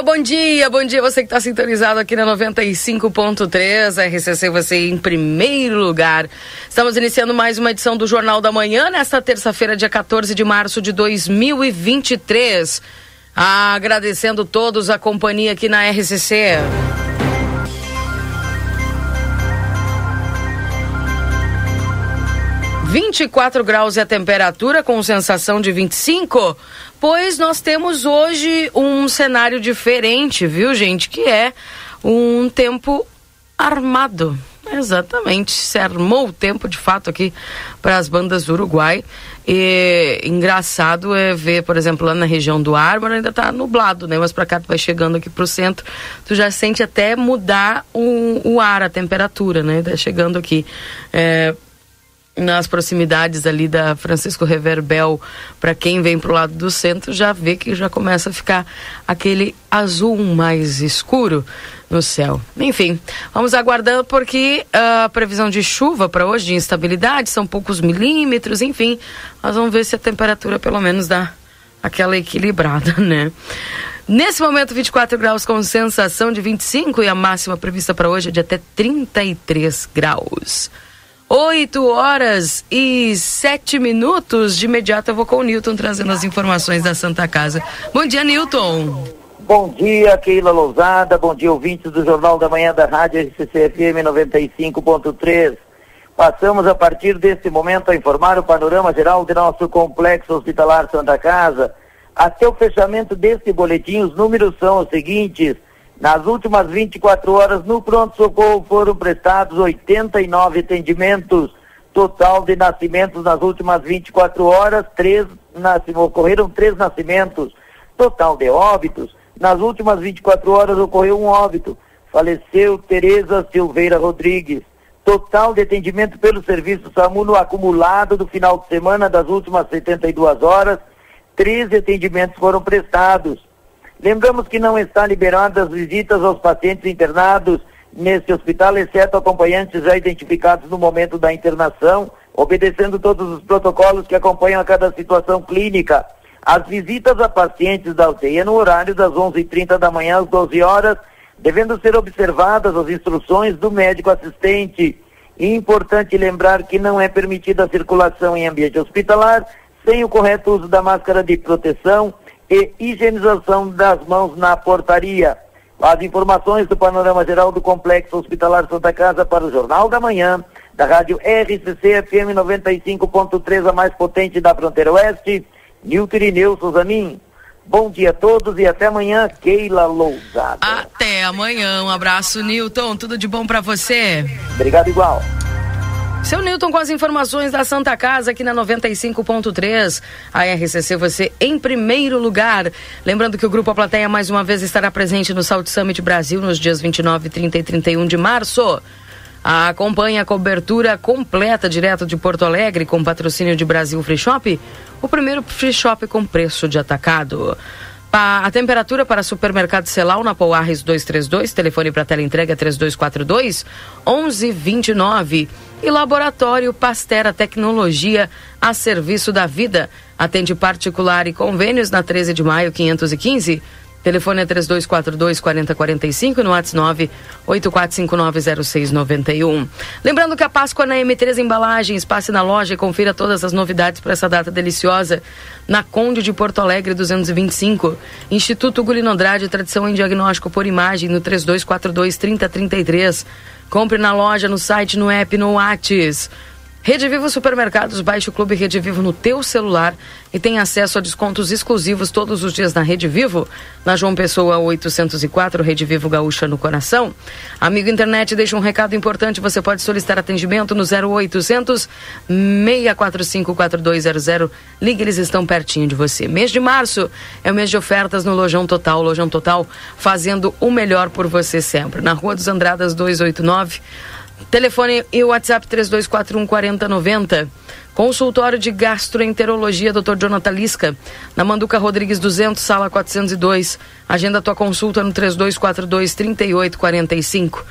Alô, bom dia, bom dia você que está sintonizado aqui na 95.3, RCC, você em primeiro lugar. Estamos iniciando mais uma edição do Jornal da Manhã, nesta terça-feira, dia 14 de março de 2023. Agradecendo todos a companhia aqui na RCC. Vinte graus é a temperatura, com sensação de 25 pois nós temos hoje um cenário diferente, viu, gente? Que é um tempo armado. Exatamente, se armou o tempo de fato aqui para as bandas do Uruguai. E engraçado é ver, por exemplo, lá na região do Árvore ainda está nublado, né? Mas para cá tu vai chegando aqui para o centro, tu já sente até mudar o, o ar, a temperatura, né? Tá chegando aqui. É, nas proximidades ali da Francisco Reverbel, para quem vem para o lado do centro, já vê que já começa a ficar aquele azul mais escuro no céu. Enfim, vamos aguardando porque a previsão de chuva para hoje, de instabilidade, são poucos milímetros, enfim, nós vamos ver se a temperatura pelo menos dá aquela equilibrada, né? Nesse momento, 24 graus com sensação de 25 e a máxima prevista para hoje é de até 33 graus. 8 horas e 7 minutos. De imediato eu vou com o Newton trazendo as informações da Santa Casa. Bom dia, Newton. Bom dia, Keila Lousada. Bom dia, ouvintes do Jornal da Manhã da Rádio RCCFM 95.3. Passamos a partir deste momento a informar o panorama geral de nosso complexo hospitalar Santa Casa. Até o fechamento deste boletim, os números são os seguintes. Nas últimas 24 horas, no pronto-socorro foram prestados 89 atendimentos. Total de nascimentos nas últimas 24 horas, três ocorreram três nascimentos. Total de óbitos, nas últimas 24 horas ocorreu um óbito. Faleceu Tereza Silveira Rodrigues. Total de atendimento pelo serviço SAMU no acumulado do final de semana das últimas 72 horas, 13 atendimentos foram prestados. Lembramos que não está liberadas visitas aos pacientes internados nesse hospital, exceto acompanhantes já identificados no momento da internação, obedecendo todos os protocolos que acompanham a cada situação clínica. As visitas a pacientes da UTI no horário das 11h30 da manhã às 12 horas, devendo ser observadas as instruções do médico assistente. Importante lembrar que não é permitida a circulação em ambiente hospitalar sem o correto uso da máscara de proteção e higienização das mãos na portaria. As informações do panorama geral do Complexo Hospitalar Santa Casa para o Jornal da Manhã, da rádio RCC FM 95.3, a mais potente da fronteira oeste, Nilton Irineu Souzanin. Bom dia a todos e até amanhã, Keila Lousada. Até amanhã, um abraço, Nilton. Tudo de bom para você. Obrigado igual. Seu Newton com as informações da Santa Casa aqui na 95.3. A RCC, você em primeiro lugar. Lembrando que o Grupo A Plateia mais uma vez estará presente no Salt Summit Brasil nos dias 29, 30 e 31 de março. Acompanhe a cobertura completa direto de Porto Alegre com patrocínio de Brasil Free Shop, o primeiro free shop com preço de atacado. A temperatura para supermercado Celal na Pouarres 232, telefone para tela entrega 3242 1129 e Laboratório Pastera Tecnologia a serviço da vida. Atende particular e convênios na 13 de maio 515 Telefone é 3242 4045 no WhatsApp 984590691. Lembrando que a Páscoa na M3 Embalagens, passe na loja e confira todas as novidades para essa data deliciosa. Na Conde de Porto Alegre 225. Instituto Gulino Andrade, tradição em diagnóstico por imagem no 3242 3033. Compre na loja, no site, no app, no WhatsApp. Rede Vivo Supermercados, baixe o Clube Rede Vivo no teu celular e tem acesso a descontos exclusivos todos os dias na Rede Vivo. Na João Pessoa 804, Rede Vivo Gaúcha no coração. Amigo internet, deixa um recado importante, você pode solicitar atendimento no 0800 645 4200. Ligue, eles estão pertinho de você. Mês de março é o mês de ofertas no Lojão Total. Lojão Total fazendo o melhor por você sempre. Na Rua dos Andradas 289 Telefone e WhatsApp 3241 4090. Consultório de Gastroenterologia, Dr. Jonathan Lisca, na Manduca Rodrigues 200, sala 402. Agenda tua consulta no 3242 3845.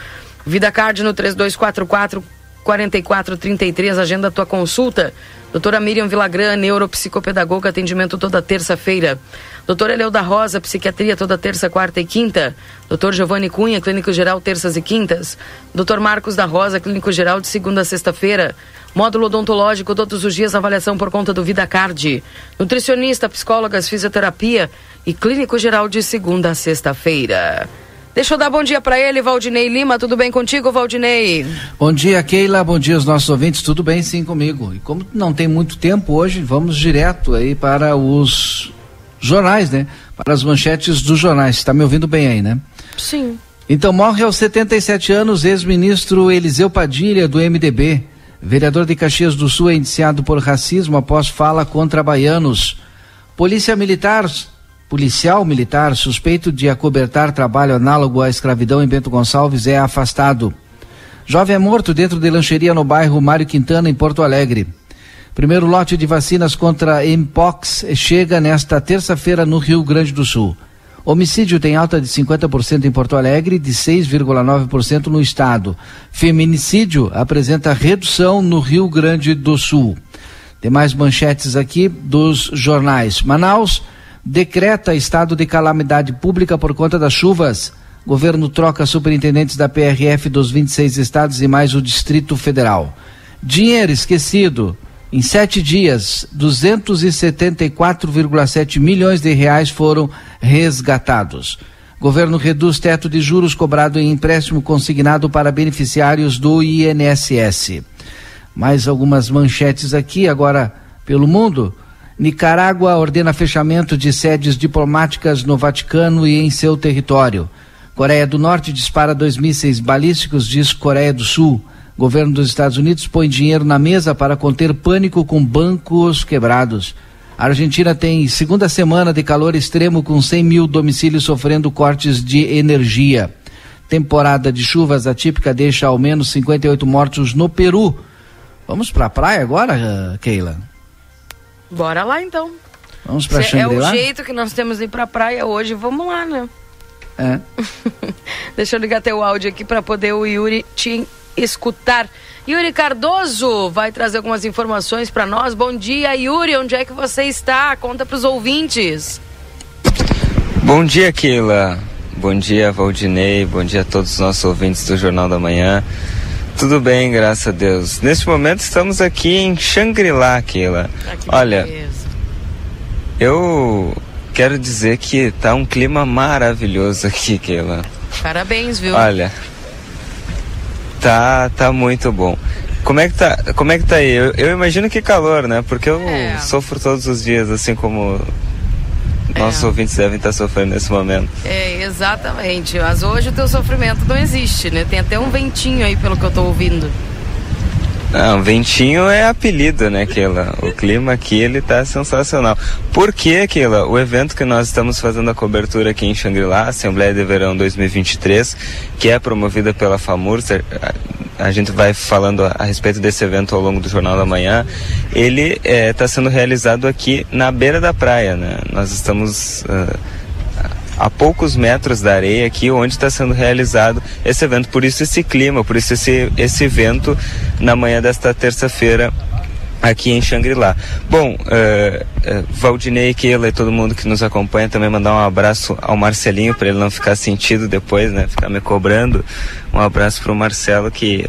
Vida Card no 3244 4433, agenda tua consulta. Doutora Miriam Vilagran, neuropsicopedagoga, atendimento toda terça-feira. Doutora Eleuda Rosa, psiquiatria toda terça, quarta e quinta. Doutor Giovanni Cunha, clínico geral, terças e quintas. Doutor Marcos da Rosa, clínico geral, de segunda a sexta-feira. Módulo odontológico todos os dias, avaliação por conta do Vida Card. Nutricionista, psicólogas, fisioterapia e clínico geral de segunda a sexta-feira. Deixa eu dar bom dia para ele, Valdinei Lima. Tudo bem contigo, Valdinei? Bom dia, Keila. Bom dia aos nossos ouvintes. Tudo bem, sim, comigo. E como não tem muito tempo hoje, vamos direto aí para os jornais, né? Para as manchetes dos jornais. Está me ouvindo bem aí, né? Sim. Então morre aos 77 anos ex-ministro Eliseu Padilha do MDB. Vereador de Caxias do Sul é indiciado por racismo após fala contra baianos. Polícia Militar, policial militar suspeito de acobertar trabalho análogo à escravidão em Bento Gonçalves é afastado. Jovem é morto dentro de lancheria no bairro Mário Quintana, em Porto Alegre. Primeiro lote de vacinas contra Mpox chega nesta terça-feira no Rio Grande do Sul. Homicídio tem alta de 50% em Porto Alegre e de 6,9% no estado. Feminicídio apresenta redução no Rio Grande do Sul. Tem mais manchetes aqui dos jornais. Manaus decreta estado de calamidade pública por conta das chuvas. Governo troca superintendentes da PRF dos 26 estados e mais o Distrito Federal. Dinheiro esquecido. Em sete dias, 274,7 milhões de reais foram resgatados. Governo reduz teto de juros cobrado em empréstimo consignado para beneficiários do INSS. Mais algumas manchetes aqui, agora pelo mundo. Nicarágua ordena fechamento de sedes diplomáticas no Vaticano e em seu território. Coreia do Norte dispara dois mísseis balísticos, diz Coreia do Sul. Governo dos Estados Unidos põe dinheiro na mesa para conter pânico com bancos quebrados. A Argentina tem segunda semana de calor extremo com 100 mil domicílios sofrendo cortes de energia. Temporada de chuvas atípica deixa ao menos 58 mortos no Peru. Vamos para a praia agora, Keila? Bora lá então. Vamos para É o jeito que nós temos de ir pra praia hoje. Vamos lá, né? É. Deixa eu ligar teu áudio aqui para poder o Yuri te escutar. Yuri Cardoso vai trazer algumas informações para nós. Bom dia, Yuri. Onde é que você está? Conta para os ouvintes. Bom dia, Keila. Bom dia, Valdinei. Bom dia a todos os nossos ouvintes do Jornal da Manhã. Tudo bem, graças a Deus. Neste momento estamos aqui em Xangri-Lá, Keila. Ah, Olha, beleza. eu quero dizer que tá um clima maravilhoso aqui, Keila. Parabéns, viu? Olha, tá, tá muito bom. Como é que tá, como é que tá aí? Eu, eu imagino que calor, né? Porque eu É. sofro todos os dias, assim como nossos É. ouvintes devem estar sofrendo nesse momento. É, exatamente. Mas hoje o teu sofrimento não existe, né? Tem até um ventinho aí, pelo que eu tô ouvindo. Não, ventinho é apelido, né, Keila? O clima aqui, ele tá sensacional. Por que, Keila? O evento que nós estamos fazendo a cobertura aqui em Xangri-Lá, Assembleia de Verão 2023, que é promovida pela FAMURS, a, gente vai falando a, a respeito desse evento ao longo do Jornal da Manhã, ele está sendo realizado aqui na beira da praia, né? Nós estamos... ah, a poucos metros da areia aqui onde está sendo realizado esse evento. Por isso esse clima, por isso esse, esse evento na manhã desta terça-feira aqui em Xangri-Lá. Bom, eh, eh, Valdinei, Keila e todo mundo que nos acompanha, também mandar um abraço ao Marcelinho para ele não ficar sentido depois, né? Ficar me cobrando. Um abraço para o Marcelo que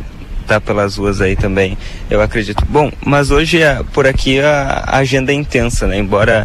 tá pelas ruas aí também, eu acredito. Bom, mas hoje é, por aqui a, agenda é intensa, né? Embora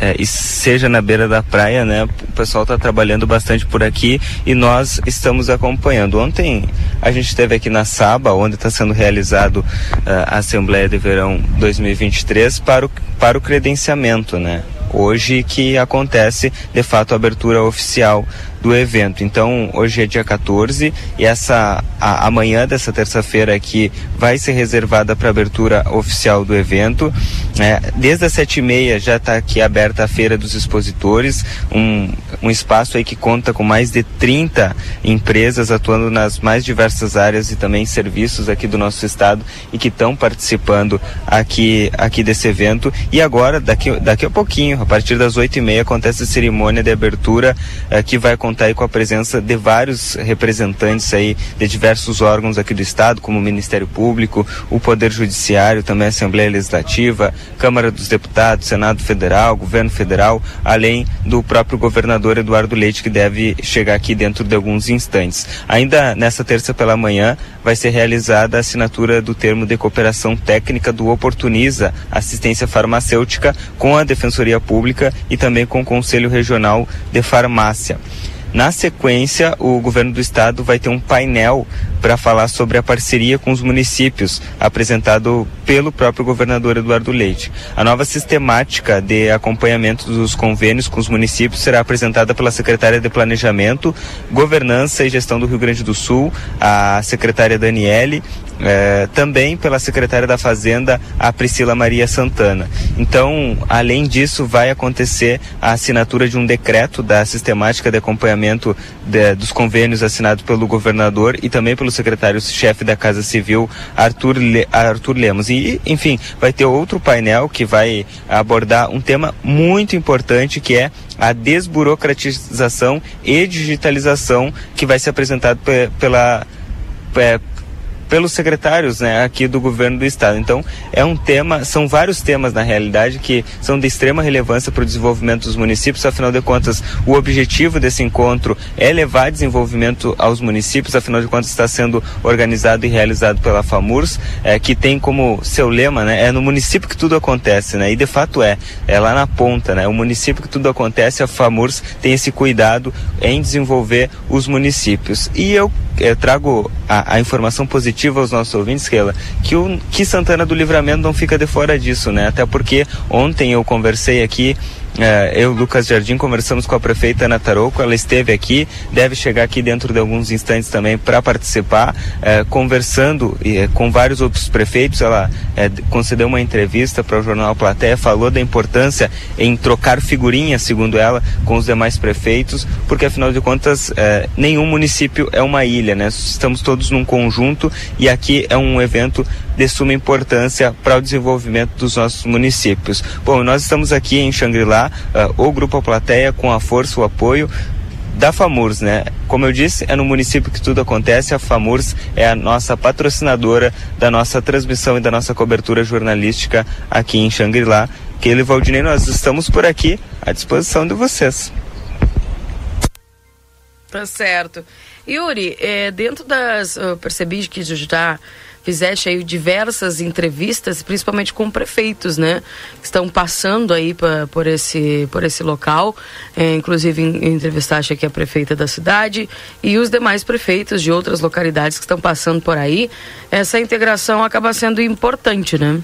é, seja na beira da praia, né? O pessoal está trabalhando bastante por aqui e nós estamos acompanhando. Ontem a gente esteve aqui na Saba, onde está sendo realizado ah, a Assembleia de Verão 2023 para o, para o credenciamento, né? Hoje que acontece, de fato, a abertura oficial do evento. Então, hoje é dia 14 e essa a, amanhã dessa terça-feira aqui vai ser reservada para abertura oficial do evento. É, desde as sete e meia já está aqui aberta a feira dos expositores, um, um espaço aí que conta com mais de 30 empresas atuando nas mais diversas áreas e também serviços aqui do nosso estado e que estão participando aqui aqui desse evento. E agora daqui daqui a pouquinho, a partir das oito e meia acontece a cerimônia de abertura eh, que vai contar aí com a presença de vários representantes aí de diversos órgãos aqui do estado, como o Ministério Público, o Poder Judiciário, também a Assembleia Legislativa, Câmara dos Deputados, Senado Federal, Governo Federal, além do próprio governador Eduardo Leite, que deve chegar aqui dentro de alguns instantes. Ainda nessa terça pela manhã vai ser realizada a assinatura do termo de cooperação técnica do Oportuniza Assistência Farmacêutica com a Defensoria Pública e também com o Conselho Regional de Farmácia. Na sequência, o governo do estado vai ter um painel para falar sobre a parceria com os municípios, apresentado pelo próprio governador Eduardo Leite. A nova sistemática de acompanhamento dos convênios com os municípios será apresentada pela secretária de Planejamento, Governança e Gestão do Rio Grande do Sul, a secretária Daniele, é, também pela secretária da Fazenda, a Priscila Maria Santana. Então, além disso, vai acontecer a assinatura de um decreto da sistemática de acompanhamento de, dos convênios assinado pelo governador e também pelo secretário-chefe da Casa Civil, Arthur, Le, Arthur Lemos. E, enfim, vai ter outro painel que vai abordar um tema muito importante que é a desburocratização e digitalização que vai ser apresentado pela é, pelos secretários né, aqui do governo do estado. Então, é um tema, são vários temas na realidade que são de extrema relevância para o desenvolvimento dos municípios, afinal de contas, o objetivo desse encontro é levar desenvolvimento aos municípios, afinal de contas está sendo organizado e realizado pela FAMURS, é, que tem como seu lema, né, é no município que tudo acontece, né, e de fato é, é lá na ponta, né, o município que tudo acontece, a FAMURS tem esse cuidado em desenvolver os municípios. E eu, eu trago a, a informação positiva positiva aos nossos ouvintes, Keila, que, o, que Santana do Livramento não fica de fora disso, né? Até porque ontem eu conversei aqui eu, Lucas Jardim, conversamos com a prefeita Ana Tarouco, ela esteve aqui, deve chegar aqui dentro de alguns instantes também para participar, é, conversando é, com vários outros prefeitos. Ela é, concedeu uma entrevista para o jornal Platéia, falou da importância em trocar figurinhas, segundo ela, com os demais prefeitos, porque afinal de contas, é, nenhum município é uma ilha, né? Estamos todos num conjunto e aqui é um evento de suma importância para o desenvolvimento dos nossos municípios. Bom, nós estamos aqui em Xangri-Lá, uh, o Grupo Plateia, com a força, o apoio da FAMURS, né? Como eu disse, é no município que tudo acontece. A FAMURS é a nossa patrocinadora da nossa transmissão e da nossa cobertura jornalística aqui em Xangri-Lá. Keila Valdinei, nós estamos por aqui à disposição de vocês. Tá certo. Yuri, é, dentro das. Eu percebi que já fizeste aí diversas entrevistas, principalmente com prefeitos, né? Que estão passando aí pra, por, esse, por esse local. É, inclusive, entrevistaste aqui a prefeita da cidade e os demais prefeitos de outras localidades que estão passando por aí. Essa integração acaba sendo importante, né?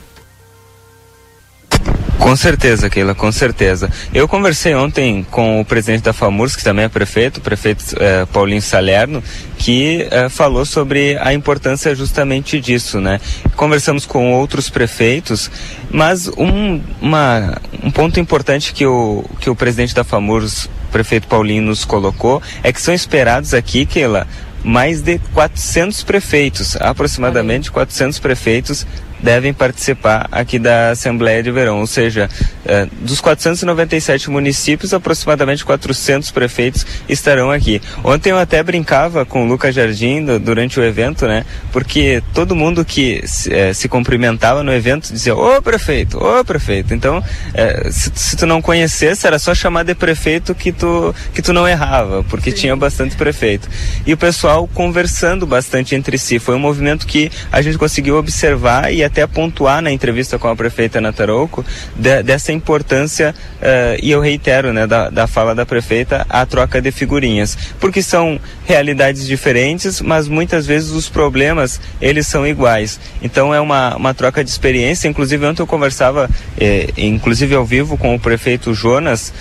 Com certeza, Keila, com certeza. Eu conversei ontem com o presidente da FAMURS, que também é prefeito, o prefeito eh, Paulinho Salerno, que eh, falou sobre a importância justamente disso, né? Conversamos com outros prefeitos, mas um, uma, um ponto importante que o, que o presidente da FAMURS, prefeito Paulinho, nos colocou é que são esperados aqui, Keila, mais de 400 prefeitos, aproximadamente 400 prefeitos devem participar aqui da Assembleia de Verão, ou seja, eh, dos 497 municípios, aproximadamente 400 prefeitos estarão aqui. Ontem eu até brincava com o Lucas Jardim do, durante o evento, né? Porque todo mundo que se, eh, se cumprimentava no evento dizia, ô prefeito, ô prefeito. Então, eh, se, se, tu não conhecesse, era só chamar de prefeito que tu, que tu não errava, porque Sim. tinha bastante prefeito. E o pessoal conversando bastante entre si. Foi um movimento que a gente conseguiu observar e até até pontuar na entrevista com a prefeita Natarouco de, dessa importância, uh, e eu reitero, né, da, da fala da prefeita, a troca de figurinhas. Porque são realidades diferentes, mas muitas vezes os problemas, eles são iguais. Então é uma, uma troca de experiência. Inclusive, ontem eu conversava, eh, inclusive ao vivo, com o prefeito Jonas,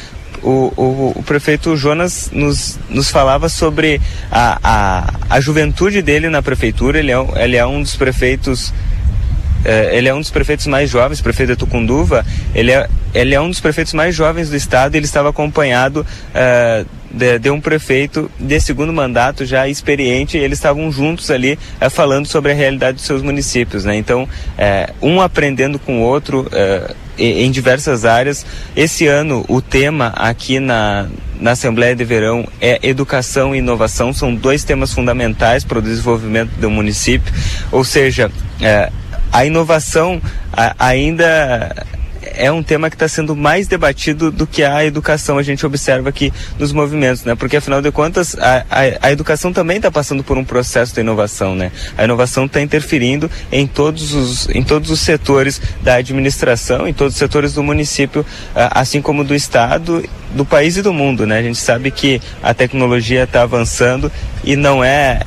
o, o, o, prefeito Jonas nos, nos falava sobre a, a, a juventude dele na prefeitura. Ele é, ele é um dos prefeitos é, ele é um dos prefeitos mais jovens, prefeito de Tucunduva, ele é, ele é um dos prefeitos mais jovens do estado. Ele estava acompanhado uh, de, de, um prefeito de segundo mandato já experiente. Eles estavam juntos ali uh, falando sobre a realidade dos seus municípios, né? Então, um aprendendo com o outro em diversas áreas. Esse ano, o tema aqui na, na Assembleia de Verão é educação e inovação, são dois temas fundamentais para o desenvolvimento do município, ou seja, a inovação a, ainda é um tema que está sendo mais debatido do que a educação, a gente observa aqui nos movimentos, né? Porque afinal de contas, a, a, a educação também está passando por um processo de inovação, né? A inovação está interferindo em todos, os, em todos os setores da administração, em todos os setores do município, assim como do Estado, do país e do mundo, né? A gente sabe que a tecnologia está avançando e não é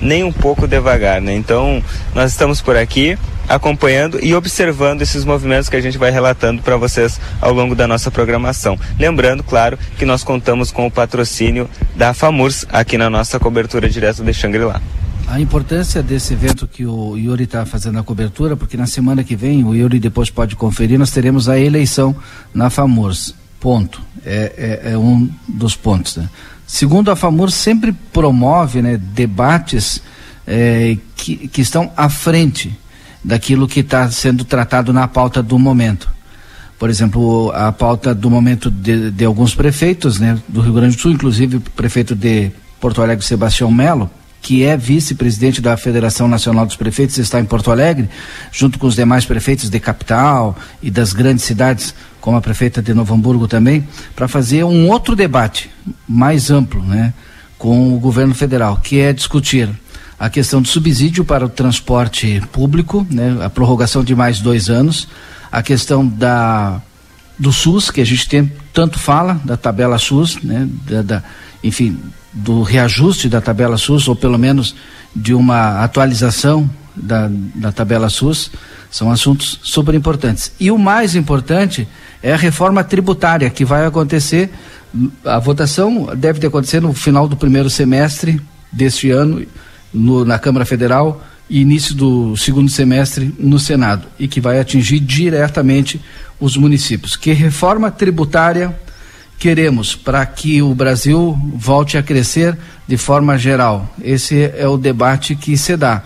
nem um pouco devagar, né? Então, nós estamos por aqui acompanhando e observando esses movimentos que a gente vai relatando para vocês ao longo da nossa programação. Lembrando, claro, que nós contamos com o patrocínio da FAMURS aqui na nossa cobertura direto de Xangri-Lá. A importância desse evento que o Yuri está fazendo a cobertura, porque na semana que vem, o Yuri depois pode conferir, nós teremos a eleição na FAMURS. Ponto. É, é, é um dos pontos. Né? Segundo a FAMURS, sempre promove né, debates é, que, que estão à frente daquilo que está sendo tratado na pauta do momento. Por exemplo, a pauta do momento de, de, alguns prefeitos né, do Rio Grande do Sul, inclusive o prefeito de Porto Alegre, Sebastião Melo, que é vice-presidente da Federação Nacional dos Prefeitos, está em Porto Alegre, junto com os demais prefeitos de capital e das grandes cidades, como a prefeita de Novo Hamburgo também, para fazer um outro debate mais amplo, né, com o governo federal, que é discutir a questão do subsídio para o transporte público, né, a prorrogação de mais dois anos, a questão da do SUS, que a gente tem, tanto fala, da tabela SUS, né, da, da, enfim, do reajuste da tabela SUS, ou pelo menos de uma atualização da, da tabela SUS, são assuntos super importantes. E o mais importante é a reforma tributária, que vai acontecer, a votação deve acontecer no final do primeiro semestre deste ano, no, na Câmara Federal e início do segundo semestre no Senado e que vai atingir diretamente os municípios. Que reforma tributária queremos para que o Brasil volte a crescer de forma geral? Esse é o debate que se dá.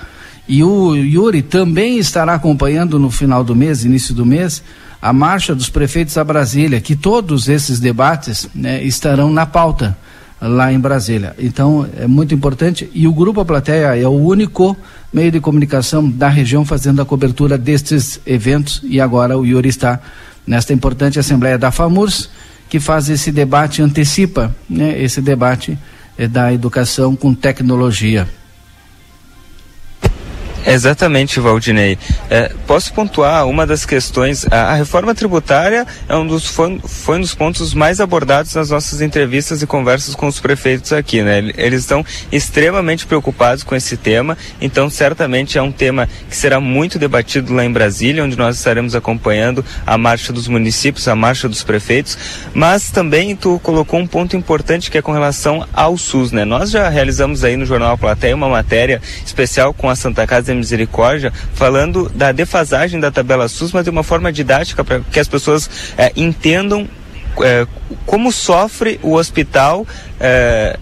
E o Yuri também estará acompanhando no final do mês, início do mês, a marcha dos prefeitos a Brasília, que todos esses debates né, estarão na pauta lá em Brasília. Então é muito importante e o Grupo A Plateia é o único meio de comunicação da região fazendo a cobertura destes eventos e agora o Yuri está nesta importante Assembleia da FAMURS que faz esse debate, antecipa né, esse debate é, da educação com tecnologia. Exatamente, Valdinei. É, posso pontuar uma das questões. A, a reforma tributária é um dos foi, foi, um dos pontos mais abordados nas nossas entrevistas e conversas com os prefeitos aqui, né? Eles estão extremamente preocupados com esse tema, então certamente é um tema que será muito debatido lá em Brasília, onde nós estaremos acompanhando a marcha dos municípios, a marcha dos prefeitos, mas também tu colocou um ponto importante que é com relação ao SUS, né? Nós já realizamos aí no Jornal Plateia uma matéria especial com a Santa Casa Misericórdia, falando da defasagem da tabela SUS, mas de uma forma didática para que as pessoas é, entendam é, como sofre o hospital é,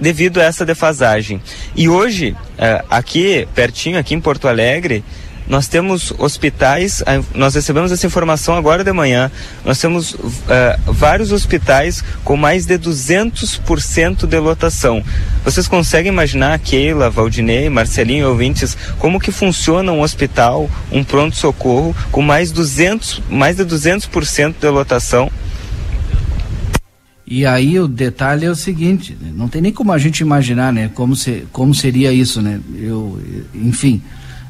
devido a essa defasagem. E hoje, é, aqui pertinho, aqui em Porto Alegre, nós temos hospitais, nós recebemos essa informação agora de manhã, nós temos uh, vários hospitais com mais de 200% de lotação. Vocês conseguem imaginar, Keila, Valdinei, Marcelinho ouvintes, como que funciona um hospital, um pronto-socorro, com mais, 200, mais de 200% de lotação? E aí o detalhe é o seguinte, não tem nem como a gente imaginar, né, como, se, como seria isso, né? Eu, enfim,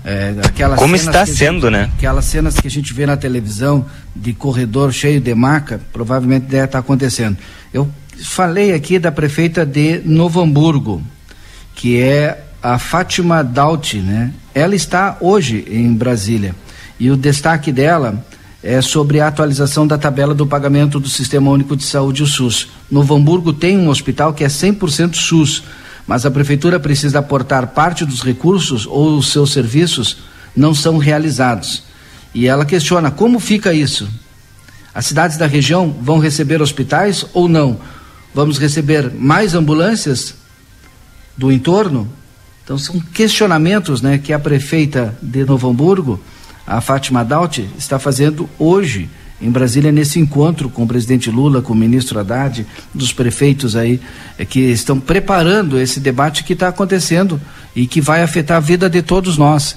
é, Como está sendo, gente, né? Aquelas cenas que a gente vê na televisão de corredor cheio de maca, provavelmente deve estar acontecendo. Eu falei aqui da prefeita de Novo Hamburgo, que é a Fátima Dauti, né? Ela está hoje em Brasília. E o destaque dela é sobre a atualização da tabela do pagamento do Sistema Único de Saúde, o SUS. Novo Hamburgo tem um hospital que é 100% SUS, mas a prefeitura precisa aportar parte dos recursos ou os seus serviços não são realizados. E ela questiona como fica isso. As cidades da região vão receber hospitais ou não? Vamos receber mais ambulâncias do entorno? Então são questionamentos, né, que a prefeita de Novo Hamburgo a Fátima Daut está fazendo hoje em Brasília nesse encontro com o presidente Lula, com o ministro Haddad, dos prefeitos aí é, que estão preparando esse debate que está acontecendo e que vai afetar a vida de todos nós.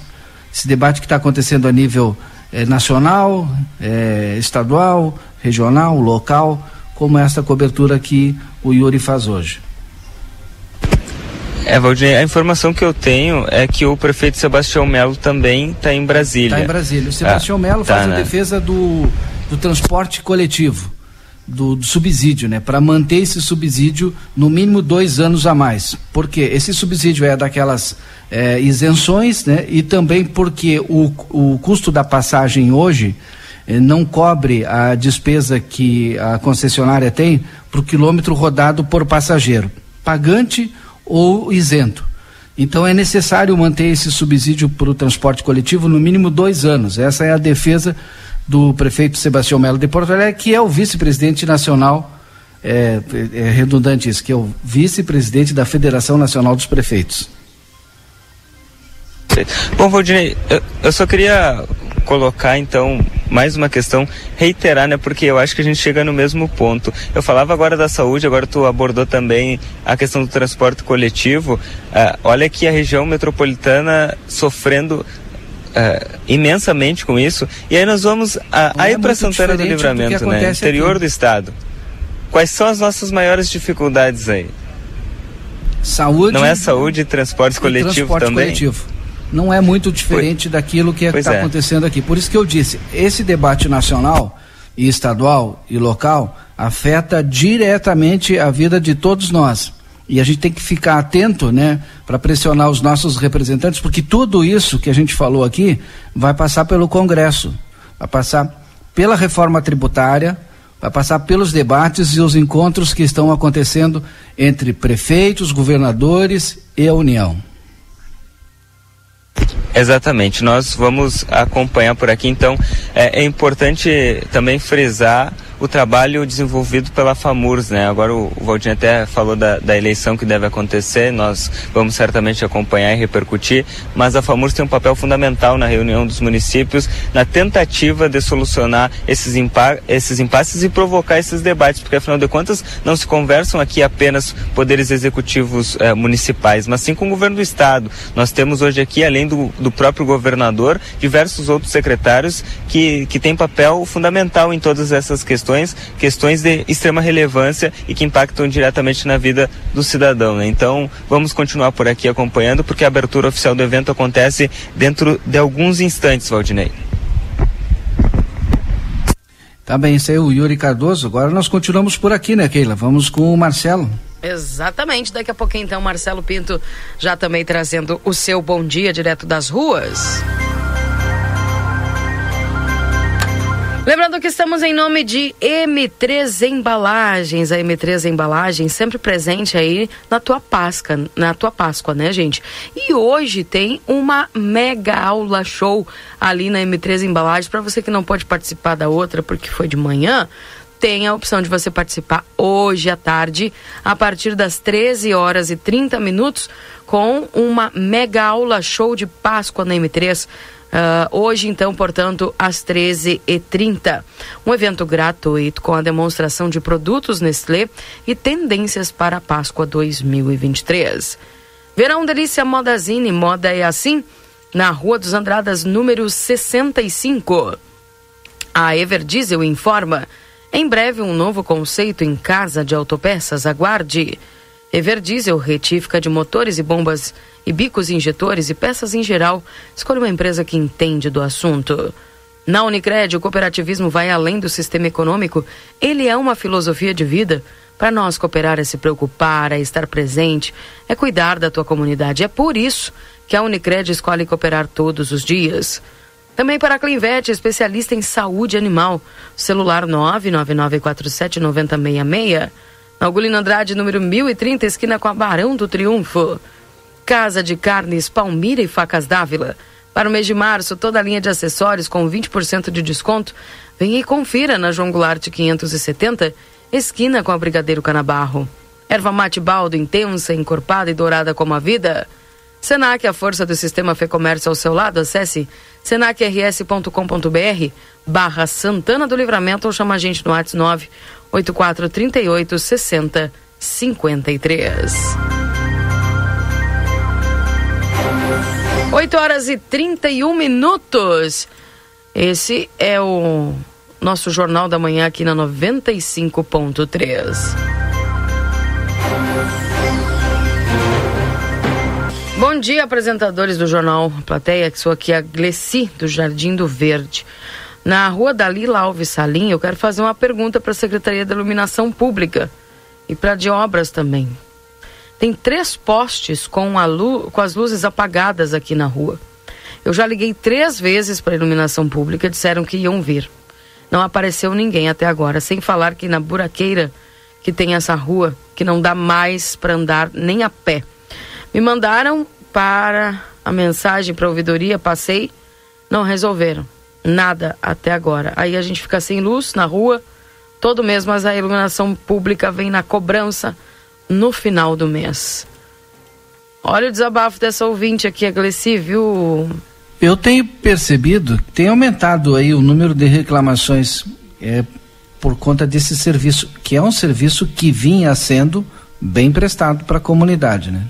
Esse debate que está acontecendo a nível é, nacional, é, estadual, regional, local, como esta cobertura que o Yuri faz hoje. É, Valdir, a informação que eu tenho é que o prefeito Sebastião Melo também está em Brasília. Está em Brasília. O Sebastião ah, Melo tá, faz a né? defesa do, do transporte coletivo, do, do subsídio, né? Para manter esse subsídio no mínimo dois anos a mais. Porque esse subsídio é daquelas é, isenções, né? E também porque o, o custo da passagem hoje é, não cobre a despesa que a concessionária tem para o quilômetro rodado por passageiro. Pagante ou isento. Então é necessário manter esse subsídio para o transporte coletivo no mínimo dois anos. Essa é a defesa do prefeito Sebastião Melo de Porto Alegre, que é o vice-presidente nacional, é, é redundante isso, que é o vice-presidente da Federação Nacional dos Prefeitos. Bom, Valdinei, eu, eu só queria colocar então mais uma questão, reiterar, né? Porque eu acho que a gente chega no mesmo ponto. Eu falava agora da saúde, agora tu abordou também a questão do transporte coletivo. Uh, olha que a região metropolitana sofrendo Uh, imensamente com isso. E aí nós vamos aí é para Santana do Livramento, do né? Interior aqui. do estado. Quais são as nossas maiores dificuldades aí? Saúde. Não é saúde e transporte coletivo transporte também? Coletivo não é muito diferente pois, daquilo que está é. acontecendo aqui. Por isso que eu disse, esse debate nacional e estadual e local afeta diretamente a vida de todos nós. E a gente tem que ficar atento, né, para pressionar os nossos representantes, porque tudo isso que a gente falou aqui vai passar pelo Congresso, vai passar pela reforma tributária, vai passar pelos debates e os encontros que estão acontecendo entre prefeitos, governadores e a União. Exatamente, nós vamos acompanhar por aqui, então é, é importante também frisar o trabalho desenvolvido pela FAMURS, né? Agora o, o Valdinho até falou da, da, eleição que deve acontecer, nós vamos certamente acompanhar e repercutir, mas a FAMURS tem um papel fundamental na reunião dos municípios, na tentativa de solucionar esses, impa esses impasses e provocar esses debates, porque afinal de contas não se conversam aqui apenas poderes executivos eh, municipais, mas sim com o governo do estado. Nós temos hoje aqui, além do, do próprio governador, diversos outros secretários que, que têm papel fundamental em todas essas questões questões, de extrema relevância e que impactam diretamente na vida do cidadão. Né? Então, vamos continuar por aqui acompanhando, porque a abertura oficial do evento acontece dentro de alguns instantes, Valdinei. Tá bem, esse é o Yuri Cardoso. Agora nós continuamos por aqui, né, Keila? Vamos com o Marcelo. Exatamente. Daqui a pouquinho, então, Marcelo Pinto já também trazendo o seu bom dia direto das ruas. Lembrando que estamos em nome de M3 Embalagens, a M3 Embalagens sempre presente aí na tua Páscoa, na tua Páscoa, né, gente? E hoje tem uma mega aula show ali na M3 Embalagens para você que não pode participar da outra porque foi de manhã tem a opção de você participar hoje à tarde, a partir das 13 horas e 30 minutos, com uma mega aula show de Páscoa na M3 Uh, hoje, então, portanto, às 13h30. Um evento gratuito com a demonstração de produtos Nestlé e tendências para a Páscoa 2023. Verão Delícia Modazine, moda é assim, na Rua dos Andradas, número 65. A Everdiesel informa. Em breve, um novo conceito em casa de autopeças. Aguarde. Everdiesel, retífica de motores e bombas e bicos injetores e peças em geral. Escolha uma empresa que entende do assunto. Na Unicred, o cooperativismo vai além do sistema econômico. Ele é uma filosofia de vida. Para nós, cooperar é se preocupar, é estar presente, é cuidar da tua comunidade. É por isso que a Unicred escolhe cooperar todos os dias. Também para a Clinvet, especialista em saúde animal. Celular 999479066. Na Ugolino Andrade, número 1030, esquina com a Barão do Triunfo. Casa de Carnes Palmira e Facas Dávila. Para o mês de março, toda a linha de acessórios com 20% de desconto. Venha e confira na João Goulart 570, esquina com a Brigadeiro Canabarro. Erva mate baldo, intensa, encorpada e dourada como a vida. Senac, a força do sistema Fê Comércio ao seu lado. Acesse senacrs.com.br barra Santana do Livramento ou chama a gente no WhatsApp 984 38 60 53. 8 horas e 31 minutos. Esse é o nosso Jornal da Manhã aqui na 95.3. Bom dia, apresentadores do Jornal Plateia, que sou aqui a Gleci, do Jardim do Verde. Na rua Dalila Alves Salim, eu quero fazer uma pergunta para a Secretaria da Iluminação Pública e para de obras também. Tem três postes com, a lu com as luzes apagadas aqui na rua. Eu já liguei três vezes para a iluminação pública, disseram que iam vir. Não apareceu ninguém até agora, sem falar que na buraqueira que tem essa rua, que não dá mais para andar nem a pé. Me mandaram para a mensagem para a ouvidoria, passei, não resolveram nada até agora. Aí a gente fica sem luz na rua todo mês, mas a iluminação pública vem na cobrança no final do mês. Olha o desabafo dessa ouvinte aqui, a Gleci, viu? Eu tenho percebido que tem aumentado aí o número de reclamações é, por conta desse serviço, que é um serviço que vinha sendo bem prestado para a comunidade, né?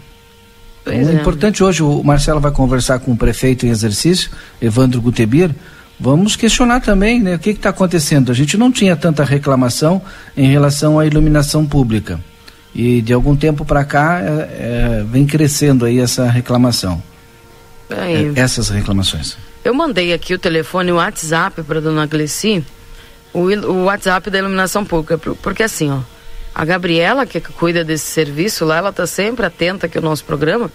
Pois é, importante hoje, o Marcelo vai conversar com o prefeito em exercício, Evandro Gutebir, vamos questionar também né, o que está acontecendo. A gente não tinha tanta reclamação em relação à iluminação pública. E de algum tempo para cá é, é, vem crescendo aí essa reclamação. É, essas reclamações. Eu mandei aqui o telefone, o WhatsApp para dona Gleci, o, o WhatsApp da iluminação pública, porque assim, ó, a Gabriela, que cuida desse serviço lá, ela tá sempre atenta aqui ao nosso programa.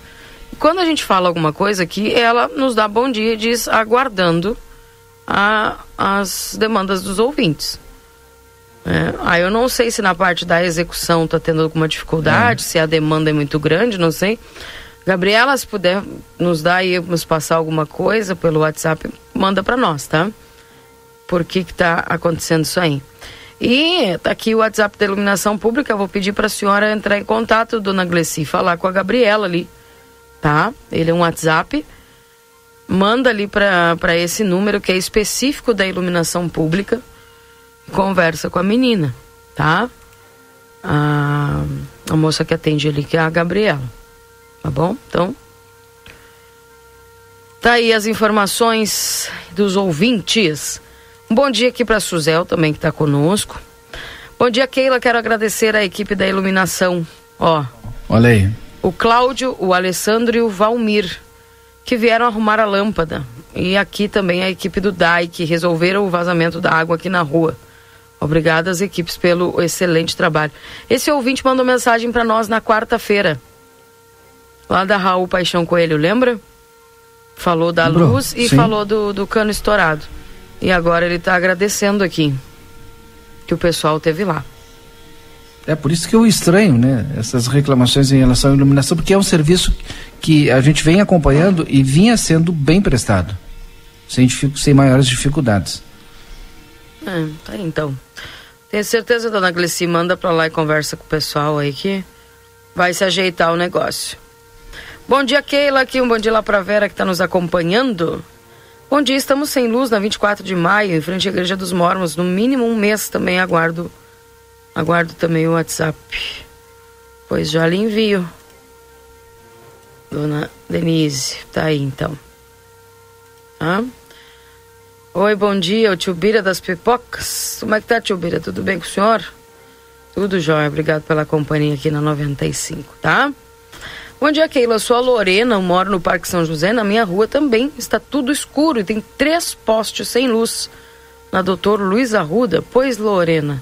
E quando a gente fala alguma coisa aqui, ela nos dá bom dia e diz aguardando a, as demandas dos ouvintes. É, aí eu não sei se na parte da execução está tendo alguma dificuldade, é. se a demanda é muito grande, não sei. Gabriela, se puder nos dar aí, nos passar alguma coisa pelo WhatsApp, manda para nós, tá? Por que que tá acontecendo isso aí? E tá aqui o WhatsApp da Iluminação Pública, eu vou pedir para a senhora entrar em contato, dona Gleci, falar com a Gabriela ali, tá? Ele é um WhatsApp, manda ali para esse número que é específico da Iluminação Pública, conversa com a menina, tá? A, a moça que atende ali, que é a Gabriela. Tá bom? Então. Tá aí as informações dos ouvintes. Um bom dia aqui para Suzel também que está conosco. Bom dia, Keila. Quero agradecer a equipe da iluminação. Ó. Olha aí. O Cláudio, o Alessandro e o Valmir, que vieram arrumar a lâmpada. E aqui também a equipe do DAI, que resolveram o vazamento da água aqui na rua. Obrigada às equipes pelo excelente trabalho. Esse ouvinte mandou mensagem para nós na quarta-feira. Lá da Raul Paixão Coelho, lembra? Falou da Lembrou. luz e Sim. falou do, do cano estourado. E agora ele está agradecendo aqui que o pessoal teve lá. É por isso que eu estranho, né? Essas reclamações em relação à iluminação, porque é um serviço que a gente vem acompanhando e vinha sendo bem prestado, sem, sem maiores dificuldades. É, tá então. Tenho certeza, dona Gleci, manda pra lá e conversa com o pessoal aí que vai se ajeitar o negócio. Bom dia, Keila, aqui um bom dia lá pra Vera que está nos acompanhando. Bom dia, estamos sem luz na 24 de maio, em frente à Igreja dos Mormons. No mínimo um mês também aguardo. Aguardo também o WhatsApp. Pois já lhe envio. Dona Denise, tá aí então. Ah? Oi, bom dia, o tio Bira das Pipocas. Como é que tá, tio Bira? Tudo bem com o senhor? Tudo jóia, obrigado pela companhia aqui na 95, tá? Bom dia, Keila. Eu sou a Lorena, eu moro no Parque São José. Na minha rua também está tudo escuro e tem três postes sem luz. Na doutor Luiz Arruda. Pois, Lorena,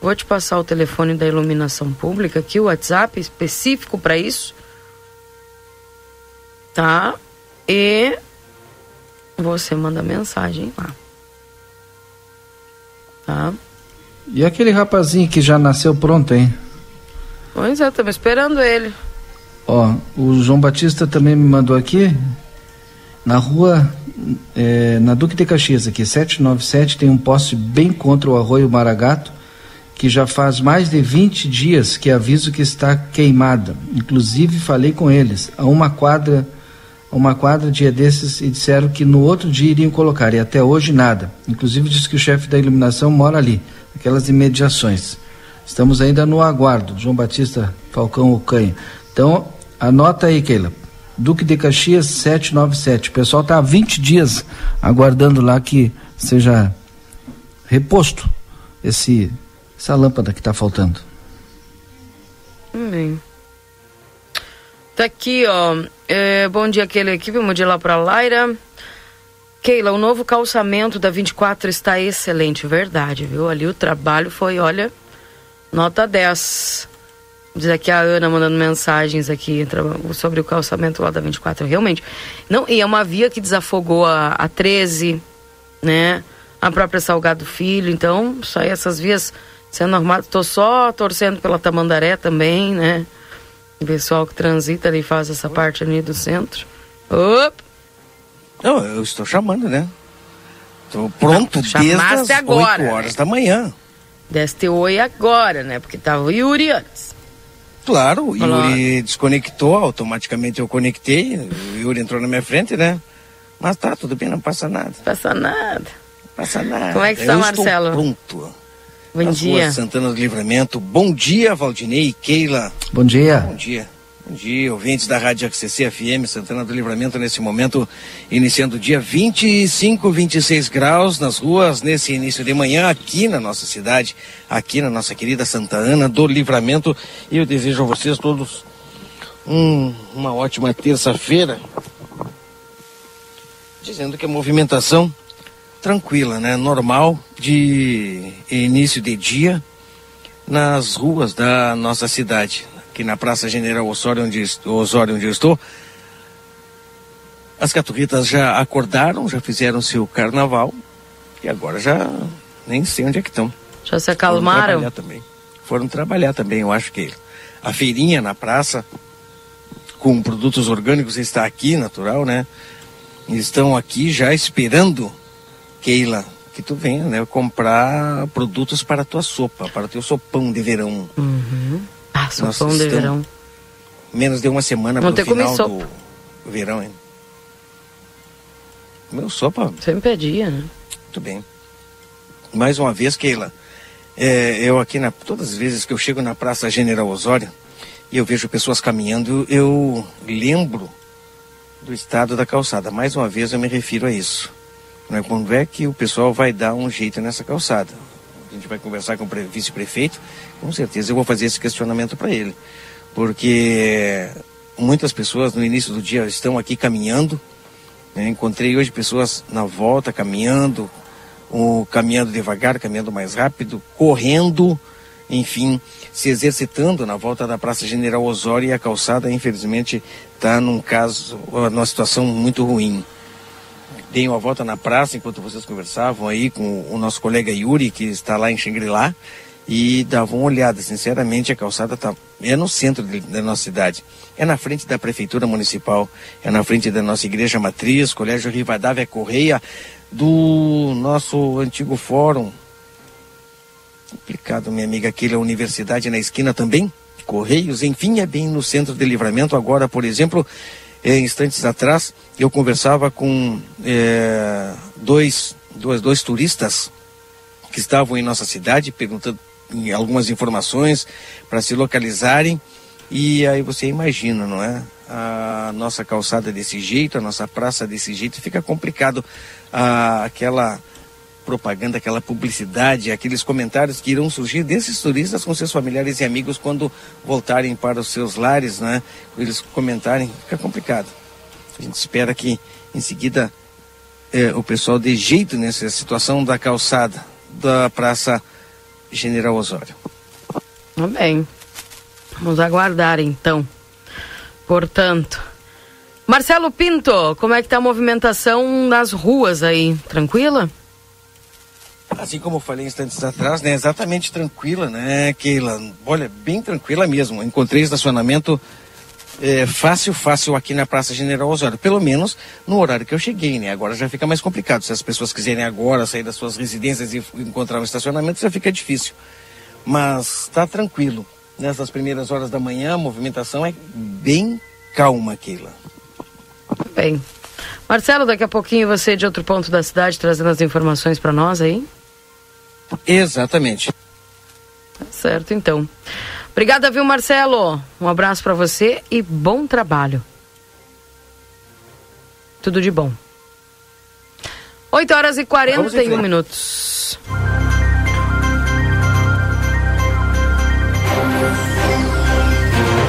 vou te passar o telefone da iluminação pública aqui, o WhatsApp específico para isso. Tá? E você manda mensagem lá. Tá? E aquele rapazinho que já nasceu pronto, hein? Pois é, estamos esperando ele. Ó, o João Batista também me mandou aqui. Na rua, é, na Duque de Caxias, aqui, 797, tem um poste bem contra o arroio Maragato, que já faz mais de 20 dias que aviso que está queimada. Inclusive, falei com eles, a uma quadra, a uma quadra dia desses, e disseram que no outro dia iriam colocar, e até hoje nada. Inclusive, disse que o chefe da iluminação mora ali, aquelas imediações. Estamos ainda no aguardo, João Batista Falcão Ocanha. Então, anota aí, Keila. Duque de Caxias 797. O pessoal está há 20 dias aguardando lá que seja reposto esse, essa lâmpada que está faltando. Bem. Tá aqui, ó. É, bom dia, aquele equipe. Bom dia lá para Laira. Keila, o novo calçamento da 24 está excelente, verdade, viu? Ali o trabalho foi, olha, nota 10. Diz aqui a Ana mandando mensagens aqui sobre o calçamento lá da 24. Realmente. Não, e é uma via que desafogou a, a 13, né? A própria Salgado Filho. Então, só essas vias sendo arrumadas. Tô só torcendo pela Tamandaré também, né? O pessoal que transita ali faz essa parte ali do centro. Opa! Não, eu estou chamando, né? Estou pronto desde as agora, 8 horas né? da manhã. Deste oi agora, né? Porque tava o Yuri antes. Claro, o Yuri desconectou, automaticamente eu conectei, o Yuri entrou na minha frente, né? Mas tá, tudo bem, não passa nada. Passa nada. Passa nada. Como é que está, Marcelo? pronto. Bom Nas dia. Santana do Livramento. Bom dia, Valdinei e Keila. Bom dia. Bom dia. Bom dia, ouvintes da Rádio ACC FM, Santana do Livramento, nesse momento, iniciando o dia 25, 26 graus nas ruas, nesse início de manhã, aqui na nossa cidade, aqui na nossa querida Santa Ana do Livramento. E eu desejo a vocês todos um, uma ótima terça-feira, dizendo que a movimentação tranquila, né? Normal de início de dia nas ruas da nossa cidade aqui na Praça General Osório, onde, Osório, onde eu estou, as caturritas já acordaram, já fizeram seu carnaval e agora já nem sei onde é que estão. Já se acalmaram? Foram trabalhar também. Foram trabalhar também, eu acho que a feirinha na praça com produtos orgânicos está aqui, natural, né? Estão aqui já esperando, Keila, que tu venha, né? Comprar produtos para a tua sopa, para o teu sopão de verão. Uhum. Ah, sopão de verão. Menos de uma semana para o final do verão, hein? Meu sopa. Sempre é dia, né? Muito bem. Mais uma vez, Keila, é, eu aqui, na, todas as vezes que eu chego na Praça General Osório e eu vejo pessoas caminhando, eu lembro do estado da calçada. Mais uma vez eu me refiro a isso. Né? Quando é que o pessoal vai dar um jeito nessa calçada? A gente vai conversar com o vice-prefeito, com certeza eu vou fazer esse questionamento para ele. Porque muitas pessoas no início do dia estão aqui caminhando. Né? Encontrei hoje pessoas na volta caminhando, ou caminhando devagar, caminhando mais rápido, correndo, enfim, se exercitando na volta da Praça General Osório e a calçada, infelizmente, está num caso, numa situação muito ruim. Dei uma volta na praça enquanto vocês conversavam aí com o nosso colega Yuri, que está lá em Xangri-Lá, e dava uma olhada. Sinceramente, a calçada está é no centro de, da nossa cidade. É na frente da Prefeitura Municipal, é na frente da nossa Igreja Matriz, Colégio Rivadavia Correia, do nosso antigo fórum. Complicado, minha amiga, aquele a universidade na esquina também. Correios, enfim, é bem no centro de livramento. Agora, por exemplo, é, instantes atrás, eu conversava com é, dois, dois, dois turistas que estavam em nossa cidade, perguntando algumas informações para se localizarem. E aí você imagina, não é? A nossa calçada desse jeito, a nossa praça desse jeito, fica complicado ah, aquela propaganda, aquela publicidade, aqueles comentários que irão surgir desses turistas com seus familiares e amigos quando voltarem para os seus lares, né? Eles comentarem, fica complicado. A gente espera que em seguida eh, o pessoal dê jeito nessa situação da calçada da Praça General Osório. Bem, vamos aguardar então. Portanto, Marcelo Pinto, como é que tá a movimentação nas ruas aí? Tranquila? Assim como eu falei instantes atrás, né? Exatamente tranquila, né, Keila? Olha, bem tranquila mesmo. Encontrei estacionamento é, fácil, fácil aqui na Praça General Osório. Pelo menos no horário que eu cheguei, né? Agora já fica mais complicado. Se as pessoas quiserem agora sair das suas residências e encontrar um estacionamento, já fica difícil. Mas está tranquilo. Nessas primeiras horas da manhã, a movimentação é bem calma, Keila. Bem. Marcelo, daqui a pouquinho você de outro ponto da cidade trazendo as informações para nós aí? Exatamente. Tá certo, então. Obrigada, viu, Marcelo? Um abraço para você e bom trabalho. Tudo de bom. 8 horas e 41 minutos.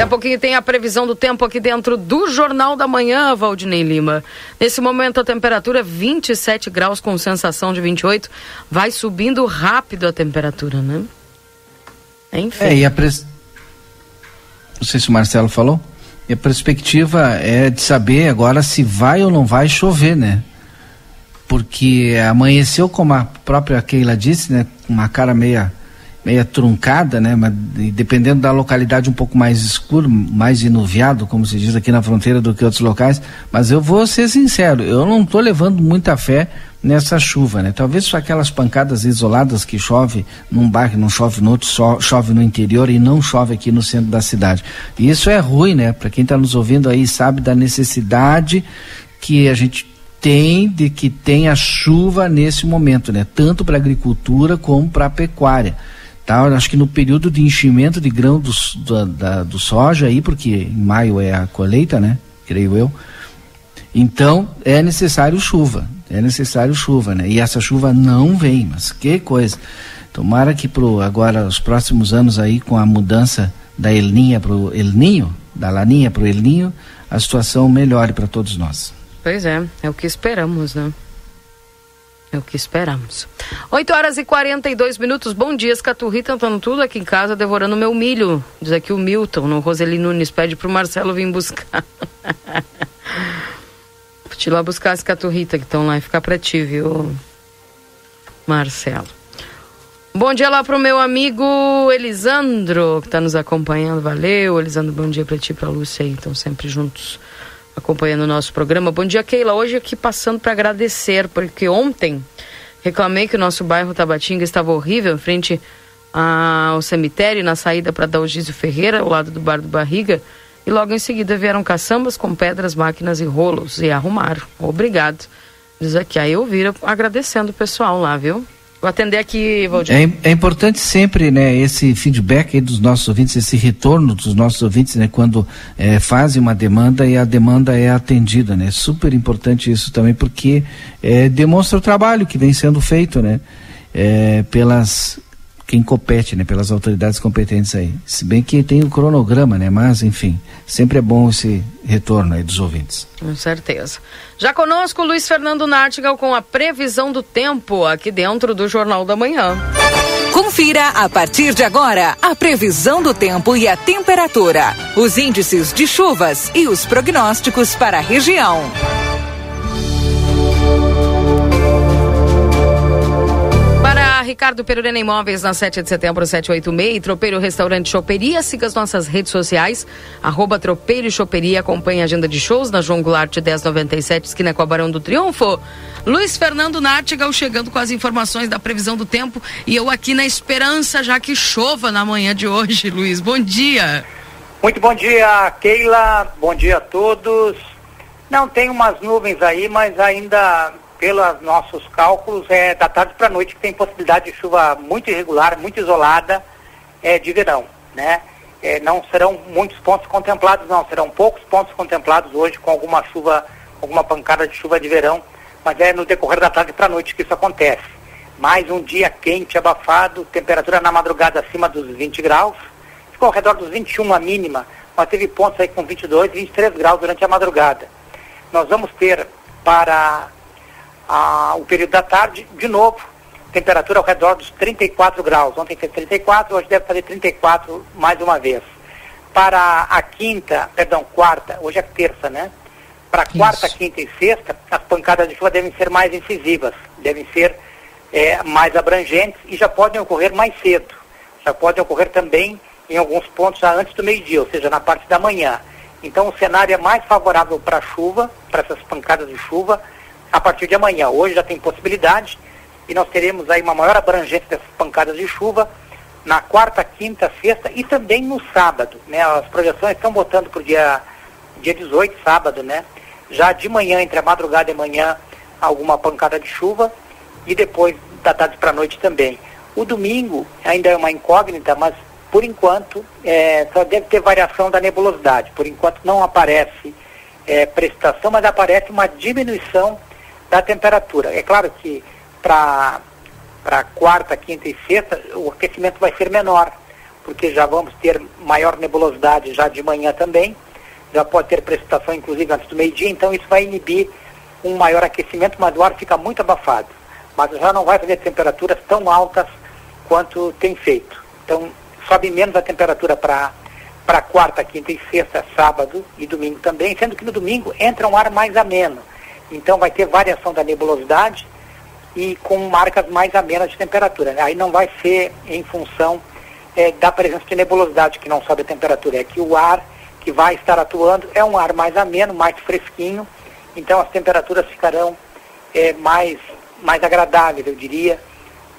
Daqui a pouquinho tem a previsão do tempo aqui dentro do Jornal da Manhã, Valdinei Lima. Nesse momento a temperatura é 27 graus com sensação de 28. Vai subindo rápido a temperatura, né? Enfim. É, e a pres... Não sei se o Marcelo falou. E a perspectiva é de saber agora se vai ou não vai chover, né? Porque amanheceu, como a própria Keila disse, né? Uma cara meia meia truncada, né? Mas dependendo da localidade um pouco mais escuro, mais inuviado, como se diz aqui na fronteira do que outros locais. Mas eu vou ser sincero, eu não estou levando muita fé nessa chuva, né? Talvez só aquelas pancadas isoladas que chove num bairro, não chove no outro, só chove no interior e não chove aqui no centro da cidade. E isso é ruim, né? Para quem está nos ouvindo aí sabe da necessidade que a gente tem de que tenha chuva nesse momento, né? Tanto para agricultura como para pecuária. Tá? Acho que no período de enchimento de grão do, do, da, do soja aí, porque em maio é a colheita, né? Creio eu. Então é necessário chuva, é necessário chuva, né? E essa chuva não vem, mas que coisa. Tomara que pro agora os próximos anos aí com a mudança da Elninha para o El Ninho, da Laninha para o El Ninho, a situação melhore para todos nós. Pois é, é o que esperamos, né? É o que esperamos. 8 horas e 42 minutos. Bom dia, Escaturri, tentando tudo aqui em casa, devorando meu milho. Diz aqui o Milton, no Roseli Nunes, pede pro Marcelo vir buscar. Vou te ir lá buscar as caturrita que estão lá e ficar pra ti, viu, Marcelo? Bom dia lá pro meu amigo Elisandro, que tá nos acompanhando. Valeu, Elisandro, bom dia pra ti pra Lúcia aí, estão sempre juntos acompanhando o nosso programa. Bom dia, Keila. Hoje aqui passando para agradecer, porque ontem reclamei que o nosso bairro Tabatinga estava horrível, em frente ao cemitério, na saída para Dalgísio Ferreira, ao lado do Bar do Barriga. E logo em seguida vieram caçambas com pedras, máquinas e rolos e arrumaram. Obrigado. Diz aqui, aí eu viro agradecendo o pessoal lá, viu? Vou atender aqui, Valdir. É, é, importante sempre, né, esse feedback dos nossos ouvintes, esse retorno dos nossos ouvintes, né, quando é, fazem uma demanda e a demanda é atendida, né? Super importante isso também, porque é, demonstra o trabalho que vem sendo feito, né? É, pelas quem compete, né, pelas autoridades competentes aí. Se bem que tem o cronograma, né, mas enfim, sempre é bom esse retorno aí dos ouvintes. Com certeza. Já conosco Luiz Fernando Nartigal com a previsão do tempo aqui dentro do Jornal da Manhã. Confira a partir de agora a previsão do tempo e a temperatura, os índices de chuvas e os prognósticos para a região. Ricardo Perurena Imóveis na 7 de setembro 786 e Tropeiro Restaurante Choperia. Siga as nossas redes sociais, arroba Tropeiro e Choperia. Acompanhe a agenda de shows na João Goulart 1097, esquina com a Barão do Triunfo. Luiz Fernando Nartigal chegando com as informações da previsão do tempo e eu aqui na esperança já que chova na manhã de hoje, Luiz. Bom dia. Muito bom dia, Keila. Bom dia a todos. Não, tem umas nuvens aí, mas ainda pelos nossos cálculos, é da tarde para a noite que tem possibilidade de chuva muito irregular, muito isolada é, de verão, né? É, não serão muitos pontos contemplados, não, serão poucos pontos contemplados hoje com alguma chuva, alguma pancada de chuva de verão, mas é no decorrer da tarde para a noite que isso acontece. Mais um dia quente, abafado, temperatura na madrugada acima dos 20 graus, ficou ao redor dos 21 a mínima, mas teve pontos aí com 22, 23 graus durante a madrugada. Nós vamos ter para ah, o período da tarde, de novo, temperatura ao redor dos 34 graus. Ontem fez 34, hoje deve fazer 34 mais uma vez. Para a quinta, perdão, quarta, hoje é terça, né? Para quarta, quinta e sexta, as pancadas de chuva devem ser mais incisivas, devem ser é, mais abrangentes e já podem ocorrer mais cedo. Já podem ocorrer também em alguns pontos já antes do meio-dia, ou seja, na parte da manhã. Então o cenário é mais favorável para a chuva, para essas pancadas de chuva, a partir de amanhã. Hoje já tem possibilidade e nós teremos aí uma maior abrangência dessas pancadas de chuva na quarta, quinta, sexta e também no sábado. Né? As projeções estão botando para o dia, dia 18, sábado, né? Já de manhã, entre a madrugada e manhã, alguma pancada de chuva e depois da tarde para a noite também. O domingo ainda é uma incógnita, mas por enquanto é, só deve ter variação da nebulosidade. Por enquanto não aparece é, precipitação, mas aparece uma diminuição da temperatura. É claro que para quarta, quinta e sexta o aquecimento vai ser menor, porque já vamos ter maior nebulosidade já de manhã também, já pode ter precipitação inclusive antes do meio-dia, então isso vai inibir um maior aquecimento, mas o ar fica muito abafado. Mas já não vai fazer temperaturas tão altas quanto tem feito. Então sobe menos a temperatura para para quarta, quinta e sexta, sábado e domingo também, sendo que no domingo entra um ar mais ameno. Então vai ter variação da nebulosidade e com marcas mais amenas de temperatura. Né? Aí não vai ser em função é, da presença de nebulosidade que não sobe a temperatura, é que o ar que vai estar atuando é um ar mais ameno, mais fresquinho, então as temperaturas ficarão é, mais, mais agradáveis, eu diria,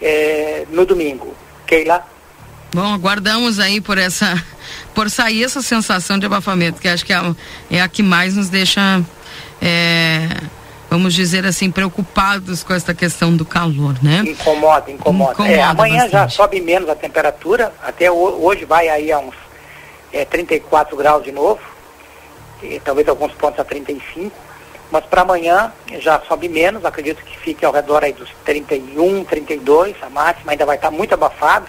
é, no domingo. Keila? Bom, aguardamos aí por essa, por sair essa sensação de abafamento, que acho que é a, é a que mais nos deixa, é, vamos dizer assim, preocupados com essa questão do calor, né? Incomoda, incomoda. incomoda é, amanhã bastante. já sobe menos a temperatura, até hoje vai aí a uns é, 34 graus de novo, e, talvez alguns pontos a 35, mas para amanhã já sobe menos, acredito que fique ao redor aí dos 31, 32, a máxima ainda vai estar muito abafado.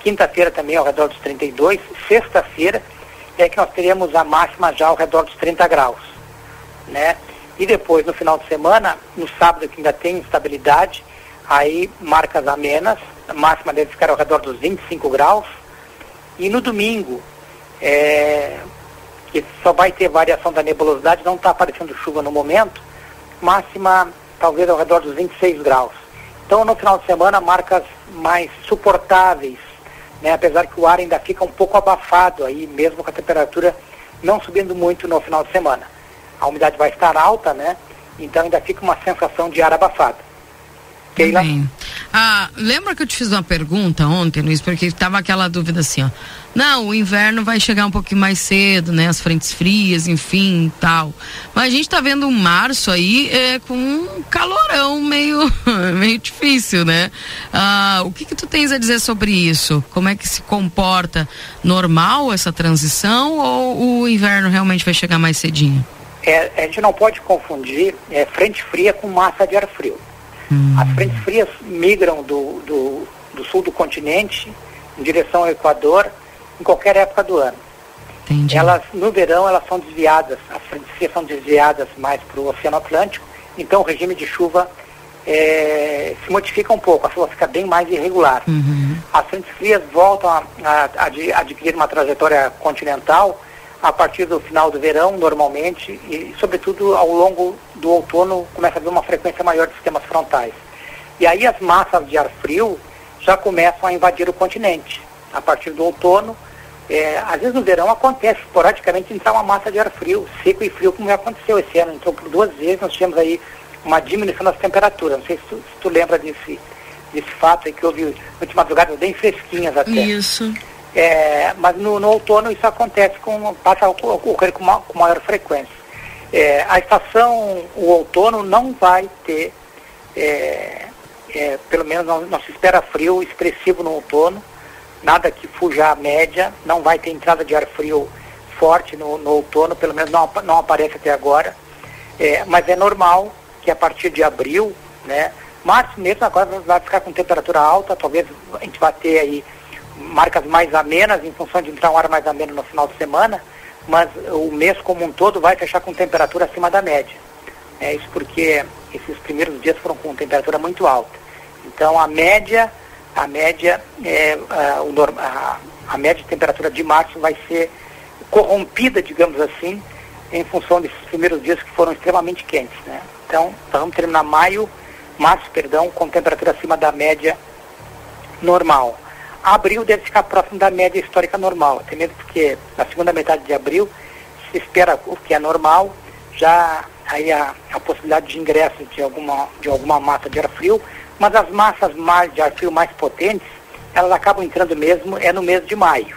Quinta-feira também ao redor dos 32, sexta-feira é que nós teremos a máxima já ao redor dos 30 graus, né? E depois no final de semana, no sábado que ainda tem estabilidade, aí marcas amenas, a máxima deve ficar ao redor dos 25 graus. E no domingo, é, que só vai ter variação da nebulosidade, não está aparecendo chuva no momento, máxima talvez ao redor dos 26 graus. Então no final de semana marcas mais suportáveis, né, apesar que o ar ainda fica um pouco abafado aí, mesmo com a temperatura não subindo muito no final de semana. A umidade vai estar alta, né? Então ainda fica uma sensação de ar abafado. Keila? Ah, lembra que eu te fiz uma pergunta ontem, Luiz, porque estava aquela dúvida assim, ó. Não, o inverno vai chegar um pouquinho mais cedo, né? As frentes frias, enfim, tal. Mas a gente está vendo um março aí é, com um calorão meio, meio difícil, né? Ah, o que que tu tens a dizer sobre isso? Como é que se comporta? Normal essa transição ou o inverno realmente vai chegar mais cedinho? É, a gente não pode confundir é, frente fria com massa de ar frio. Hum. As frentes frias migram do, do, do, sul do continente em direção ao Equador em qualquer época do ano. Entendi. Elas, no verão, elas são desviadas, as frentes frias são desviadas mais para o Oceano Atlântico, então o regime de chuva é, se modifica um pouco, a chuva fica bem mais irregular. Uhum. As frentes frias voltam a, a, a adquirir uma trajetória continental a partir do final do verão, normalmente, e sobretudo ao longo do outono começa a haver uma frequência maior de sistemas frontais. E aí as massas de ar frio já começam a invadir o continente. A partir do outono, é, às vezes no verão acontece esporadicamente entrar uma massa de ar frio, seco e frio, como já aconteceu esse ano. Então, por duas vezes nós tivemos aí uma diminuição das temperaturas. Não sei se tu, se tu lembra desse, desse fato aí que houve últimas madrugadas bem fresquinhas até. Isso. É, mas no, no, outono isso acontece com, passa a ocorrer com, com maior frequência. É, a estação, o outono não vai ter, é, é, pelo menos não, não, se espera frio expressivo no outono, nada que fuja à média, não vai ter entrada de ar frio forte no, no outono, pelo menos não, não aparece até agora. É, mas é normal que a partir de abril, né, março mesmo agora vai ficar com temperatura alta, talvez a gente vá ter aí marcas mais amenas, em função de entrar um ar mais ameno no final de semana, mas o mês como um todo vai fechar com temperatura acima da média. É isso porque esses primeiros dias foram com temperatura muito alta. Então a média, a média, é, o, a, a média de temperatura de março vai ser corrompida, digamos assim, em função desses primeiros dias que foram extremamente quentes. Né? Então, vamos terminar maio, março, perdão, com temperatura acima da média normal. Abril deve ficar próximo da média histórica normal, até mesmo porque na segunda metade de abril se espera o que é normal, já aí a, a possibilidade de ingresso de alguma, de alguma massa de ar frio, mas as massas mais, de ar frio mais potentes, elas acabam entrando mesmo é no mês de maio,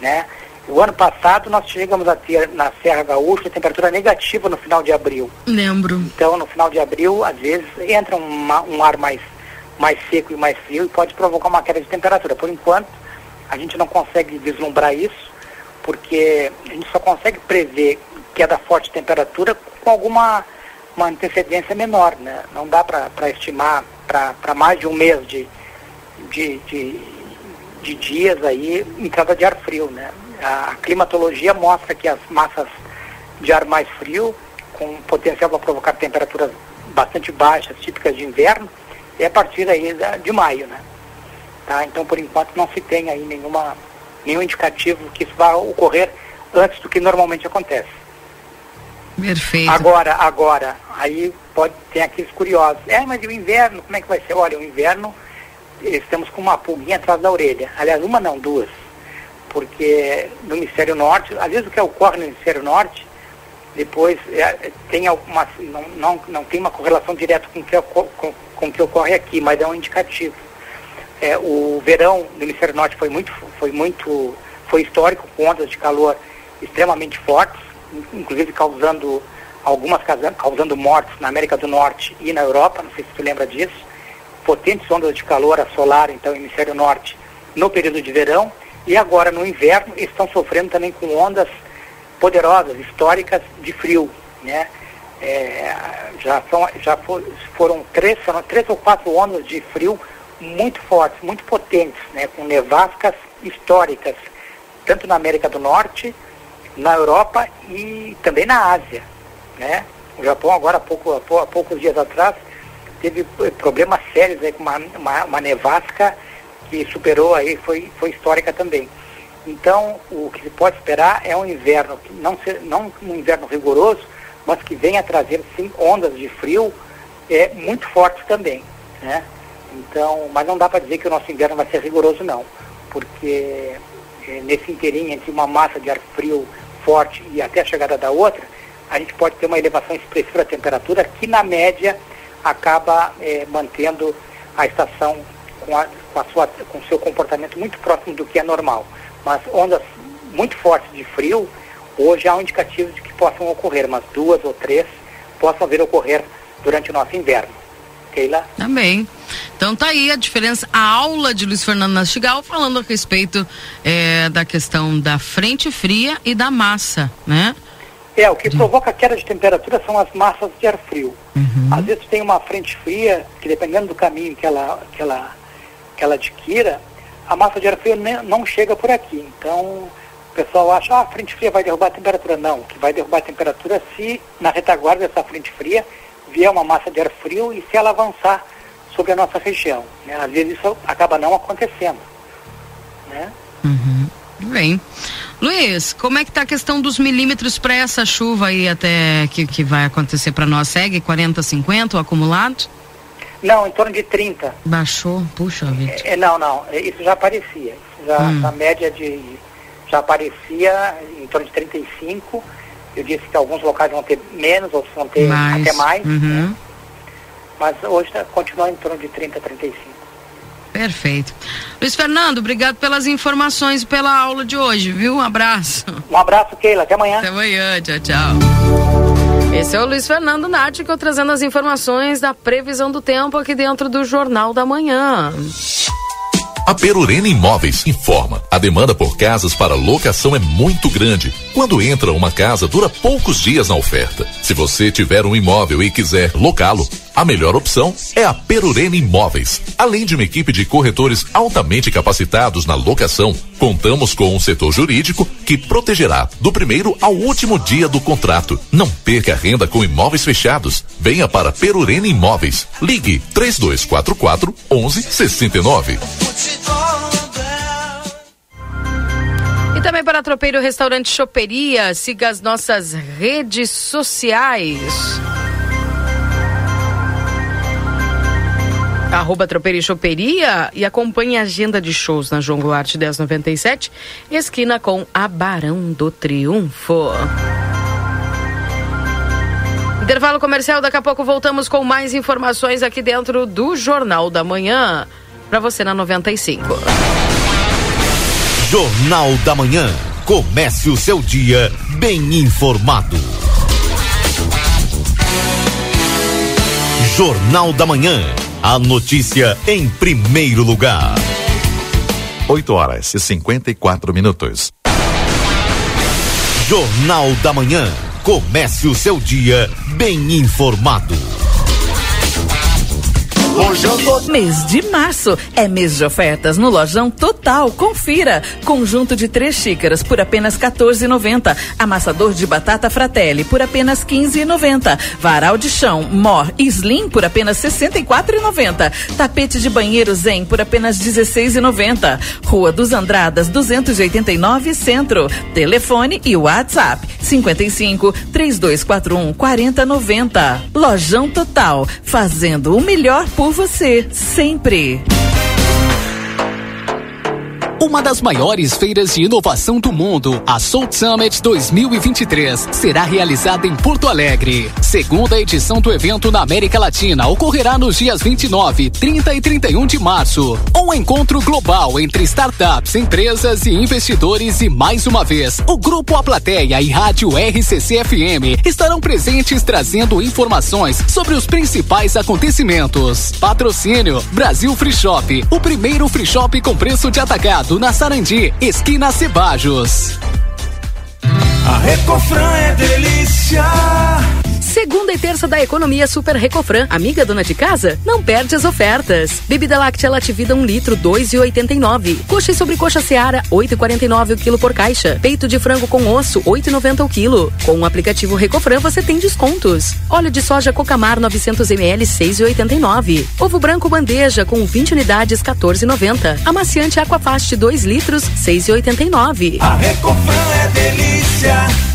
né? O ano passado nós chegamos a ter na Serra Gaúcha temperatura negativa no final de abril. Lembro. Então no final de abril, às vezes, entra uma, um ar mais, mais seco e mais frio e pode provocar uma queda de temperatura. Por enquanto, a gente não consegue vislumbrar isso, porque a gente só consegue prever queda forte de temperatura com alguma uma antecedência menor. Né? Não dá para estimar para mais de um mês de, de, de, de dias aí entrada de ar frio. Né? A climatologia mostra que as massas de ar mais frio, com potencial para provocar temperaturas bastante baixas, típicas de inverno, é a partir aí de maio, né? Tá? Então, por enquanto, não se tem aí nenhuma, nenhum indicativo que isso vá ocorrer antes do que normalmente acontece. Perfeito. Agora, agora, aí pode ter aqueles curiosos. É, mas e o inverno, como é que vai ser? Olha, o inverno, estamos com uma pulguinha atrás da orelha. Aliás, uma não, duas porque no hemisfério norte, às vezes o que ocorre no hemisfério norte, depois é, tem alguma, não, não, não tem uma correlação direta com o que, com, com o que ocorre aqui, mas é um indicativo. É, o verão no hemisfério norte foi muito, foi muito, foi histórico, com ondas de calor extremamente fortes, inclusive causando algumas causando mortes na América do Norte e na Europa, não sei se você lembra disso, potentes ondas de calor assolaram então o hemisfério norte no período de verão e agora, no inverno, estão sofrendo também com ondas poderosas, históricas de frio. Né? É, já são, já for, foram três, foram três ou quatro ondas de frio muito fortes, muito potentes, né? com nevascas históricas, tanto na América do Norte, na Europa e também na Ásia. Né? O Japão agora, há, pouco, há poucos dias atrás, teve problemas sérios aí com uma, uma, uma nevasca que superou aí, foi, foi histórica também. Então, o que se pode esperar é um inverno, não, ser, não um inverno rigoroso, mas que venha trazer sim ondas de frio é, muito fortes também. Né? Então, mas não dá para dizer que o nosso inverno vai ser rigoroso não, porque é, nesse inteirinho entre uma massa de ar frio forte e até a chegada da outra, a gente pode ter uma elevação expressiva da temperatura que na média acaba é, mantendo a estação com, a, com, a sua, com seu comportamento muito próximo do que é normal. Mas ondas muito fortes de frio, hoje há um indicativo de que possam ocorrer, mas duas ou três possam vir ocorrer durante o nosso inverno. Keila? Também. Então tá aí a diferença, a aula de Luiz Fernando Nastigal falando a respeito é, da questão da frente fria e da massa, né? É, o que provoca a queda de temperatura são as massas de ar frio. Uhum. Às vezes tem uma frente fria, que dependendo do caminho que ela, que ela que ela adquira, a massa de ar frio não chega por aqui. Então, o pessoal acha, ah, a frente fria vai derrubar a temperatura. Não, que vai derrubar a temperatura se na retaguarda dessa frente fria vier uma massa de ar frio e se ela avançar sobre a nossa região. Né? Às vezes isso acaba não acontecendo. Né? Uhum. Bem. Luiz, como é que está a questão dos milímetros para essa chuva aí até que, que vai acontecer para nós? Segue 40, 50 o acumulado? Não, em torno de 30. Baixou? Puxa vida. É, não, não, é, isso já aparecia. Já, hum. A média de. Já aparecia em torno de 35. Eu disse que alguns locais vão ter menos, outros vão ter mais. até mais. Uhum. Né? Mas hoje tá, continua em torno de 30, 35. Perfeito. Luiz Fernando, obrigado pelas informações e pela aula de hoje, viu? Um abraço. Um abraço, Keila. Até amanhã. Até amanhã. Tchau, tchau. Esse é o Luiz Fernando Nático trazendo as informações da previsão do tempo aqui dentro do Jornal da Manhã. A Perurena Imóveis informa: a demanda por casas para locação é muito grande. Quando entra uma casa, dura poucos dias na oferta. Se você tiver um imóvel e quiser locá-lo, a melhor opção é a Perurena Imóveis. Além de uma equipe de corretores altamente capacitados na locação, contamos com um setor jurídico que protegerá do primeiro ao último dia do contrato. Não perca renda com imóveis fechados. Venha para Perurena Imóveis. Ligue 3244 1169. também para Tropeiro Restaurante Choperia, siga as nossas redes sociais. Arroba Tropeiro e Choperia e acompanhe a agenda de shows na João Goulart 1097, esquina com a Barão do Triunfo. Intervalo comercial, daqui a pouco voltamos com mais informações aqui dentro do Jornal da Manhã, para você na 95. Jornal da Manhã. Comece o seu dia bem informado. Jornal da Manhã. A notícia em primeiro lugar. 8 horas e 54 minutos. Jornal da Manhã. Comece o seu dia bem informado. Mês de março é mês de ofertas no Lojão Total. Confira. Conjunto de três xícaras por apenas 14,90. Amassador de batata Fratelli por apenas 15,90. Varal de chão Mor Slim por apenas 64,90. Tapete de banheiro Zen por apenas 16,90. Rua dos Andradas 289 Centro. Telefone e WhatsApp 55 3241 4090. Lojão Total, fazendo o melhor por você, sempre. Uma das maiores feiras de inovação do mundo, a Soul Summit 2023, será realizada em Porto Alegre. Segunda edição do evento na América Latina ocorrerá nos dias 29, 30 e 31 de março. Um encontro global entre startups, empresas e investidores e mais uma vez, o Grupo A Plateia e Rádio RCC FM estarão presentes trazendo informações sobre os principais acontecimentos. Patrocínio Brasil Free Shop, o primeiro free shop com preço de atacado na Sarandi, esquina Cebajos. A Recofran é delícia. Segunda e terça da economia Super Recofran. Amiga dona de casa? Não perde as ofertas. Bebida láctea Lativida 1 um litro, 2,89. Coxa e sobrecoxa Seara, 8,49 o quilo por caixa. Peito de frango com osso, 8,90 o quilo. Com o aplicativo Recofran você tem descontos. Óleo de soja Cocamar 900 ml, 6,89. Ovo branco bandeja com 20 unidades, 14,90. Amaciante Aquafast 2 litros, 6,89. A Recofran é delícia.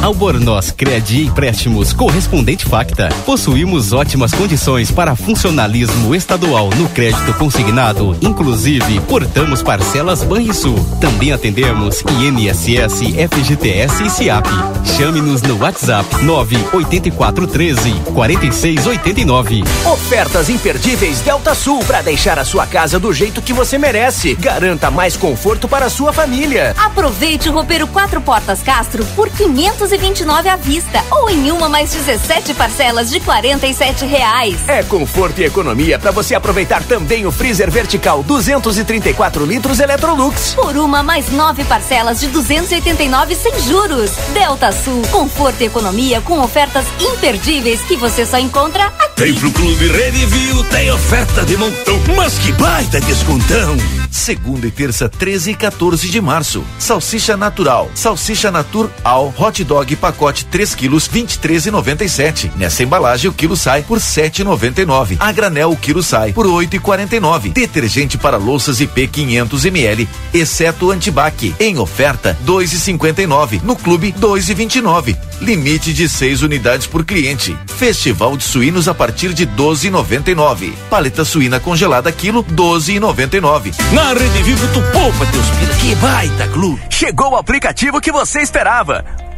Albornoz Credi Empréstimos Correspondente Facta. Possuímos ótimas condições para funcionalismo estadual no crédito consignado. Inclusive, portamos parcelas Banrisul. Também atendemos INSS, FGTS e SIAP. Chame-nos no WhatsApp 98413 4689. Ofertas imperdíveis Delta Sul para deixar a sua casa do jeito que você merece. Garanta mais conforto para a sua família. Aproveite o roupeiro quatro portas Castro por 500 229 à vista ou em uma mais 17 parcelas de 47 reais. É conforto e economia para você aproveitar também o freezer vertical 234 litros Electrolux. Por uma mais nove parcelas de 289 sem juros. Delta Sul, conforto e economia com ofertas imperdíveis que você só encontra aqui. Tem pro Clube Redivio, tem oferta de montão, mas que baita descontão. Segunda e terça, 13 e 14 de março. Salsicha natural, salsicha natur al hot dog pacote 3 quilos 23,97. Nessa embalagem o quilo sai por 7,99. A granel o quilo sai por 8,49. Detergente para louças IP 500 ml, exceto antibac. Em oferta 2,59. No clube 2,29. Limite de 6 unidades por cliente. Festival de suínos a partir de 12,99. Paleta suína congelada quilo 12,99. Na Rede Vivo tu poupa teus pila, que baita clube. Chegou o aplicativo que você esperava.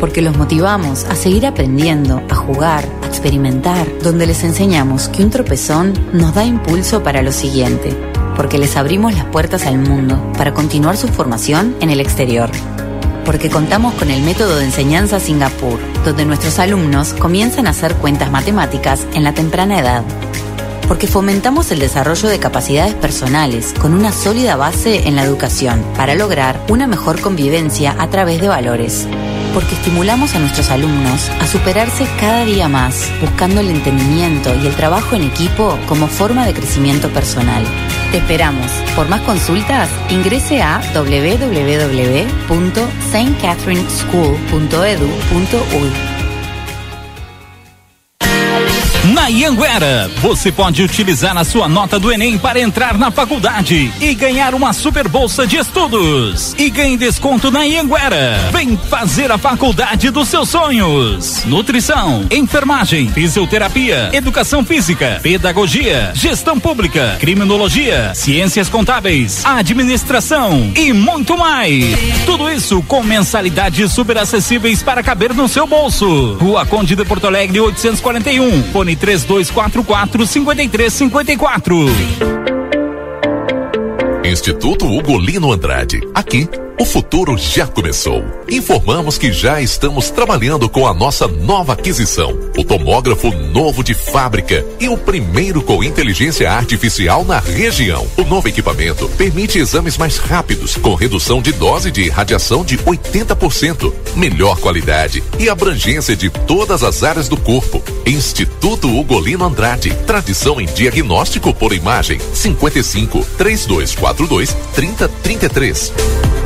Porque los motivamos a seguir aprendiendo, a jugar, a experimentar, donde les enseñamos que un tropezón nos da impulso para lo siguiente, porque les abrimos las puertas al mundo para continuar su formación en el exterior. Porque contamos con el método de enseñanza Singapur, donde nuestros alumnos comienzan a hacer cuentas matemáticas en la temprana edad porque fomentamos el desarrollo de capacidades personales con una sólida base en la educación para lograr una mejor convivencia a través de valores. Porque estimulamos a nuestros alumnos a superarse cada día más, buscando el entendimiento y el trabajo en equipo como forma de crecimiento personal. Te esperamos. Por más consultas, ingrese a www.stcatherineschool.edu.uy. Na Ianguera, você pode utilizar a sua nota do Enem para entrar na faculdade e ganhar uma super bolsa de estudos. E ganhe desconto na Ianguera. Vem fazer a faculdade dos seus sonhos. Nutrição, enfermagem, fisioterapia, educação física, pedagogia, gestão pública, criminologia, ciências contábeis, administração e muito mais. Tudo isso com mensalidades super acessíveis para caber no seu bolso. Rua Conde de Porto Alegre 841, fone 3244 5354. Instituto Ugolino Andrade. Aqui o futuro já começou. Informamos que já estamos trabalhando com a nossa nova aquisição, o tomógrafo novo de fábrica e o primeiro com inteligência artificial na região. O novo equipamento permite exames mais rápidos, com redução de dose de radiação de 80%, melhor qualidade e abrangência de todas as áreas do corpo. Instituto Ugolino Andrade, tradição em diagnóstico por imagem, 55 3242 3033.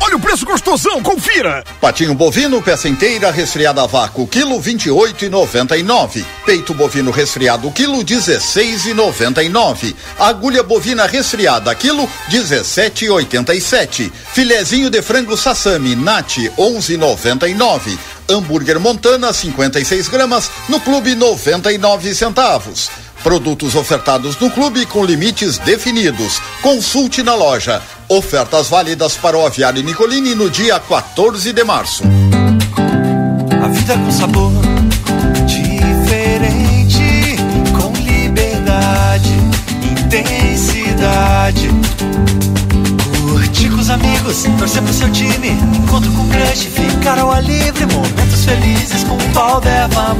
Olha o preço gostosão, confira! Patinho bovino, peça inteira, resfriada a vácuo, quilo vinte e oito e noventa e nove. Peito bovino resfriado, quilo dezesseis e noventa e nove. Agulha bovina resfriada, quilo dezessete e oitenta e sete. Filezinho de frango sassami, nati, onze e noventa e nove. Hambúrguer Montana, 56 gramas, no clube 99 centavos. Produtos ofertados no clube com limites definidos. Consulte na loja. Ofertas válidas para o aviário Nicolini no dia 14 de março. A vida com sabor diferente, com liberdade, intensidade. Curtir com os amigos, torcer pro seu time, encontro com crush, ficar ao ar livre, momentos felizes com o pau de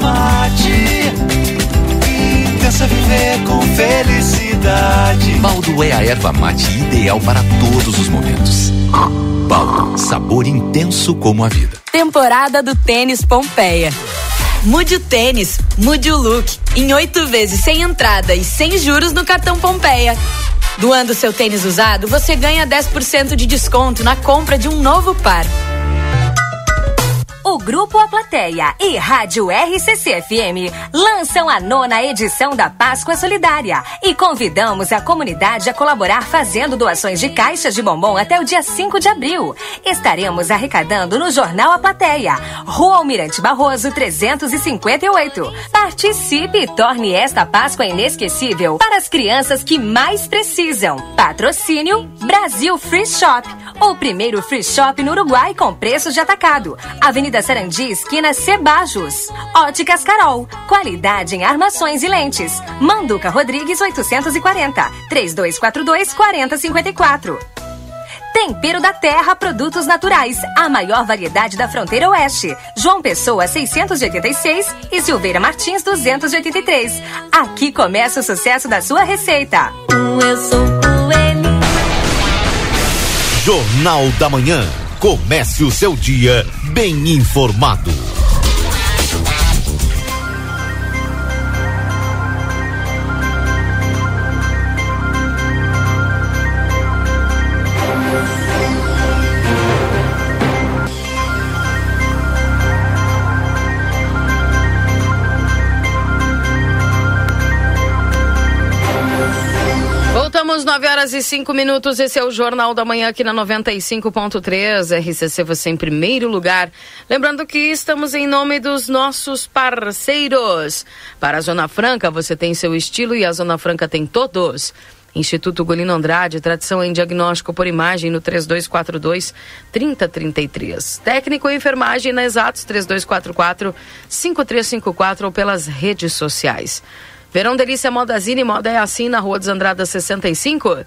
mate Intensa viver com felicidade. Baldo é a erva mate ideal para todos os momentos. Baldo, sabor intenso como a vida. Temporada do Tênis Pompeia. Mude o tênis, mude o look. Em oito vezes sem entrada e sem juros no cartão Pompeia. Doando seu tênis usado, você ganha 10% de desconto na compra de um novo par. O Grupo A Plateia e Rádio RCC FM lançam a nona edição da Páscoa Solidária e convidamos a comunidade a colaborar fazendo doações de caixas de bombom até o dia 5 de abril. Estaremos arrecadando no Jornal A Plateia, Rua Almirante Barroso 358. Participe e torne esta Páscoa inesquecível para as crianças que mais precisam. Patrocínio Brasil Free Shop, o primeiro free shop no Uruguai com preços de atacado. Avenida Sarandi, esquina Cebajos. Óticas Carol, qualidade em armações e lentes. Manduca Rodrigues 840, 3242 4054. Tempero da Terra Produtos Naturais, a maior variedade da fronteira oeste. João Pessoa 686 e Silveira Martins 283. Aqui começa o sucesso da sua receita. Eu sou coelho. Jornal da Manhã. Comece o seu dia bem informado. Voltamos 9 horas e 5 minutos. Esse é o Jornal da Manhã aqui na 95.3. RCC você em primeiro lugar. Lembrando que estamos em nome dos nossos parceiros. Para a Zona Franca, você tem seu estilo e a Zona Franca tem todos. Instituto Golino Andrade, tradição em diagnóstico por imagem no 3242 3033. Técnico em enfermagem na Exatos 3244 5354 ou pelas redes sociais. Verão Delícia Modazine, moda é assim na Rua dos Andradas 65.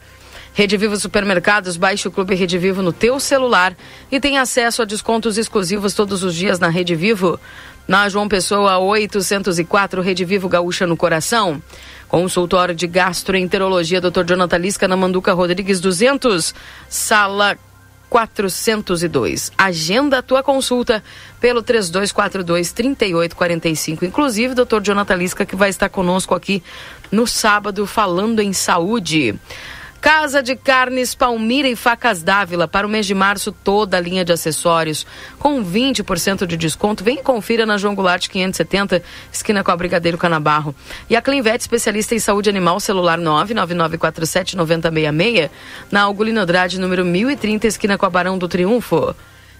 Rede Vivo Supermercados, baixe o Clube Rede Vivo no teu celular e tem acesso a descontos exclusivos todos os dias na Rede Vivo. Na João Pessoa 804, Rede Vivo Gaúcha no Coração. Consultório de Gastroenterologia, Dr. Jonathan Lisca, na Manduca Rodrigues 200, sala 402. Agenda a tua consulta pelo 3242 3845. Inclusive, Dr. Jonathan Lisca, que vai estar conosco aqui no sábado falando em saúde. Casa de Carnes Palmira e Facas Dávila. Para o mês de março, toda a linha de acessórios com 20% de desconto. Vem e confira na João Goulart 570, esquina com a Brigadeiro Canabarro. E a Clinvet, especialista em saúde animal, celular 999479066, na Algolino Andrade, número 1030, esquina com a Barão do Triunfo.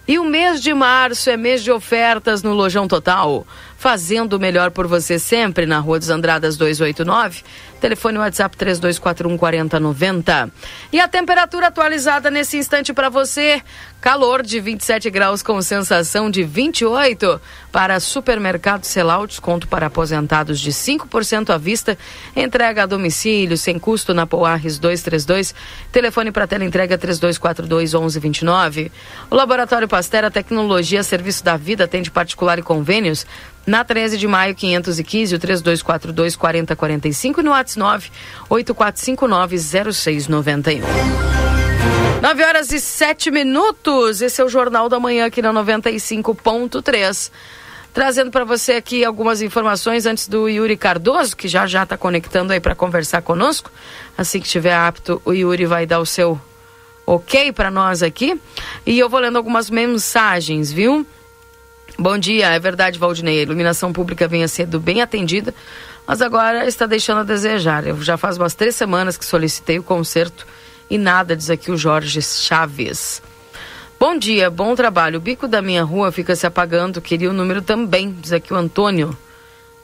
E o mês de março é mês de ofertas no Lojão Total. Fazendo o melhor por você sempre na Rua dos Andradas 289. Telefone WhatsApp 3241 4090. E a temperatura atualizada nesse instante para você. Calor de 27 graus com sensação de 28 para supermercado Celal, desconto para aposentados de 5% à vista, entrega a domicílio sem custo na Poarres 232, telefone para tela entrega 3242 1129. O Laboratório Pastera Tecnologia Serviço da Vida atende particular e convênios na 13 de maio 515, o 3242 4045 e no WhatsApp 8459 0691. 9 horas e 7 minutos. Esse é o Jornal da Manhã aqui na 95.3. Trazendo para você aqui algumas informações antes do Yuri Cardoso, que já já está conectando aí para conversar conosco. Assim que estiver apto, o Yuri vai dar o seu ok para nós aqui. E eu vou lendo algumas mensagens, viu? Bom dia, é verdade, Valdinei. A iluminação pública vinha sendo bem atendida, mas agora está deixando a desejar. Eu já faz umas três semanas que solicitei o conserto e nada, diz aqui o Jorge Chaves. Bom dia, bom trabalho. O bico da minha rua fica se apagando. Queria o número também, diz aqui o Antônio.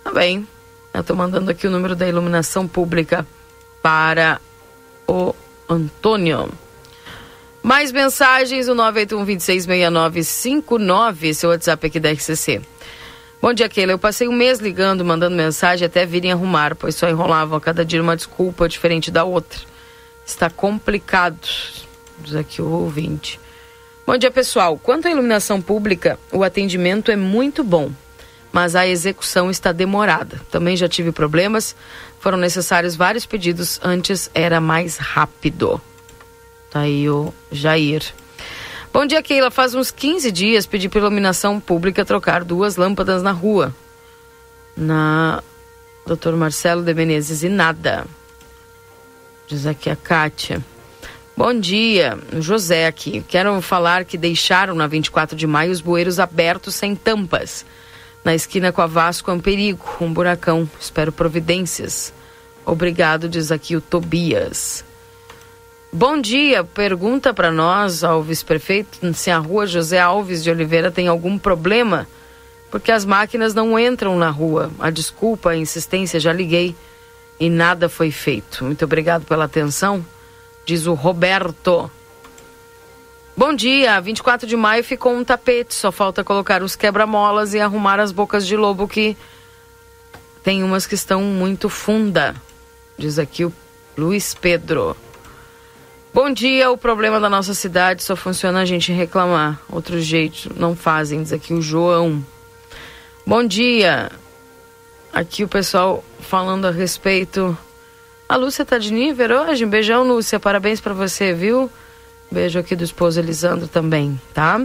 Tá bem. Eu estou mandando aqui o número da iluminação pública para o Antônio. Mais mensagens, o 981-266959, esse é o WhatsApp aqui da RCC. Bom dia, Keila. Eu passei um mês ligando, mandando mensagem até virem arrumar, pois só enrolavam a cada dia uma desculpa diferente da outra. Está complicado, diz aqui o ouvinte. Bom dia, pessoal. Quanto à iluminação pública, o atendimento é muito bom, mas a execução está demorada. Também já tive problemas, foram necessários vários pedidos, antes era mais rápido. Tá aí o Jair. Bom dia, Keila. Faz uns 15 dias pedi para iluminação pública trocar duas lâmpadas na rua. Na Dr. Marcelo de Menezes e nada. Diz aqui a Kátia. Bom dia, José aqui. Quero falar que deixaram na 24 de maio os bueiros abertos sem tampas. Na esquina com a Vasco é um perigo, um buracão. Espero providências. Obrigado, diz aqui o Tobias. Bom dia, pergunta para nós, ao vice-prefeito, se a rua José Alves de Oliveira tem algum problema, porque as máquinas não entram na rua. A desculpa, a insistência, já liguei e nada foi feito. Muito obrigado pela atenção, diz o Roberto. Bom dia, 24 de maio ficou um tapete, só falta colocar os quebra-molas e arrumar as bocas de lobo que tem umas que estão muito funda, diz aqui o Luiz Pedro. Bom dia, o problema da nossa cidade só funciona a gente reclamar. Outro jeito não fazem, diz aqui o João. Bom dia. Aqui o pessoal falando a respeito. A Lúcia tá de nível hoje. Beijão, Lúcia. Parabéns para você, viu? Beijo aqui do esposo Elisandro também, tá?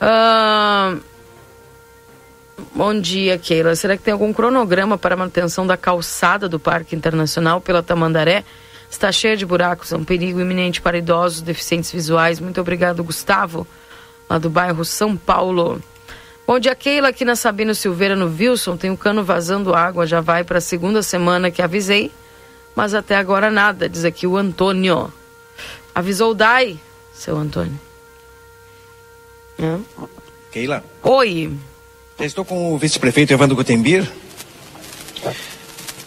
Ah, bom dia, Keila. Será que tem algum cronograma para manutenção da calçada do Parque Internacional pela Tamandaré? Está cheia de buracos, é um perigo iminente para idosos, deficientes visuais. Muito obrigado, Gustavo, lá do bairro São Paulo. Bom dia, Keila, aqui na Sabino Silveira, no Wilson. Tem um cano vazando água, já vai para a segunda semana que avisei. mas até agora nada, diz aqui o Antônio. Avisou o DAI, seu Antônio. Hã? Keila, Oi. estou com o vice-prefeito Evandro Gutembir.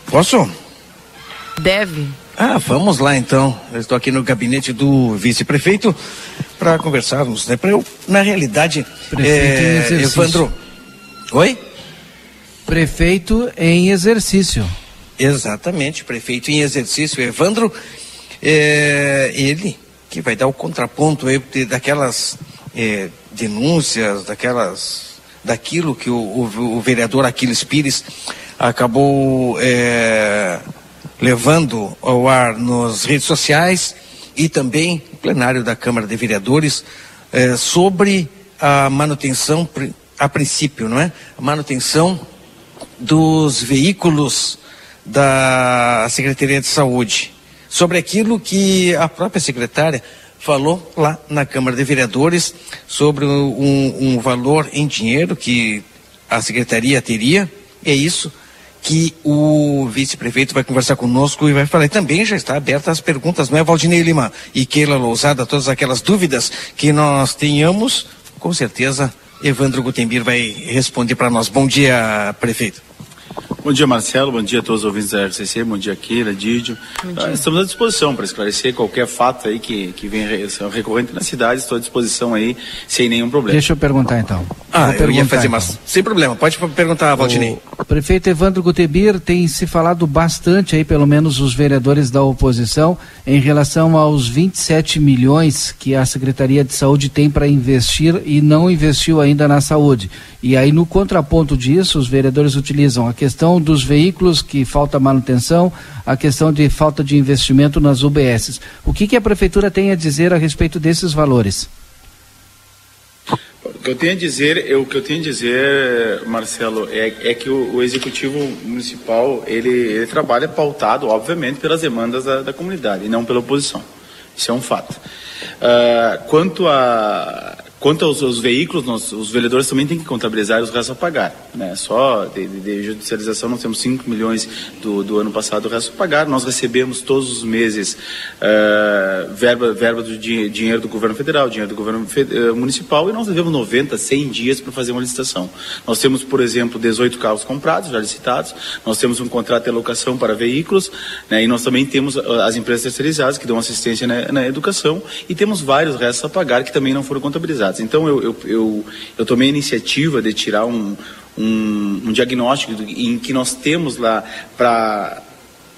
Posso? Deve. Ah, vamos lá então. Eu estou aqui no gabinete do vice-prefeito para conversarmos, né? Para eu, na realidade, Prefeito em é, exercício. Evandro. Oi? Prefeito em exercício. Exatamente, prefeito em exercício, Evandro, é, ele que vai dar o contraponto aí de- daquelas é, denúncias, daquelas, daquilo que o, o- o vereador Aquiles Pires acabou é, levando ao ar nas redes sociais e também no plenário da Câmara de Vereadores é, sobre a manutenção, a princípio, não é? A manutenção dos veículos da Secretaria de Saúde, sobre aquilo que a própria secretária falou lá na Câmara de Vereadores sobre um, um valor em dinheiro que a secretaria teria. É isso que o vice-prefeito vai conversar conosco e vai falar. E também já está aberta as perguntas, não é, Valdinei Lima e Keila Lousada, todas aquelas dúvidas que nós tenhamos, com certeza Evandro Gutembir vai responder para nós. Bom dia, prefeito. Bom dia, Marcelo. Bom dia a todos os ouvintes da RCC. Bom dia, Keila, Didio. Ah, estamos à disposição para esclarecer qualquer fato aí que, que vem re- recorrente na cidade. Estou à disposição aí, sem nenhum problema. Deixa eu perguntar então. Ah, Vou eu ia fazer, então. mas sem problema. Pode perguntar, Valdinei. O prefeito Evandro Gutebir tem se falado bastante aí, pelo menos os vereadores da oposição, em relação aos 27 milhões que a Secretaria de Saúde tem para investir e não investiu ainda na saúde. E aí, no contraponto disso, os vereadores utilizam a questão dos veículos que falta manutenção, a questão de falta de investimento nas UBSs. O que, que a prefeitura tem a dizer a respeito desses valores? O que eu tenho a dizer, o que eu tenho a dizer, Marcelo, é, é que o, o executivo municipal ele, ele trabalha pautado, obviamente, pelas demandas da, da comunidade e não pela oposição. Isso é um fato. Ah, quanto a quanto aos, aos veículos, nós, os vereadores também têm que contabilizar os restos a pagar. Né? Só de, de- de judicialização nós temos 5 milhões do, do ano passado, o resto a pagar. Nós recebemos todos os meses ah, verba, verba do di- dinheiro do governo federal, dinheiro do governo eh, municipal e nós devemos 90, 100 dias para fazer uma licitação. Nós temos, por exemplo, 18 carros comprados, já licitados, nós temos um contrato de alocação para veículos né? e nós também temos ah, as empresas terceirizadas que dão assistência na, na educação e temos vários restos a pagar que também não foram contabilizados. Então eu, eu, eu, eu tomei a iniciativa de tirar um, um, um diagnóstico em que nós temos lá para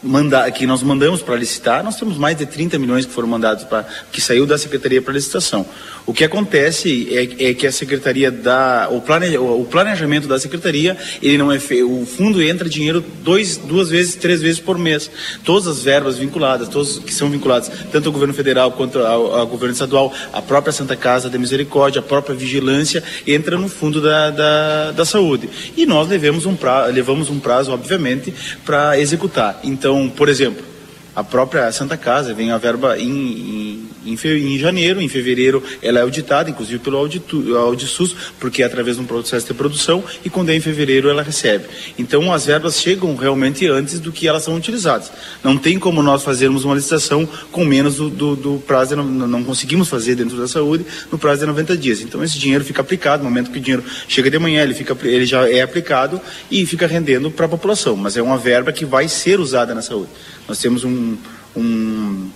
mandar, que nós mandamos para licitar, nós temos mais de 30 milhões que foram mandados para que saiu da secretaria para licitação. O que acontece é, é que a secretaria dá o, plane, o planejamento da secretaria, ele não é fe, o fundo entra dinheiro dois, duas vezes, três vezes por mês. Todas as verbas vinculadas, todos que são vinculados tanto ao governo federal quanto ao, ao governo estadual, a própria Santa Casa da Misericórdia, a própria vigilância entra no fundo da, da, da saúde. E nós levamos um prazo, levamos um prazo, obviamente, para executar. Então, por exemplo, a própria Santa Casa vem a verba em, em, em, em janeiro, em fevereiro ela é auditada, inclusive pelo auditu, Audisus, porque é através de um processo de produção, e quando é em fevereiro ela recebe. Então as verbas chegam realmente antes do que elas são utilizadas. Não tem como nós fazermos uma licitação com menos do, do, do prazo, no- não conseguimos fazer dentro da saúde no prazo de 90 dias. Então esse dinheiro fica aplicado, no momento que o dinheiro chega de manhã, ele, fica, ele já é aplicado e fica rendendo para a população. Mas é uma verba que vai ser usada na saúde. Nós temos um, um,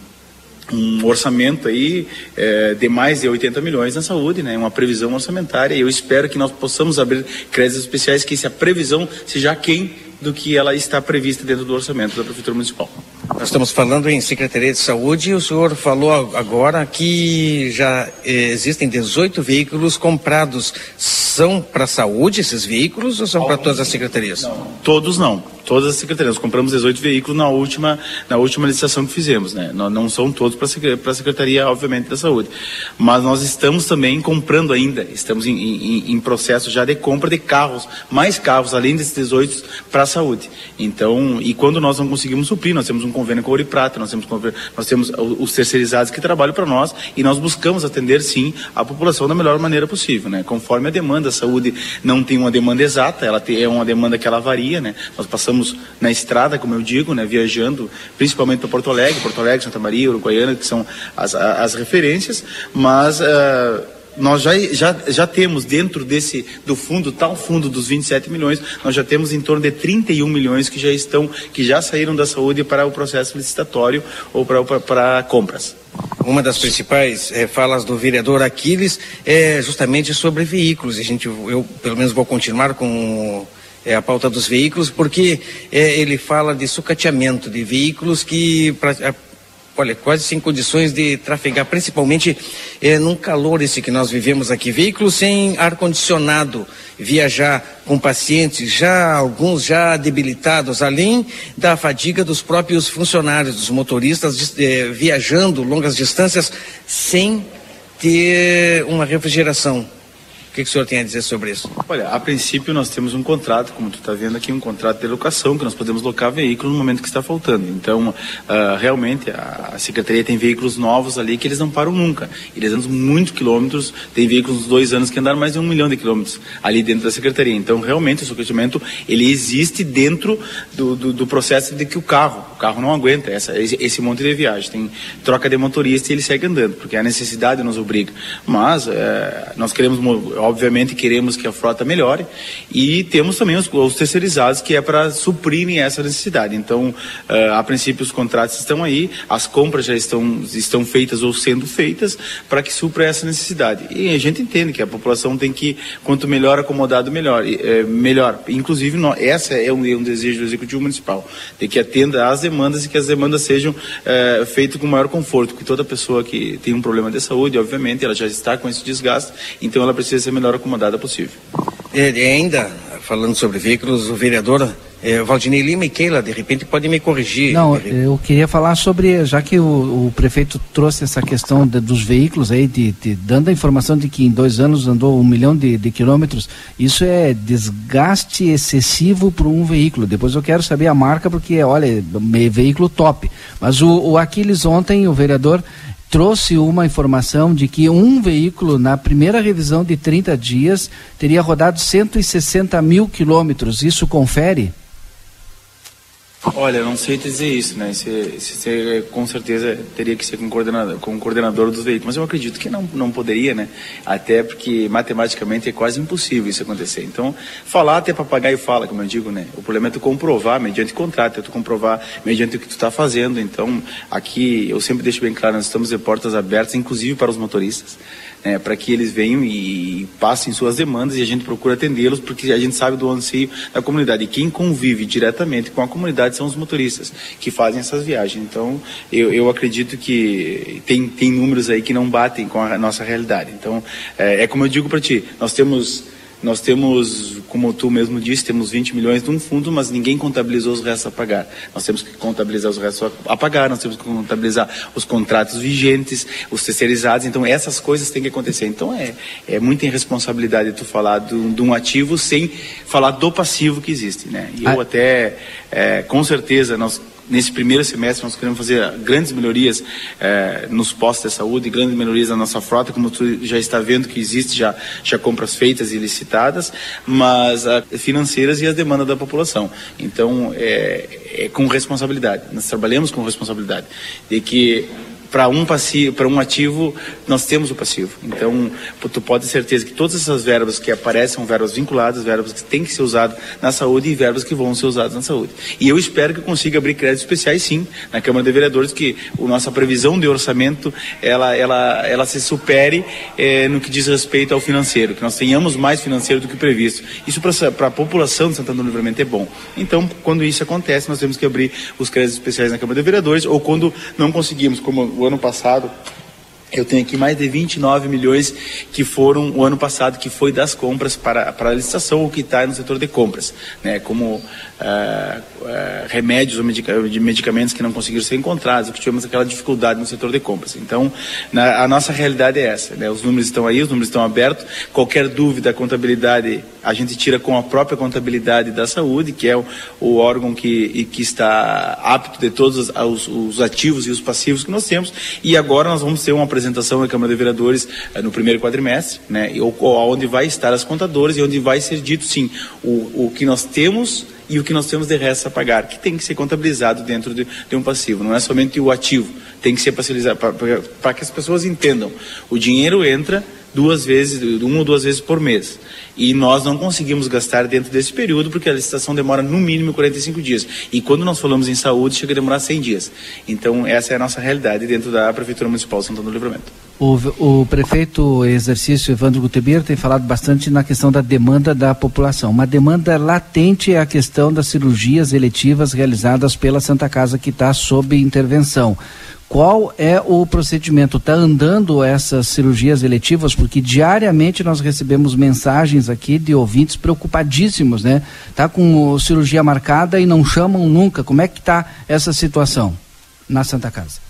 um orçamento aí eh, de mais de 80 milhões na saúde, né? Uma previsão orçamentária. E eu espero que nós possamos abrir créditos especiais, que essa previsão seja aquém do que ela está prevista dentro do orçamento da Prefeitura Municipal. Nós estamos falando em Secretaria de Saúde e o senhor falou agora que já eh, existem 18 veículos comprados. São para a saúde esses veículos ou são para todas as secretarias? Todos não. Todas as secretarias. Nós compramos 18 veículos na última, na última licitação que fizemos, né? Não, não são todos para a Secretaria, obviamente, da Saúde. Mas nós estamos também comprando ainda, estamos em, em- em processo já de compra de carros, mais carros, além desses 18, para a saúde. Então, e quando nós não conseguimos suprir, nós temos um convênio com Ouro e Prata, nós temos, nós temos os terceirizados que trabalham para nós e nós buscamos atender, sim, a população da melhor maneira possível, né? Conforme a demanda, a saúde não tem uma demanda exata, ela tem, é uma demanda que ela varia, né? Nós passamos estamos na estrada, como eu digo, né, viajando, principalmente para Porto Alegre, Porto Alegre, Santa Maria, Uruguaiana, que são as, as referências, mas uh, nós já, já, já temos dentro desse do fundo, tal fundo dos 27 milhões, nós já temos em torno de 31 milhões que já estão, que já saíram da saúde para o processo licitatório ou para, para, para compras. Uma das principais é, falas do vereador Aquiles é justamente sobre veículos. A gente, eu pelo menos vou continuar com é, a pauta dos veículos, porque é, ele fala de sucateamento de veículos que pra, olha, quase sem condições de trafegar, principalmente é, num calor esse que nós vivemos aqui. Veículos sem ar-condicionado, viajar com pacientes, já alguns já debilitados, além da fadiga dos próprios funcionários, dos motoristas é, viajando longas distâncias sem ter uma refrigeração o que, que, o senhor tem a dizer sobre isso? Olha, a princípio nós temos um contrato, como tu está vendo aqui, um contrato de locação, que nós podemos locar veículos no momento que está faltando. Então, uh, realmente, a, a, Secretaria tem veículos novos ali que eles não param nunca. Eles andam muitos quilômetros, tem veículos dos dois anos que andaram mais de um milhão de quilômetros ali dentro da Secretaria. Então, realmente, o sucateamento, ele existe dentro do, do, do, processo de que o carro, carro não aguenta essa, esse, monte de viagem. Tem troca de motorista e ele segue andando, porque a necessidade nos obriga. Mas, uh, nós queremos obviamente queremos que a frota melhore e temos também os, os terceirizados que é para suprirem essa necessidade. Então, uh, a princípio os contratos estão aí, as compras já estão, estão feitas ou sendo feitas para que supra essa necessidade. E a gente entende que a população tem que, quanto melhor acomodado, melhor. É, melhor. Inclusive, nós, essa é um, um, desejo do Executivo Municipal, de que atenda às demandas e que as demandas sejam uh, feitas com maior conforto, que toda pessoa que tem um problema de saúde, obviamente, ela já está com esse desgaste, então ela precisa ser melhor acomodada possível. E ainda, falando sobre veículos, o vereador é, Valdinei Lima e Keila, de repente, pode me corrigir. Não, eu queria falar sobre, já que o, o prefeito trouxe essa questão de, dos veículos aí, de, de, dando a informação de que em dois anos andou um milhão de, de quilômetros, isso é desgaste excessivo para um veículo. Depois eu quero saber a marca, porque, olha, veículo top. Mas o, o Aquiles ontem, o vereador, trouxe uma informação de que um veículo, na primeira revisão de 30 dias, teria rodado 160 mil quilômetros. Isso confere? Olha, não sei dizer isso, né? Você, com certeza teria que ser com o coordenador, com coordenador dos veículos, mas eu acredito que não, não poderia, né? Até porque matematicamente é quase impossível isso acontecer. Então, falar até papagaio fala, como eu digo, né? O problema é tu comprovar mediante contrato, é tu comprovar mediante o que tu está fazendo. Então, aqui eu sempre deixo bem claro, nós estamos de portas abertas, inclusive para os motoristas é, para que eles venham e passem suas demandas e a gente procura atendê-los, porque a gente sabe do anseio da comunidade. E quem convive diretamente com a comunidade são os motoristas que fazem essas viagens. Então, eu, eu acredito que tem, tem números aí que não batem com a nossa realidade. Então, é, é como eu digo para ti, nós temos nós temos, como tu mesmo disse, temos 20 milhões de um fundo, mas ninguém contabilizou os restos a pagar. Nós temos que contabilizar os restos a pagar, nós temos que contabilizar os contratos vigentes, os terceirizados. Então, essas coisas têm que acontecer. Então, é, é muita irresponsabilidade tu falar de um ativo sem falar do passivo que existe. Né? E eu ah. até, é, com certeza, nós nesse primeiro semestre nós queremos fazer grandes melhorias eh, nos postos de saúde, grandes melhorias na nossa frota, como tu já está vendo que existe já, já compras feitas e licitadas, mas uh, financeiras e as demandas da população. Então, é, é com responsabilidade. Nós trabalhamos com responsabilidade de que para um passivo, para um ativo, nós temos o passivo. Então, tu pode ter certeza que todas essas verbas que aparecem são verbas vinculadas, verbas que têm que ser usadas na saúde e verbas que vão ser usadas na saúde. E eu espero que consiga abrir créditos especiais, sim, na Câmara de Vereadores, que a nossa previsão de orçamento ela, ela, ela se supere eh, no que diz respeito ao financeiro, que nós tenhamos mais financeiro do que previsto. Isso para a população de Santana do Livramento é bom. Então, quando isso acontece, nós temos que abrir os créditos especiais na Câmara de Vereadores, ou quando não conseguimos, como o ano passado, eu tenho aqui mais de 29 milhões que foram o ano passado, que foi das compras para, para a licitação ou que está no setor de compras, né? como uh, uh, remédios ou medica de medicamentos que não conseguiram ser encontrados, que tivemos aquela dificuldade no setor de compras. Então, na, a nossa realidade é essa. Né? Os números estão aí, os números estão abertos. Qualquer dúvida, a contabilidade, a gente tira com a própria contabilidade da saúde, que é o, o órgão que, que está apto de todos os, os, os ativos e os passivos que nós temos. E agora nós vamos ter uma apresentação à Câmara de Vereadores eh, no primeiro quadrimestre, né, e onde vai estar as contadoras e onde vai ser dito sim o, o que nós temos e o que nós temos de resto a pagar, que tem que ser contabilizado dentro de, de um passivo, não é somente o ativo, tem que ser parcelizado para que as pessoas entendam. O dinheiro entra duas vezes, uma ou duas vezes por mês. E nós não conseguimos gastar dentro desse período porque a licitação demora no mínimo 45 dias. E quando nós falamos em saúde, chega a demorar 100 dias. Então, essa é a nossa realidade dentro da Prefeitura Municipal de Santana do Livramento. O, o prefeito exercício Evandro Gutebir tem falado bastante na questão da demanda da população. Uma demanda latente é a questão das cirurgias eletivas realizadas pela Santa Casa que está sob intervenção. Qual é o procedimento? Está andando essas cirurgias eletivas? Porque diariamente nós recebemos mensagens aqui de ouvintes preocupadíssimos, né? Tá com cirurgia marcada e não chamam nunca. Como é que está essa situação na Santa Casa?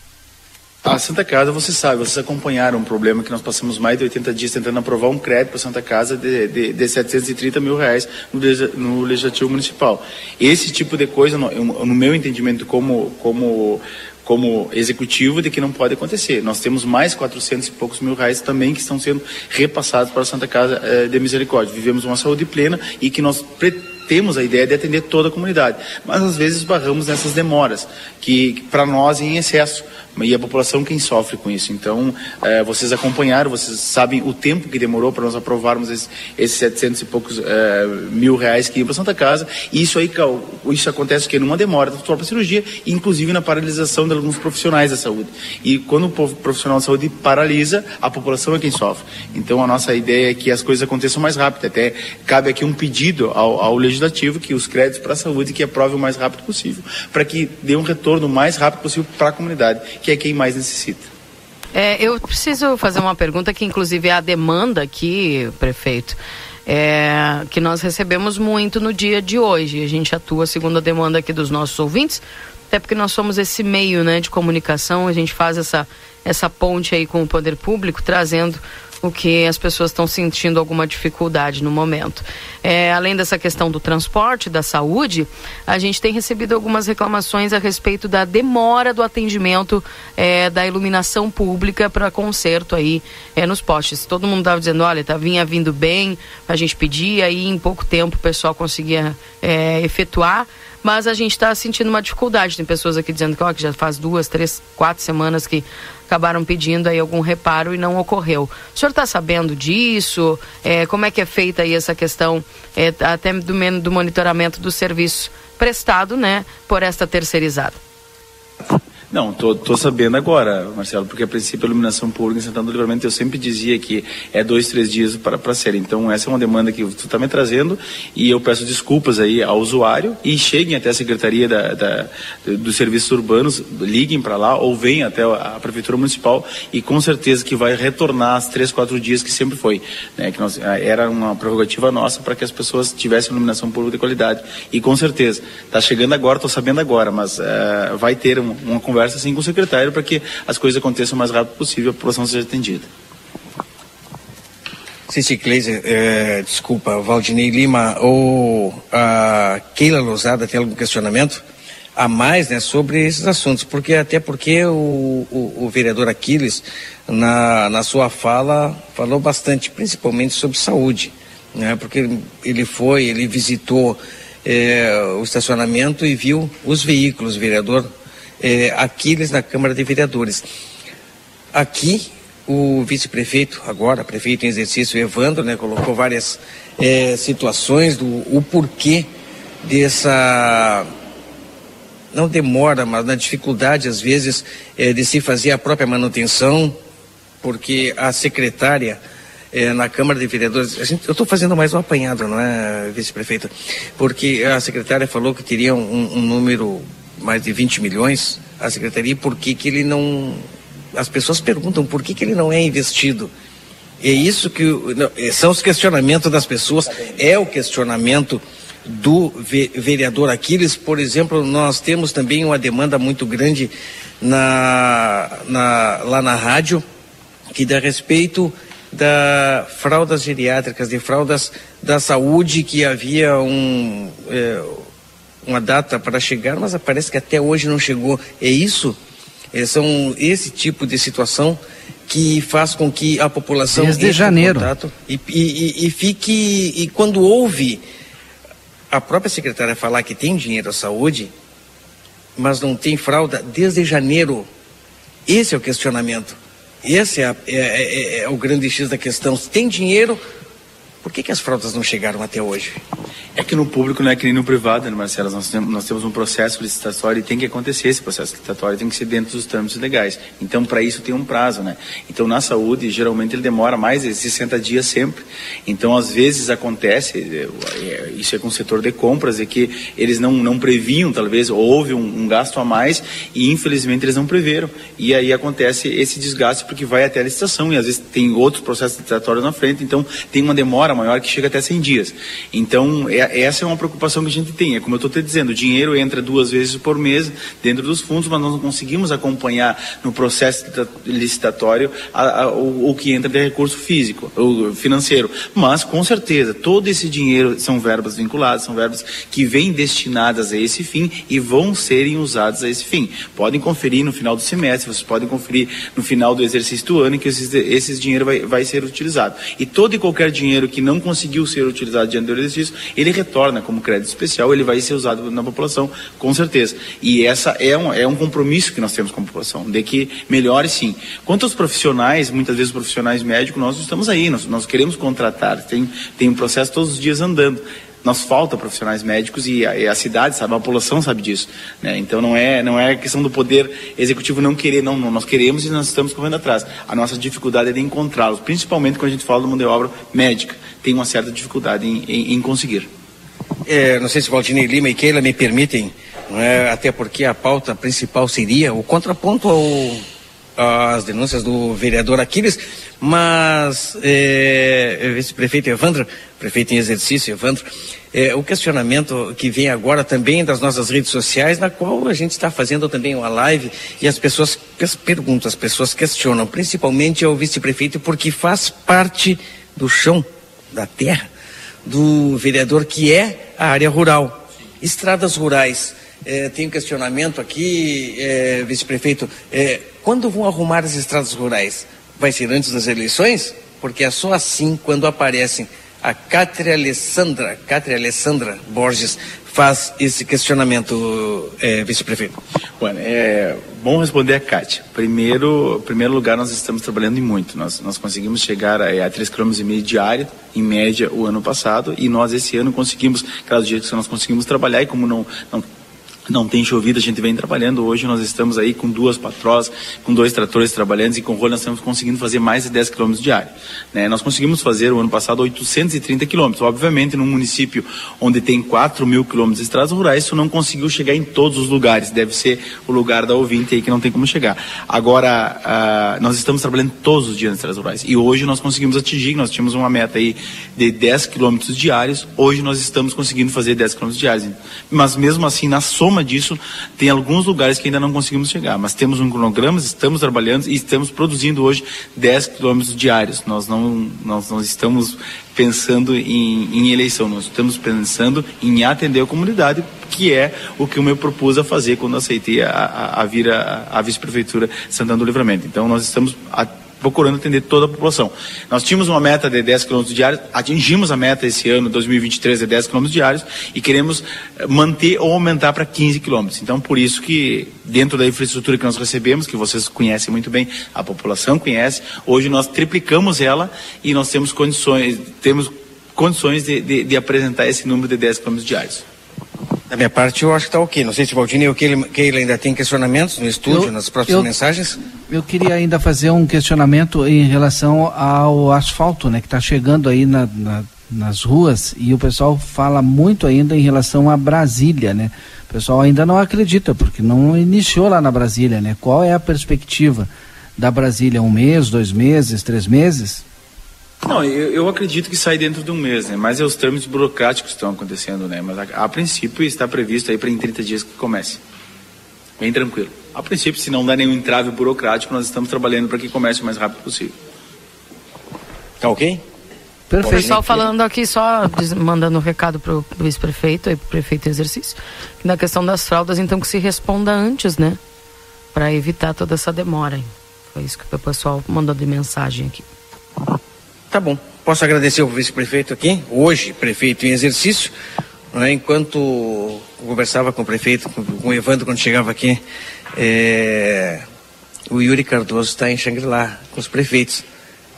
A Santa Casa, você sabe, vocês acompanharam um problema que nós passamos mais de 80 dias tentando aprovar um crédito para a Santa Casa de, de, de 730 mil reais no, no Legislativo Municipal. Esse tipo de coisa, no, no meu entendimento como, como, como executivo, de que não pode acontecer. Nós temos mais 400 e poucos mil reais também que estão sendo repassados para a Santa Casa eh, de Misericórdia. Vivemos uma saúde plena e que nós temos a ideia de atender toda a comunidade, mas às vezes barramos nessas demoras, que, que para nós é em excesso, e a população quem sofre com isso. Então, eh, vocês acompanharam, vocês sabem o tempo que demorou para nós aprovarmos esse- esses 700 e poucos eh, mil reais que iam para Santa Casa, e isso aí, isso acontece que numa demora da própria cirurgia, inclusive na paralisação de alguns profissionais da saúde. E quando o profissional da saúde paralisa, a população é quem sofre. Então, a nossa ideia é que as coisas aconteçam mais rápido. Até cabe aqui um pedido ao, ao legislativo que os créditos para a saúde que aprove o mais rápido possível, para que dê um retorno mais rápido possível para a comunidade, que é quem mais necessita. É, eu preciso fazer uma pergunta que, inclusive, é a demanda aqui, prefeito, é, que nós recebemos muito no dia de hoje. A gente atua segundo a demanda aqui dos nossos ouvintes, até porque nós somos esse meio né, de comunicação, a gente faz essa, essa ponte aí com o poder público, trazendo o que as pessoas estão sentindo alguma dificuldade no momento. É, além dessa questão do transporte, da saúde, a gente tem recebido algumas reclamações a respeito da demora do atendimento é, da iluminação pública para conserto aí é, nos postes. Todo mundo estava dizendo, olha, tá, vinha vindo bem, a gente pedia e em pouco tempo o pessoal conseguia é, efetuar. Mas a gente está sentindo uma dificuldade. Tem pessoas aqui dizendo que, ó, que já faz duas, três, quatro semanas que acabaram pedindo aí algum reparo e não ocorreu. O senhor está sabendo disso? É, como é que é feita aí essa questão é, até do, do monitoramento do serviço prestado, né, por esta terceirizada? Não, tô sabendo agora, Marcelo, porque a princípio a iluminação pública em Santana do Livramento eu sempre dizia que é dois, três dias para, ser. Então essa é uma demanda que tu está me trazendo e eu peço desculpas aí ao usuário e cheguem até a Secretaria da, da- dos Serviços Urbanos, liguem para lá ou venham até a, Prefeitura Municipal e com certeza que vai retornar as três, quatro dias que sempre foi. Né, que nós, era uma prerrogativa nossa para que as pessoas tivessem iluminação pública de qualidade. E com certeza, está chegando agora, estou sabendo agora, mas eh, vai ter um- uma conversa assim com o secretário para que as coisas aconteçam o mais rápido possível e a população seja atendida. Cici Kleiser, eh, desculpa, Valdinei Lima ou a Keila Lousada tem algum questionamento a mais né, sobre esses assuntos? Porque até porque o, o, o vereador Aquiles, na, na sua fala, falou bastante, principalmente sobre saúde, né? Porque ele foi, ele visitou eh, o estacionamento e viu os veículos, vereador eh, Aquiles na Câmara de Vereadores. Aqui, o vice-prefeito, agora prefeito em exercício, Evandro, né, colocou várias eh, situações do o porquê dessa não demora, mas na dificuldade às vezes eh, de se fazer a própria manutenção, porque a secretária eh, na Câmara de Vereadores, gente, eu estou fazendo mais um apanhado, não é, vice-prefeito? Porque a secretária falou que teria um, um número mais de 20 milhões, a secretaria, por que que ele não... As pessoas perguntam por que que ele não é investido. É isso que não, é, são os questionamentos das pessoas, é o questionamento do ve- vereador Aquiles, por exemplo, nós temos também uma demanda muito grande na, na- lá na rádio, que dá respeito da fraldas geriátricas, de fraldas da saúde, que havia um, é, uma data para chegar, mas parece que até hoje não chegou. É isso? É, são esse tipo de situação que faz com que a população Desde janeiro. e, e, e- e fique e quando ouve a própria secretária falar que tem dinheiro à saúde, mas não tem fralda desde janeiro. Esse é o questionamento. Esse é, a- é- é- é o grande X da questão. Se tem dinheiro, por que, que as fraldas não chegaram até hoje? É que no público não é que nem no privado, né, Marcelo? Nós nós temos um processo licitatório e tem que acontecer esse processo licitatório, tem que ser dentro dos trâmites legais. Então, para isso tem um prazo, né? Então, na saúde, geralmente ele demora mais de 60 dias sempre. Então, às vezes acontece, é, é, isso é com o setor de compras, é que eles não, não previam, talvez, ou houve um, um gasto a mais e infelizmente eles não preveram. E aí acontece esse desgaste porque vai até a licitação e às vezes tem outros processos licitatórios na frente, então tem uma demora maior que chega até 100 dias. Então, é- essa é uma preocupação que a gente tem. É como eu estou te dizendo, o dinheiro entra duas vezes por mês dentro dos fundos, mas nós não conseguimos acompanhar no processo licita- licitatório a- a- o, o que entra de recurso físico, o financeiro. Mas, com certeza, todo esse dinheiro são verbas vinculadas, são verbas que vêm destinadas a esse fim e vão serem usadas a esse fim. Podem conferir no final do semestre, vocês podem conferir no final do exercício do ano em que esses, esses dinheiro vai, vai ser utilizado. E todo e qualquer dinheiro que não conseguiu ser utilizado diante do exercício, ele retorna como crédito especial, ele vai ser usado na população, com certeza. E essa é um, é um compromisso que nós temos com a população, de que melhore sim. Quanto aos profissionais, muitas vezes profissionais médicos, nós estamos aí, nós, nós queremos contratar, tem, tem um processo todos os dias andando. Nós falta profissionais médicos e a, e a cidade sabe, a população sabe disso. Né? Então não é, não é questão do poder executivo não querer, não, não, nós queremos e nós estamos correndo atrás. A nossa dificuldade é de encontrá-los, principalmente quando a gente fala de mão de obra médica. Tem uma certa dificuldade em, em, em conseguir. É, não sei se Valdinei Lima e Keila me permitem, é? até porque a pauta principal seria o contraponto ao, às denúncias do vereador Aquiles, mas é, vice-prefeito Evandro, prefeito em exercício Evandro, é, o questionamento que vem agora também das nossas redes sociais, na qual a gente está fazendo também uma live e as pessoas pes- perguntam, as pessoas questionam, principalmente ao vice-prefeito, porque faz parte do chão, da terra, do vereador que é a área rural. Estradas rurais. Eh, tem um questionamento aqui, eh, vice-prefeito. eh, quando vão arrumar as estradas rurais? Vai ser antes das eleições? Porque é só assim quando aparecem. A Cátria Alessandra, Cátria Alessandra Borges faz esse questionamento, eh, vice-prefeito. Bueno, é bom responder a Kátia. Primeiro, primeiro lugar, nós estamos trabalhando muito. Nós, nós conseguimos chegar a, a 3,5 km diário, em média, o ano passado, e nós esse ano conseguimos, cada dia que nós conseguimos trabalhar, e como não, não não tem chovido, a gente vem trabalhando. Hoje nós estamos aí com duas patroas, com dois tratores trabalhando e com rolo nós estamos conseguindo fazer mais de 10 quilômetros diários. Né? Nós conseguimos fazer o ano passado 830 quilômetros. Obviamente, num município onde tem 4 mil quilômetros de estradas rurais, isso não conseguiu chegar em todos os lugares. Deve ser o lugar da ouvinte aí que não tem como chegar. Agora, ah, nós estamos trabalhando todos os dias nas estradas rurais. E hoje nós conseguimos atingir, nós tínhamos uma meta aí de 10 quilômetros diários, hoje nós estamos conseguindo fazer 10 quilômetros diários. Mas mesmo assim, na soma disso, tem alguns lugares que ainda não conseguimos chegar. Mas temos um cronograma, estamos trabalhando e estamos produzindo hoje 10 quilômetros diários. Nós não, nós não estamos pensando em, em eleição, nós estamos pensando em atender a comunidade, que é o que eu me propus a fazer quando aceitei a, a, a vir vice-prefeitura Santana do Livramento. Então nós estamos a, procurando atender toda a população. Nós tínhamos uma meta de 10 km diários, atingimos a meta esse ano, 2023, de 10 km diários e queremos eh, manter ou aumentar para 15 km. Então, por isso que dentro da infraestrutura que nós recebemos, que vocês conhecem muito bem, a população conhece, hoje nós triplicamos ela e nós temos condições, temos condições de, de, de apresentar esse número de 10 km diários. Da minha parte, eu acho que está ok. Não sei se o Valdinei ou Keila ainda tem questionamentos no estúdio, Eu- nas próximas eu- mensagens. Eu queria ainda fazer um questionamento em relação ao asfalto, né, que está chegando aí na- na- nas ruas e o pessoal fala muito ainda em relação a Brasília, né? O pessoal ainda não acredita porque não iniciou lá na Brasília, né? Qual é a perspectiva da Brasília? Um mês, dois meses, três meses? Não, eu, eu acredito que sai dentro de um mês, né? Mas é os trâmites burocráticos que estão acontecendo, né? Mas a, a princípio está previsto aí para em 30 dias que comece. Bem tranquilo. A princípio, se não der nenhum entrave burocrático, nós estamos trabalhando para que comece o mais rápido possível. Tá ok? O pessoal falando aqui, só mandando um recado pro vice-prefeito e pro prefeito em exercício, que na questão das fraldas, então que se responda antes, né? Para evitar toda essa demora. hein? Foi isso que o pessoal mandou de mensagem aqui. Tá bom. Posso agradecer ao vice-prefeito aqui, hoje prefeito em exercício, né, enquanto conversava com o prefeito, com, o Evandro quando chegava aqui, é, o Yuri Cardoso está em Xangri-Lá com os prefeitos.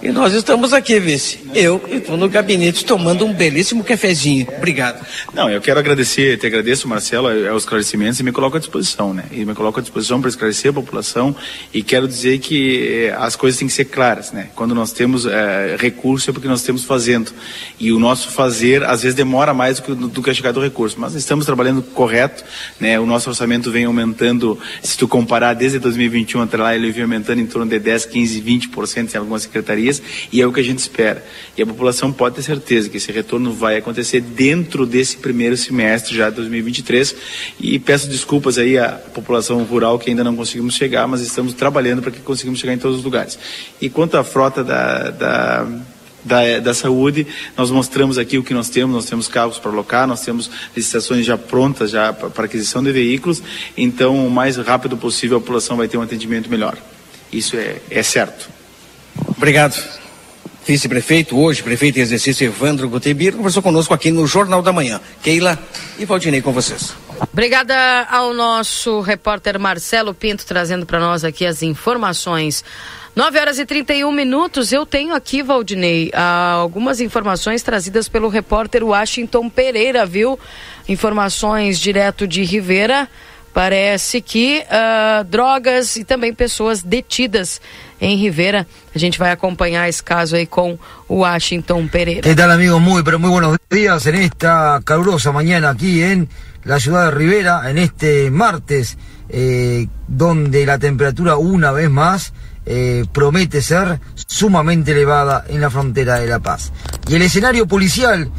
E nós estamos aqui, vice. Eu estou no gabinete tomando um belíssimo cafezinho. Obrigado. Não, eu quero agradecer, te agradeço, Marcelo, aos esclarecimentos e me coloco à disposição, né? E me coloco à disposição para esclarecer a população e quero dizer que eh, as coisas têm que ser claras, né? Quando nós temos eh, recurso é porque nós estamos fazendo. E o nosso fazer, às vezes, demora mais do que, do que a chegada do recurso. Mas estamos trabalhando correto, né? O nosso orçamento vem aumentando, se tu comparar desde 2021 até lá, ele vem aumentando em torno de 10, 15, 20% em algumas secretarias e é o que a gente espera. E a população pode ter certeza que esse retorno vai acontecer dentro desse primeiro semestre já de 2023 e peço desculpas aí à população rural que ainda não conseguimos chegar, mas estamos trabalhando para que conseguimos chegar em todos os lugares. E quanto à frota da, da da, da, saúde, nós mostramos aqui o que nós temos, nós temos carros para alocar, nós temos licitações já prontas já para aquisição de veículos, então o mais rápido possível a população vai ter um atendimento melhor. Isso é, é certo. Obrigado. Vice-prefeito, hoje, prefeito em exercício Evandro Gutebir, conversou conosco aqui no Jornal da Manhã. Keila e Valdinei com vocês. Obrigada ao nosso repórter Marcelo Pinto trazendo para nós aqui as informações. 9 horas e 31 minutos. Eu tenho aqui, Valdinei, algumas informações trazidas pelo repórter Washington Pereira, viu? Informações direto de Rivera. Parece que uh, drogas e também pessoas detidas em Rivera. A gente vai acompanhar esse caso aí com o Washington Pereira. ¿Qué tal amigos? Muy, pero buenos días en esta calurosa mañana aquí en la ciudad de Rivera, en este martes, eh, donde la temperatura una vez más eh, promete ser sumamente elevada en la frontera de La Paz. Y el escenario policial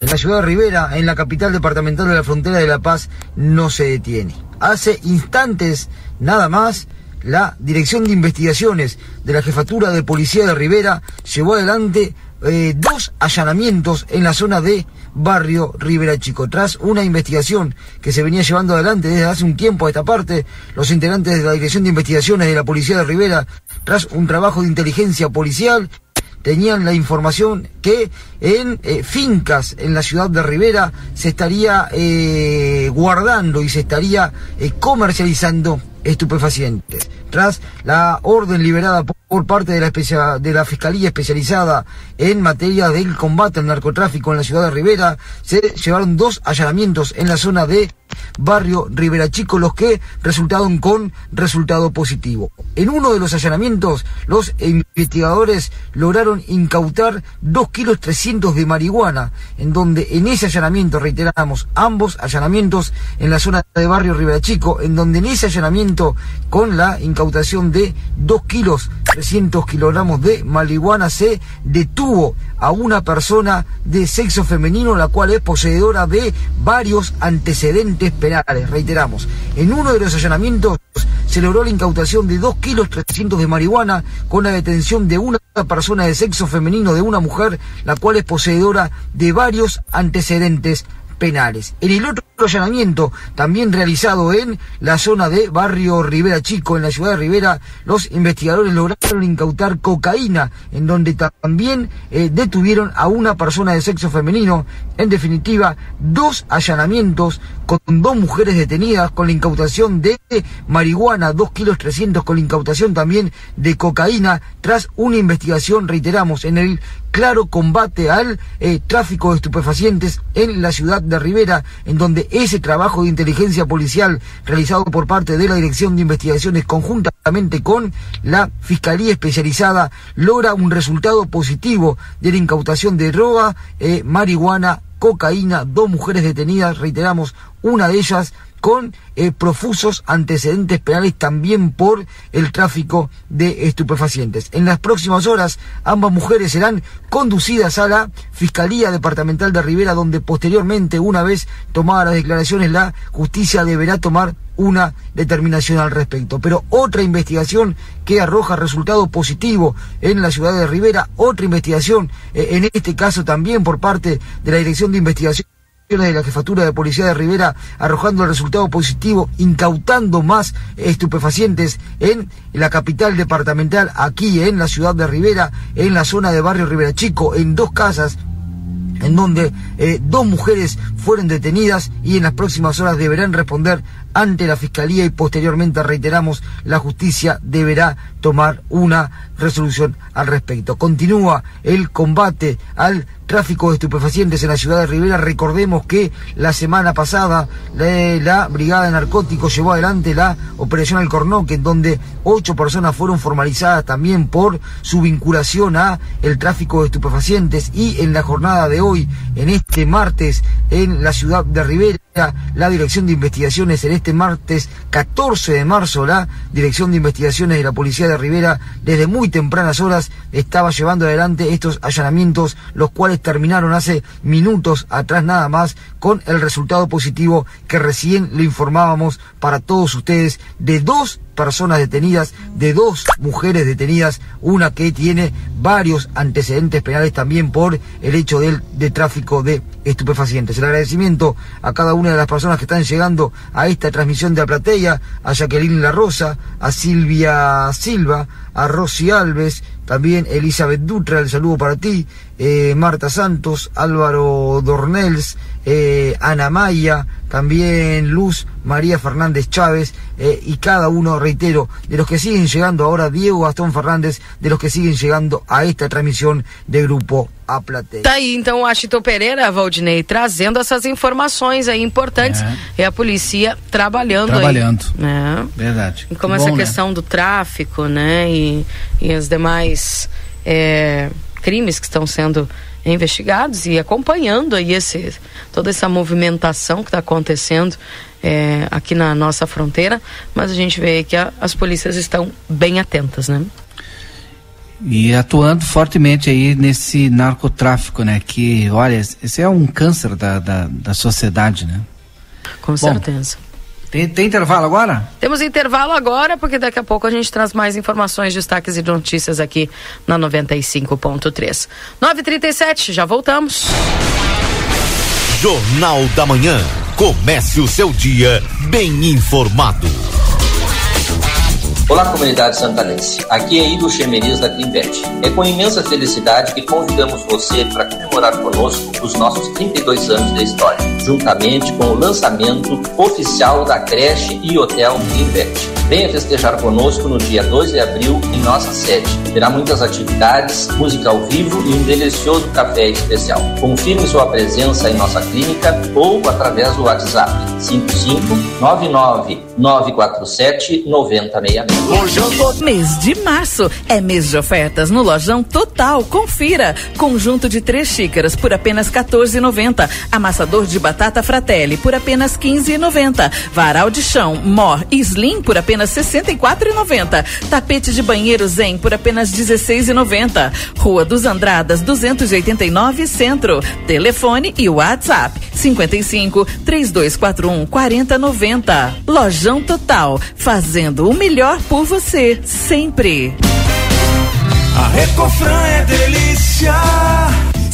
en la ciudad de Rivera, en la capital departamental de la frontera de La Paz, no se detiene. Hace instantes, nada más, la Dirección de Investigaciones de la Jefatura de Policía de Rivera llevó adelante eh, dos allanamientos en la zona de Barrio Rivera Chico. Tras una investigación que se venía llevando adelante desde hace un tiempo a esta parte, los integrantes de la Dirección de Investigaciones de la Policía de Rivera, tras un trabajo de inteligencia policial, tenían la información que en eh, fincas en la ciudad de Rivera se estaría eh, guardando y se estaría comercializando estupefacientes. Tras la orden liberada por parte de la, especia- de la Fiscalía Especializada en materia del combate al narcotráfico en la ciudad de Rivera, se llevaron dos allanamientos en la zona de barrio Rivera Chico, los que resultaron con resultado positivo. En uno de los allanamientos, los investigadores lograron incautar 2 kilos 300 de marihuana, en donde en ese allanamiento, reiteramos, ambos allanamientos en la zona de barrio Rivera Chico, en donde en ese allanamiento con la incautación de 2 kilos 300 kilogramos de marihuana se detuvo a una persona de sexo femenino, la cual es poseedora de varios antecedentes penales. Reiteramos, en uno de los allanamientos se logró la incautación de 2 kilos 300 de marihuana con la detención de una persona de sexo femenino, de una mujer, la cual es poseedora de varios antecedentes penales. En el otro allanamiento, también realizado en la zona de Barrio Rivera Chico, en la ciudad de Rivera, los investigadores lograron incautar cocaína, en donde también eh, detuvieron a una persona de sexo femenino. En definitiva, dos allanamientos con dos mujeres detenidas con la incautación de marihuana, 2 kilos 300 con la incautación también de cocaína, tras una investigación, reiteramos, en el claro combate al eh, tráfico de estupefacientes en la ciudad de Rivera, en donde ese trabajo de inteligencia policial realizado por parte de la Dirección de Investigaciones conjuntamente con la Fiscalía Especializada logra un resultado positivo de la incautación de droga, eh, marihuana, cocaína, dos mujeres detenidas, reiteramos, una de ellas con eh, profusos antecedentes penales también por el tráfico de estupefacientes. En las próximas horas, ambas mujeres serán conducidas a la Fiscalía Departamental de Rivera, donde posteriormente, una vez tomadas las declaraciones, la justicia deberá tomar una determinación al respecto. Pero otra investigación que arroja resultado positivo en la ciudad de Rivera, otra investigación, eh, en este caso también por parte de la Dirección de Investigación de la jefatura de policía de Rivera arrojando el resultado positivo, incautando más estupefacientes en la capital departamental, aquí en la ciudad de Rivera, en la zona de barrio Rivera Chico, en dos casas en donde eh, dos mujeres fueron detenidas y en las próximas horas deberán responder ante la Fiscalía y posteriormente, reiteramos, la justicia deberá tomar una resolución al respecto. Continúa el combate al tráfico de estupefacientes en la ciudad de Rivera. Recordemos que la semana pasada la, la Brigada de Narcóticos llevó adelante la Operación Alcornoque, en donde ocho personas fueron formalizadas también por su vinculación a el tráfico de estupefacientes y en la jornada de hoy, en este martes, en la ciudad de Rivera, la Dirección de Investigaciones en este martes 14 de marzo, la Dirección de Investigaciones de la Policía de Rivera, desde muy tempranas horas, estaba llevando adelante estos allanamientos, los cuales terminaron hace minutos atrás nada más, con el resultado positivo que recién le informábamos para todos ustedes de dos personas detenidas, de dos mujeres detenidas, una que tiene varios antecedentes penales también por el hecho del, de tráfico de estupefacientes. El agradecimiento a cada una de las personas que están llegando a esta transmisión de la platea, a Jacqueline La Rosa, a Silvia Silva, a Rosy Alves, también Elizabeth Dutra, el saludo para ti, eh, Marta Santos, Álvaro Dornels, eh, Ana Maya, también Luz María Fernández Chávez eh, y cada uno, reitero, de los que siguen llegando ahora, Diego Gastón Fernández, de los que siguen llegando a esta transmissão de Grupo A Plateia. Tá aí então o Ashton Pereira, Valdinei, trazendo essas informações aí importantes É. e a polícia trabalhando, Trabalhando. aí. né? Verdade. E como Que essa bom, né? questão do tráfico, né, e, e os demais é, crimes que estão sendo investigados e acompanhando aí esse, toda essa movimentação que está acontecendo é, aqui na nossa fronteira, mas a gente vê que a- as polícias estão bem atentas, né? E atuando fortemente aí nesse narcotráfico, né? Que, olha, esse é um câncer da, da, da sociedade, né? Com certeza. Tem, tem intervalo agora? Temos intervalo agora, porque daqui a pouco a gente traz mais informações, destaques e notícias aqui na 95.3. 9h37, já voltamos. Jornal da Manhã. Comece o seu dia bem informado. Olá, comunidade santanense. Aqui é Igor Chemerias da Climbet. É com imensa felicidade que convidamos você para comemorar conosco os nossos 32 anos de história, juntamente com o lançamento oficial da creche e hotel Climbet. Venha festejar conosco no dia 2 de abril em nossa sede. Terá muitas atividades, música ao vivo e um delicioso café especial. Confirme sua presença em nossa clínica ou através do WhatsApp 5599 947 9066. Mês de março é mês de ofertas no Lojão Total. Confira. Conjunto de três xícaras por apenas 14,90. Amassador de batata Fratelli por apenas 15,90. Varal de chão Mor e Slim por apenas 64,90. Tapete de banheiro Zen por apenas 16,90. Rua dos Andradas 289 Centro. Telefone e WhatsApp 55 3241 4090. Lojão Total, fazendo o melhor por você, sempre. A Recofran é delícia.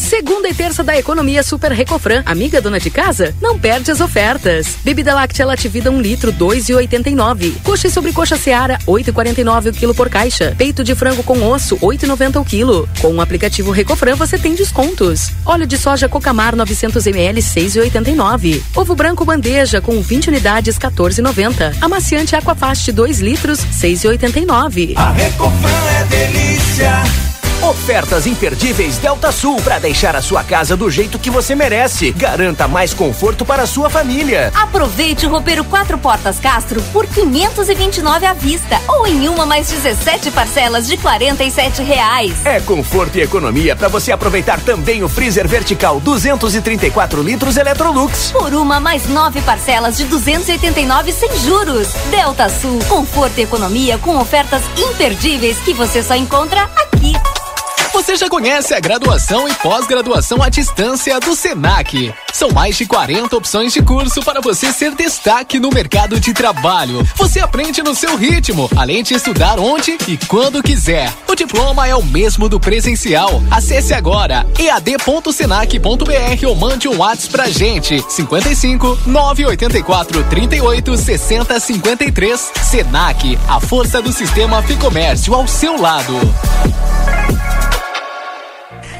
Segunda e terça da economia Super Recofran. Amiga dona de casa? Não perde as ofertas. Bebida láctea Lativida 1 litro, 2,89. Coxa e sobrecoxa Seara, 8,49 o quilo por caixa. Peito de frango com osso, 8,90 o quilo. Com o aplicativo Recofran você tem descontos. Óleo de soja Cocamar 900 ml, 6,89. Ovo branco bandeja com 20 unidades, 14,90. Amaciante Aquafast 2 litros, 6,89. A Recofran é delícia. Ofertas imperdíveis Delta Sul para deixar a sua casa do jeito que você merece. Garanta mais conforto para a sua família. Aproveite o roupeiro quatro portas Castro por 529 à vista ou em uma mais 17 parcelas de 47 reais. É conforto e economia para você aproveitar também o freezer vertical 234 litros Electrolux. Por uma mais nove parcelas de 289 sem juros. Delta Sul, conforto e economia com ofertas imperdíveis que você só encontra aqui. Você já conhece a graduação e pós-graduação à distância do Senac? São mais de 40 opções de curso para você ser destaque no mercado de trabalho. Você aprende no seu ritmo, além de estudar onde e quando quiser. O diploma é o mesmo do presencial. Acesse agora ead.senac.br ou mande um WhatsApp pra gente. 55 984 38 60 53. Senac, a força do sistema Ficomércio ao seu lado.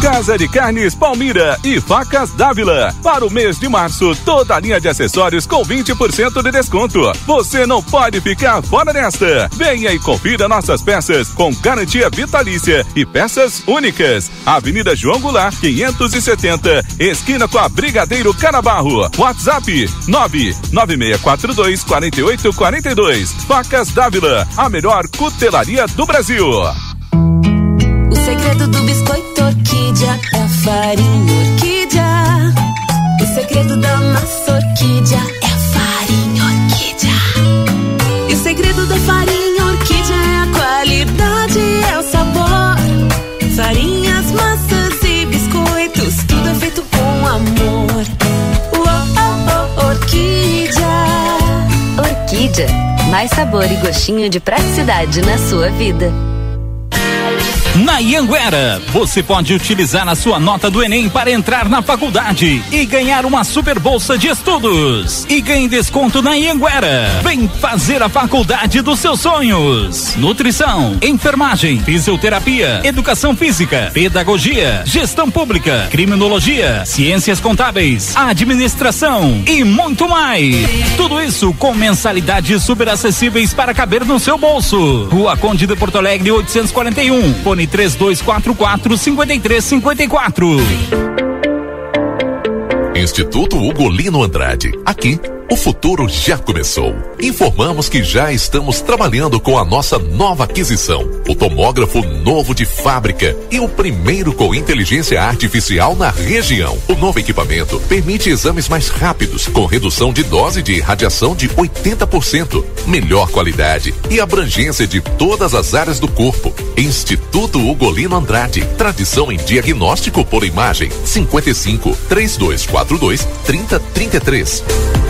Casa de Carnes Palmira e Facas Dávila. Para o mês de março, toda a linha de acessórios com 20% de desconto. Você não pode ficar fora desta. Venha e confira nossas peças com garantia vitalícia e peças únicas. Avenida João Goulart, 570, esquina com a Brigadeiro Canabarro. WhatsApp 99642 4842. Facas Dávila, a melhor cutelaria do Brasil. O segredo do biscoito orquídea é a farinha orquídea. O segredo da massa orquídea é a farinha orquídea. E o segredo da farinha orquídea é a qualidade, é o sabor. Farinhas, massas e biscoitos, tudo é feito com amor. Orquídea. Orquídea. Mais sabor e gostinho de praticidade na sua vida. Na Ianguera, você pode utilizar a sua nota do Enem para entrar na faculdade e ganhar uma super bolsa de estudos. E ganhe desconto na Ianguera. Vem fazer a faculdade dos seus sonhos. Nutrição, enfermagem, fisioterapia, educação física, pedagogia, gestão pública, criminologia, ciências contábeis, administração e muito mais. Tudo isso com mensalidades super acessíveis para caber no seu bolso. Rua Conde de Porto Alegre 841. Fone 3244 5354. Instituto Ugolino Andrade. Aqui, o futuro já começou. Informamos que já estamos trabalhando com a nossa nova aquisição, o tomógrafo novo de fábrica e o primeiro com inteligência artificial na região. O novo equipamento permite exames mais rápidos, com redução de dose de radiação de 80%, melhor qualidade e abrangência de todas as áreas do corpo. Instituto Ugolino Andrade, tradição em diagnóstico por imagem. 55 3242 3033.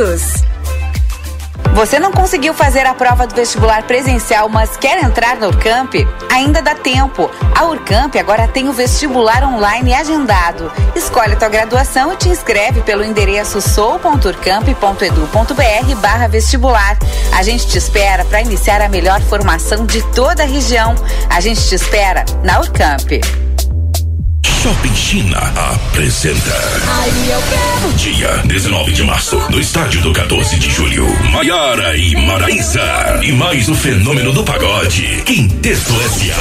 todos. Você não conseguiu fazer a prova do vestibular presencial, mas quer entrar no Urcamp? Ainda dá tempo. A Urcamp agora tem o vestibular online agendado. Escolhe tua graduação e te inscreve pelo endereço sou.urcamp.edu.br vestibular. A gente te espera para iniciar a melhor formação de toda a região. A gente te espera na Urcamp. Shopping China apresenta. Dia 19 de março, no estádio do 14 de julho. Maiara e Maraísa. E mais o fenômeno do pagode. Quinteto S.A.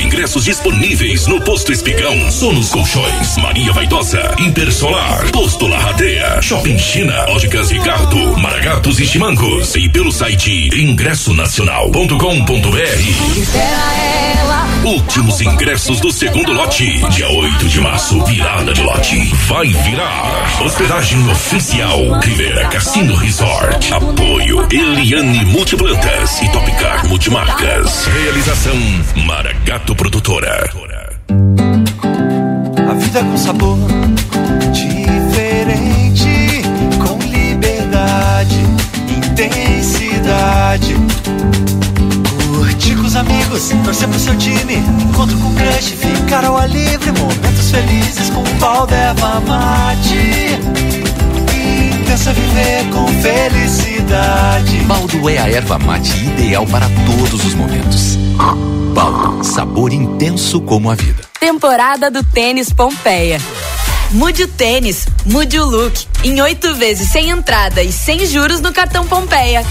Ingressos disponíveis no Posto Espigão, Sonos Colchões, Maria Vaidosa, Intersolar, Posto Larradeia, Shopping China, Óticas Ricardo, Maragatos e Chimangos. E pelo site ingressonacional.com.br. Últimos ingressos do segundo lote. Dia 8 de março, virada de lote. Vai virar. Hospedagem oficial. Ribeira Cassino Resort. Apoio Eliane Multiplantas e Topcar Multimarcas. Realização Maragato Produtora. A vida com sabor diferente, com liberdade, intensidade. Curtir com os amigos, torcer pro seu time. Encontro com o crush, ficar ao ar livre. Momentos felizes com o pau deva mate pensa é viver com felicidade. Baldo é a erva mate ideal para todos os momentos. Baldo, sabor intenso como a vida. Temporada do Tênis Pompeia. Mude o tênis, mude o look. Em oito vezes sem entrada e sem juros no cartão Pompeia.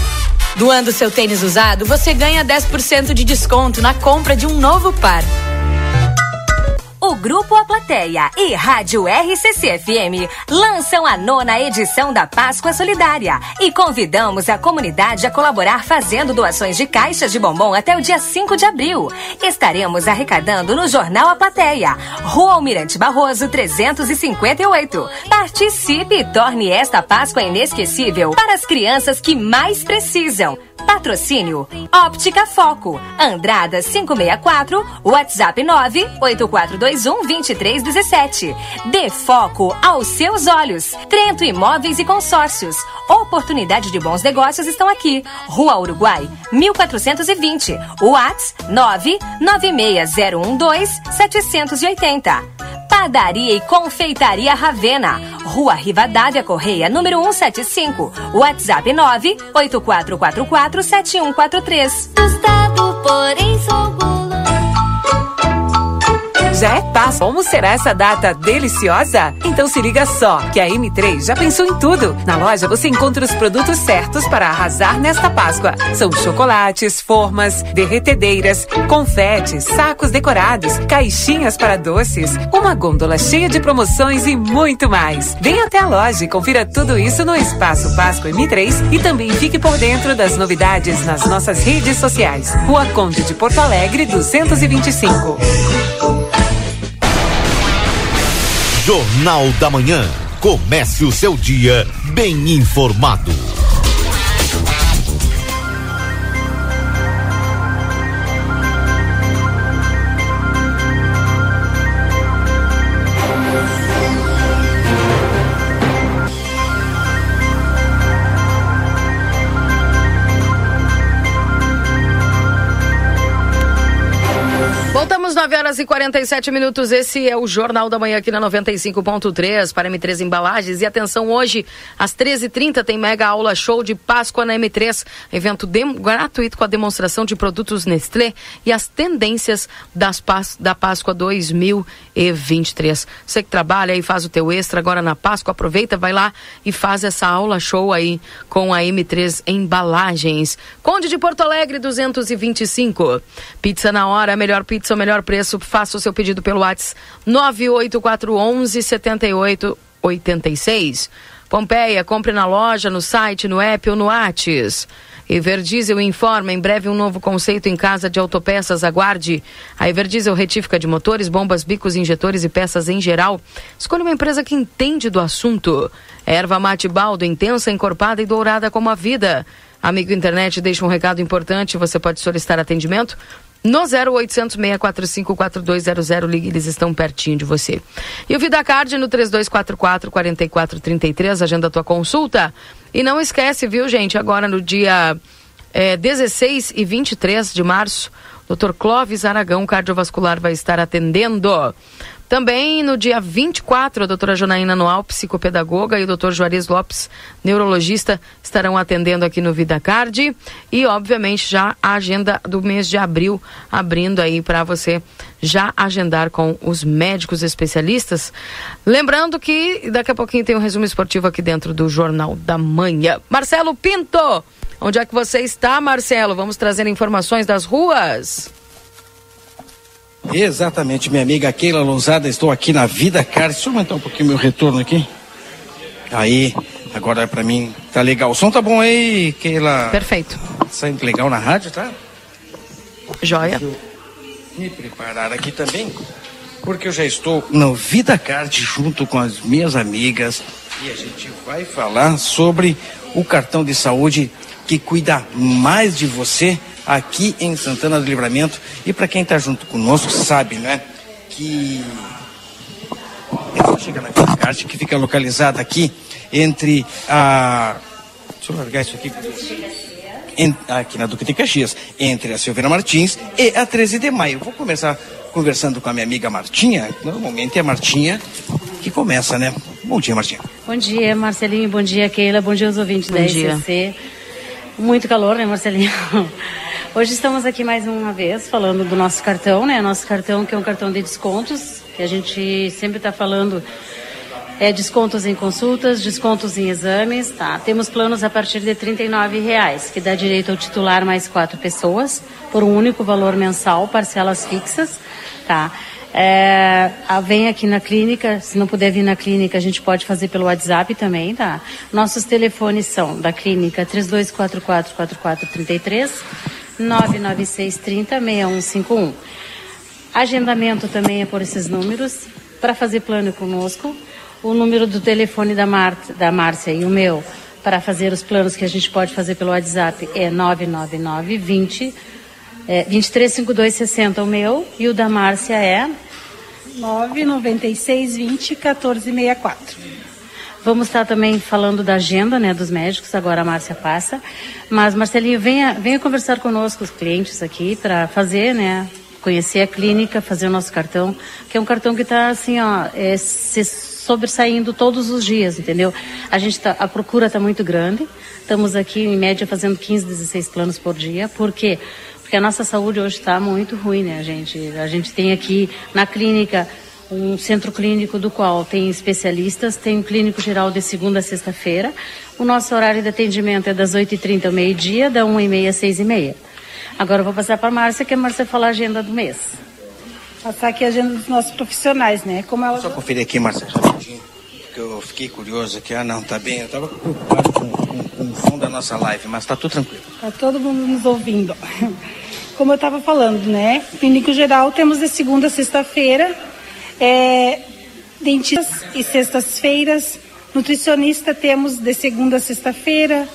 Doando seu tênis usado, você ganha 10% de desconto na compra de um novo par. O Grupo A Plateia e Rádio RCC-FM lançam a nona edição da Páscoa Solidária e convidamos a comunidade a colaborar fazendo doações de caixas de bombom até o dia 5 de abril. Estaremos arrecadando no Jornal A Plateia, Rua Almirante Barroso 358. Participe e torne esta Páscoa inesquecível para as crianças que mais precisam. Patrocínio Óptica Foco, Andrada 564, WhatsApp 98421 2317. Dê foco aos seus olhos. Trento Imóveis e Consórcios. Oportunidade de bons negócios estão aqui. Rua Uruguai, 1420. WhatsApp 9960112 780. Padaria e Confeitaria Ravena. Rua Rivadavia Correia, número 175. WhatsApp 984447143. Tostado, porém sou Já é Páscoa. Como será essa data deliciosa? Então se liga só, que a M3 já pensou em tudo. Na loja você encontra os produtos certos para arrasar nesta Páscoa. São chocolates, formas, derretedeiras, confetes, sacos decorados, caixinhas para doces, uma gôndola cheia de promoções e muito mais. Venha até a loja e confira tudo isso no Espaço Páscoa M3 e também fique por dentro das novidades nas nossas redes sociais. Rua Conde de Porto Alegre, 225. Jornal da Manhã. Comece o seu dia bem informado. Voltamos 9 horas e 47 minutos. Esse é o Jornal da Manhã aqui na 95.3 para M3 Embalagens. E atenção, hoje às 13h30 tem mega aula show de Páscoa na M3. Evento gratuito com a demonstração de produtos Nestlé e as tendências das Pás- da Páscoa 2023. Você que trabalha e faz o teu extra agora na Páscoa, aproveita, vai lá e faz essa aula show aí com a M3 Embalagens. Conde de Porto Alegre 225. Pizza na hora, melhor pizza, melhor preço. Faça o seu pedido pelo WhatsApp 98411 7886. Pompeia, compre na loja, no site, no app ou no Whats. Everdiesel informa em breve um novo conceito em casa de autopeças. Aguarde. A Everdiesel retífica de motores, bombas, bicos, injetores e peças em geral. Escolha uma empresa que entende do assunto. Erva mate baldo, intensa, encorpada e dourada como a vida. Amigo internet, deixa um recado importante. Você pode solicitar atendimento no 0800 645 4200, ligue, eles estão pertinho de você. E o VidaCard no 3244 4433, agenda a tua consulta. E não esquece, viu, gente, agora no dia eh, 16 e 23 de março, Dr. Clóvis Aragão, cardiovascular, vai estar atendendo. Também no dia 24, a doutora Jonaína Noal, psicopedagoga, e o doutor Juarez Lopes, neurologista, estarão atendendo aqui no VidaCard. E, obviamente, já a agenda do mês de abril, abrindo aí para você já agendar com os médicos especialistas. Lembrando que daqui a pouquinho tem um resumo esportivo aqui dentro do Jornal da Manhã. Marcelo Pinto, onde é que você está, Marcelo? Vamos trazer informações das ruas. Exatamente, minha amiga Keila Lousada, estou aqui na Vida Car. Deixa eu aumentar um pouquinho meu retorno aqui. Aí, agora pra mim tá legal. O som tá bom aí, Keila? Perfeito. Saindo legal na rádio, tá? Joia. Deixa eu me preparar aqui também, porque eu já estou no Vida Card junto com as minhas amigas e a gente vai falar sobre o cartão de saúde que cuida mais de você aqui em Santana do Livramento. E para quem está junto conosco sabe, né, que é só chegar na Card que fica localizada aqui entre a Deixa eu largar isso aqui. En- aqui na Duque de Caxias, entre a Silveira Martins e a 13 de maio. Vou começar conversando com a minha amiga Martinha. Normalmente é a Martinha que começa, né? Bom dia, Martinha. Bom dia, Marcelinho. Bom dia, Keila. Bom dia aos ouvintes Bom da dia. SCC. Muito calor, né, Marcelinho? Hoje estamos aqui mais uma vez falando do nosso cartão, né? Nosso cartão que é um cartão de descontos, que a gente sempre está falando é descontos em consultas, descontos em exames, tá? Temos planos a partir de 39 reais, que dá direito ao titular mais quatro pessoas, por um único valor mensal, parcelas fixas, tá? É, vem aqui na clínica, se não puder vir na clínica, a gente pode fazer pelo WhatsApp também, tá? Nossos telefones são da clínica 32444433, 996306151. Agendamento também é por esses números. Para fazer plano conosco, o número do telefone da, Mar da Márcia e o meu para fazer os planos que a gente pode fazer pelo WhatsApp é 999 20 é, 235260 o meu e o da Márcia é 996 20 1464. Vamos estar também falando da agenda né, dos médicos, agora a Márcia passa. Mas, Marcelinho, venha, venha conversar conosco, os clientes aqui, para fazer, né? Conhecer a clínica, fazer o nosso cartão, que é um cartão que está assim, ó, é, se sobressaindo todos os dias, entendeu? A gente tá, a procura está muito grande. Estamos aqui, em média, fazendo 15, 16 planos por dia. Por quê? Porque a nossa saúde hoje está muito ruim, né, gente? A gente tem aqui na clínica um centro clínico do qual tem especialistas, tem um clínico geral de segunda a sexta-feira. O nosso horário de atendimento é das 8h30 ao meio-dia, da 1h30 às 6h30. Agora eu vou passar para a Márcia, que a Márcia fala a agenda do mês. Passar aqui a agenda dos nossos profissionais, né? Como ela Só conferir aqui, Marcelo, rapidinho, porque eu fiquei curioso aqui. Ah, não, tá bem. Eu tava preocupado com, com, com o som da nossa live, mas tá tudo tranquilo. Tá todo mundo nos ouvindo. Como eu estava falando, né? Clínico geral temos de segunda a sexta-feira. É, dentistas e sextas-feiras. Nutricionista temos de segunda a sexta-feira.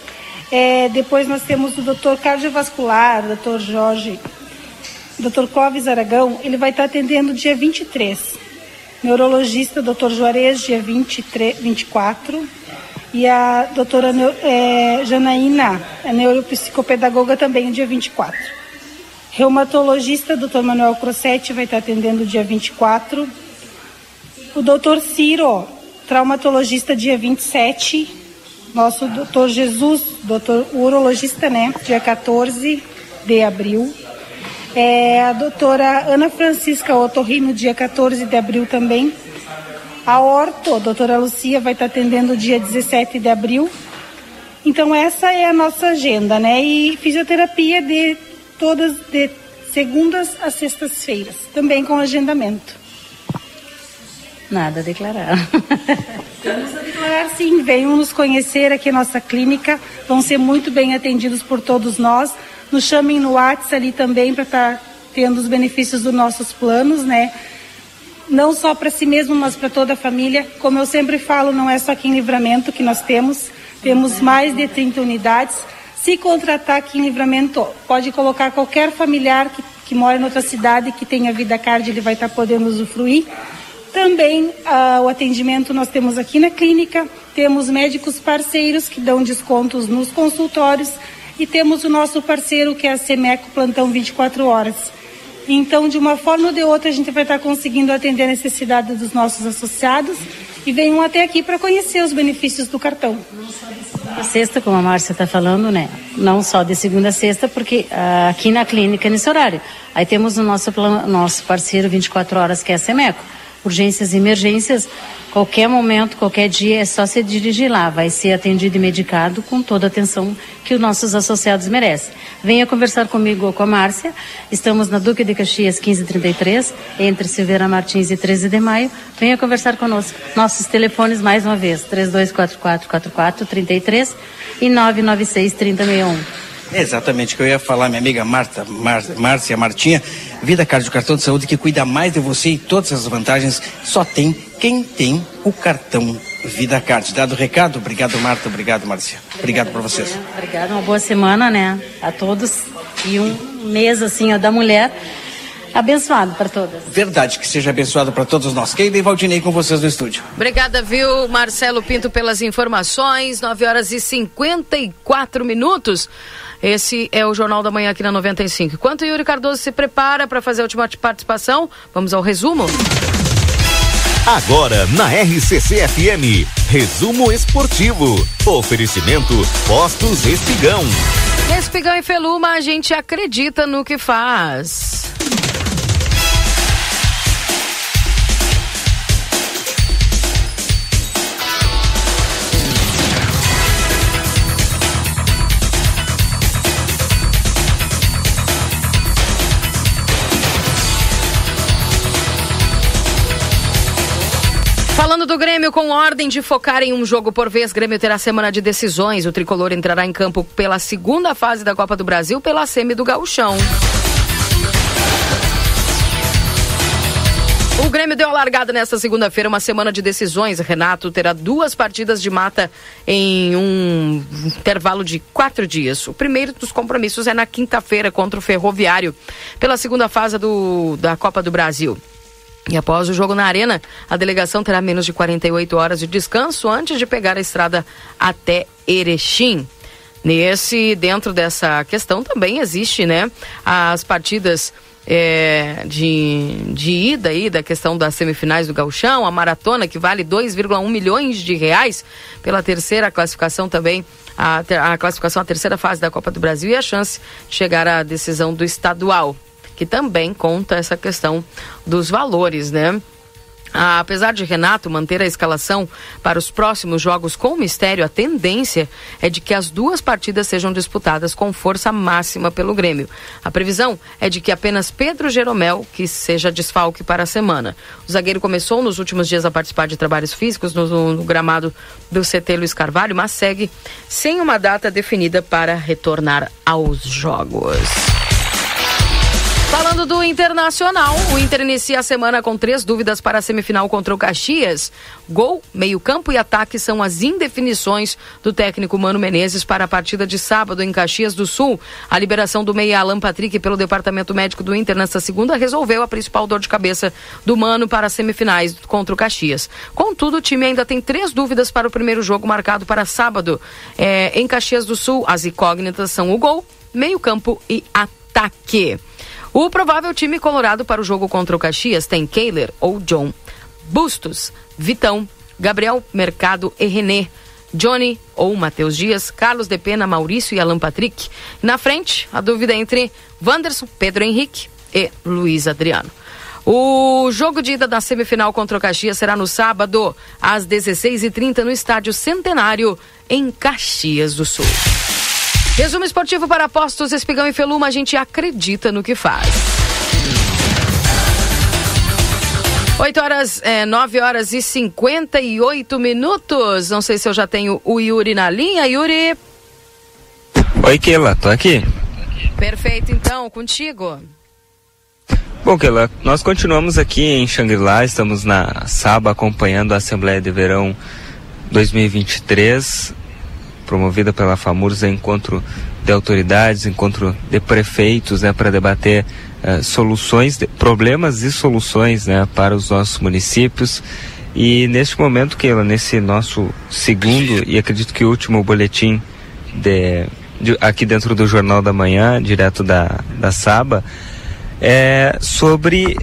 É, depois nós temos o doutor cardiovascular, doutor Jorge, doutor Clóvis Aragão. Ele vai estar atendendo dia 23. Neurologista, doutor Juarez, dia 23, 24. E a doutora é, Janaína, a neuropsicopedagoga, também, dia 24. Reumatologista, doutor Manuel Crossetti, vai estar atendendo dia 24. O doutor Ciro, traumatologista, dia 27. Nosso doutor Jesus, doutor urologista, né? Dia 14 de abril. É, a doutora Ana Francisca Otorrino, dia 14 de abril também. A orto, a doutora Lucia, vai estar atendendo dia 17 de abril. Então essa é a nossa agenda, né? E fisioterapia de todas de segundas a sextas-feiras, também com agendamento. Nada a declarar. Temos a declarar sim, venham nos conhecer aqui na nossa clínica, vão ser muito bem atendidos por todos nós. Nos chamem no WhatsApp ali também para estar tendo os benefícios dos nossos planos, né? Não só para si mesmo, mas para toda a família. Como eu sempre falo, não é só aqui em Livramento que nós temos, temos mais de 30 unidades. Se contratar aqui em Livramento, pode colocar qualquer familiar que, que mora em outra cidade que tenha vida card, ele vai estar podendo usufruir. Também ah, o atendimento nós temos aqui na clínica, temos médicos parceiros que dão descontos nos consultórios e temos o nosso parceiro que é a Semeco Plantão 24 Horas. Então, de uma forma ou de outra, a gente vai estar conseguindo atender a necessidade dos nossos associados e venham até aqui para conhecer os benefícios do cartão. Sexta, como a Márcia está falando, né? Não só de segunda a sexta, porque ah, aqui na clínica nesse horário. Aí temos o nosso, nosso parceiro 24 horas, que é a Semeco. Urgências e emergências, qualquer momento, qualquer dia, é só se dirigir lá. Vai ser atendido e medicado com toda a atenção que os nossos associados merecem. Venha conversar comigo ou com a Márcia. Estamos na Duque de Caxias 1533, entre Silveira Martins e 13 de maio. Venha conversar conosco. Nossos telefones, mais uma vez, 3244-4433 e 996-3061. É exatamente o que eu ia falar, minha amiga Marta, Mar, Márcia Martinha. Vida Card, cartão de saúde que cuida mais de você e todas as vantagens só tem quem tem o cartão Vida Card. Dado o recado, obrigado Marta, obrigado Márcia. Obrigado por vocês. Obrigada, uma boa semana, né, a todos. E um mês, assim, ó, da mulher. Abençoado para todas. Verdade, que seja abençoado para todos nós. Keila e Valdinei com vocês no estúdio. Obrigada, viu, Marcelo Pinto, pelas informações. 9 horas e 54 minutos. Esse é o Jornal da Manhã aqui na 95. Enquanto o Yuri Cardoso se prepara para fazer a última participação, vamos ao resumo. Agora na RCC FM, resumo esportivo. Oferecimento Postos Espigão. Espigão e Feluma, a gente acredita no que faz. Do Grêmio, com ordem de focar em um jogo por vez, Grêmio terá semana de decisões. O tricolor entrará em campo pela segunda fase da Copa do Brasil pela semi do Gauchão. O Grêmio deu a largada nesta segunda-feira, uma semana de decisões. Renato terá duas partidas de mata em um intervalo de quatro dias. O primeiro dos compromissos é na quinta-feira contra o Ferroviário, pela segunda fase do, da Copa do Brasil. E após o jogo na Arena, a delegação terá menos de 48 horas de descanso antes de pegar a estrada até Erechim. Nesse, dentro dessa questão também existe, né, as partidas é, de, de ida aí da questão das semifinais do Gauchão, a maratona que vale 2,1 milhões de reais pela terceira classificação também, a, a classificação à terceira fase da Copa do Brasil e a chance de chegar à decisão do estadual que também conta essa questão dos valores, né? Ah, apesar de Renato manter a escalação para os próximos jogos com mistério, a tendência é de que as duas partidas sejam disputadas com força máxima pelo Grêmio. A previsão é de que apenas Pedro Jeromel que seja desfalque para a semana. O zagueiro começou nos últimos dias a participar de trabalhos físicos no, no gramado do CT Luiz Carvalho, mas segue sem uma data definida para retornar aos jogos. Falando do Internacional, o Inter inicia a semana com três dúvidas para a semifinal contra o Caxias. Gol, meio-campo e ataque são as indefinições do técnico Mano Menezes para a partida de sábado em Caxias do Sul. A liberação do meia Alan Patrick pelo departamento médico do Inter nesta segunda resolveu a principal dor de cabeça do Mano para as semifinais contra o Caxias. Contudo, o time ainda tem três dúvidas para o primeiro jogo marcado para sábado. É, em Caxias do Sul, as incógnitas são o gol, meio-campo e ataque. O provável time colorado para o jogo contra o Caxias tem Kehler ou John, Bustos, Vitão, Gabriel Mercado e René, Johnny ou Matheus Dias, Carlos de Pena, Maurício e Alan Patrick. Na frente, a dúvida é entre Wanderson, Pedro Henrique e Luiz Adriano. O jogo de ida da semifinal contra o Caxias será no sábado, às 16h30, no Estádio Centenário, em Caxias do Sul. Resumo esportivo para apostos, Espigão e Feluma, a gente acredita no que faz. 8 horas, é, 9 horas e 58 minutos. Não sei se eu já tenho o Yuri na linha. Yuri. Oi, Keila, tô aqui. Perfeito, então, contigo. Bom, Keila, nós continuamos aqui em Xangri-Lá, estamos na Saba acompanhando a Assembleia de Verão 2023 promovida pela FAMURS, é encontro de autoridades, encontro de prefeitos, né, para debater uh, soluções, de, problemas e soluções, né, para os nossos municípios. E neste momento, Keila, nesse nosso segundo e acredito que último boletim de, de, aqui dentro do Jornal da Manhã, direto da, da Saba, é sobre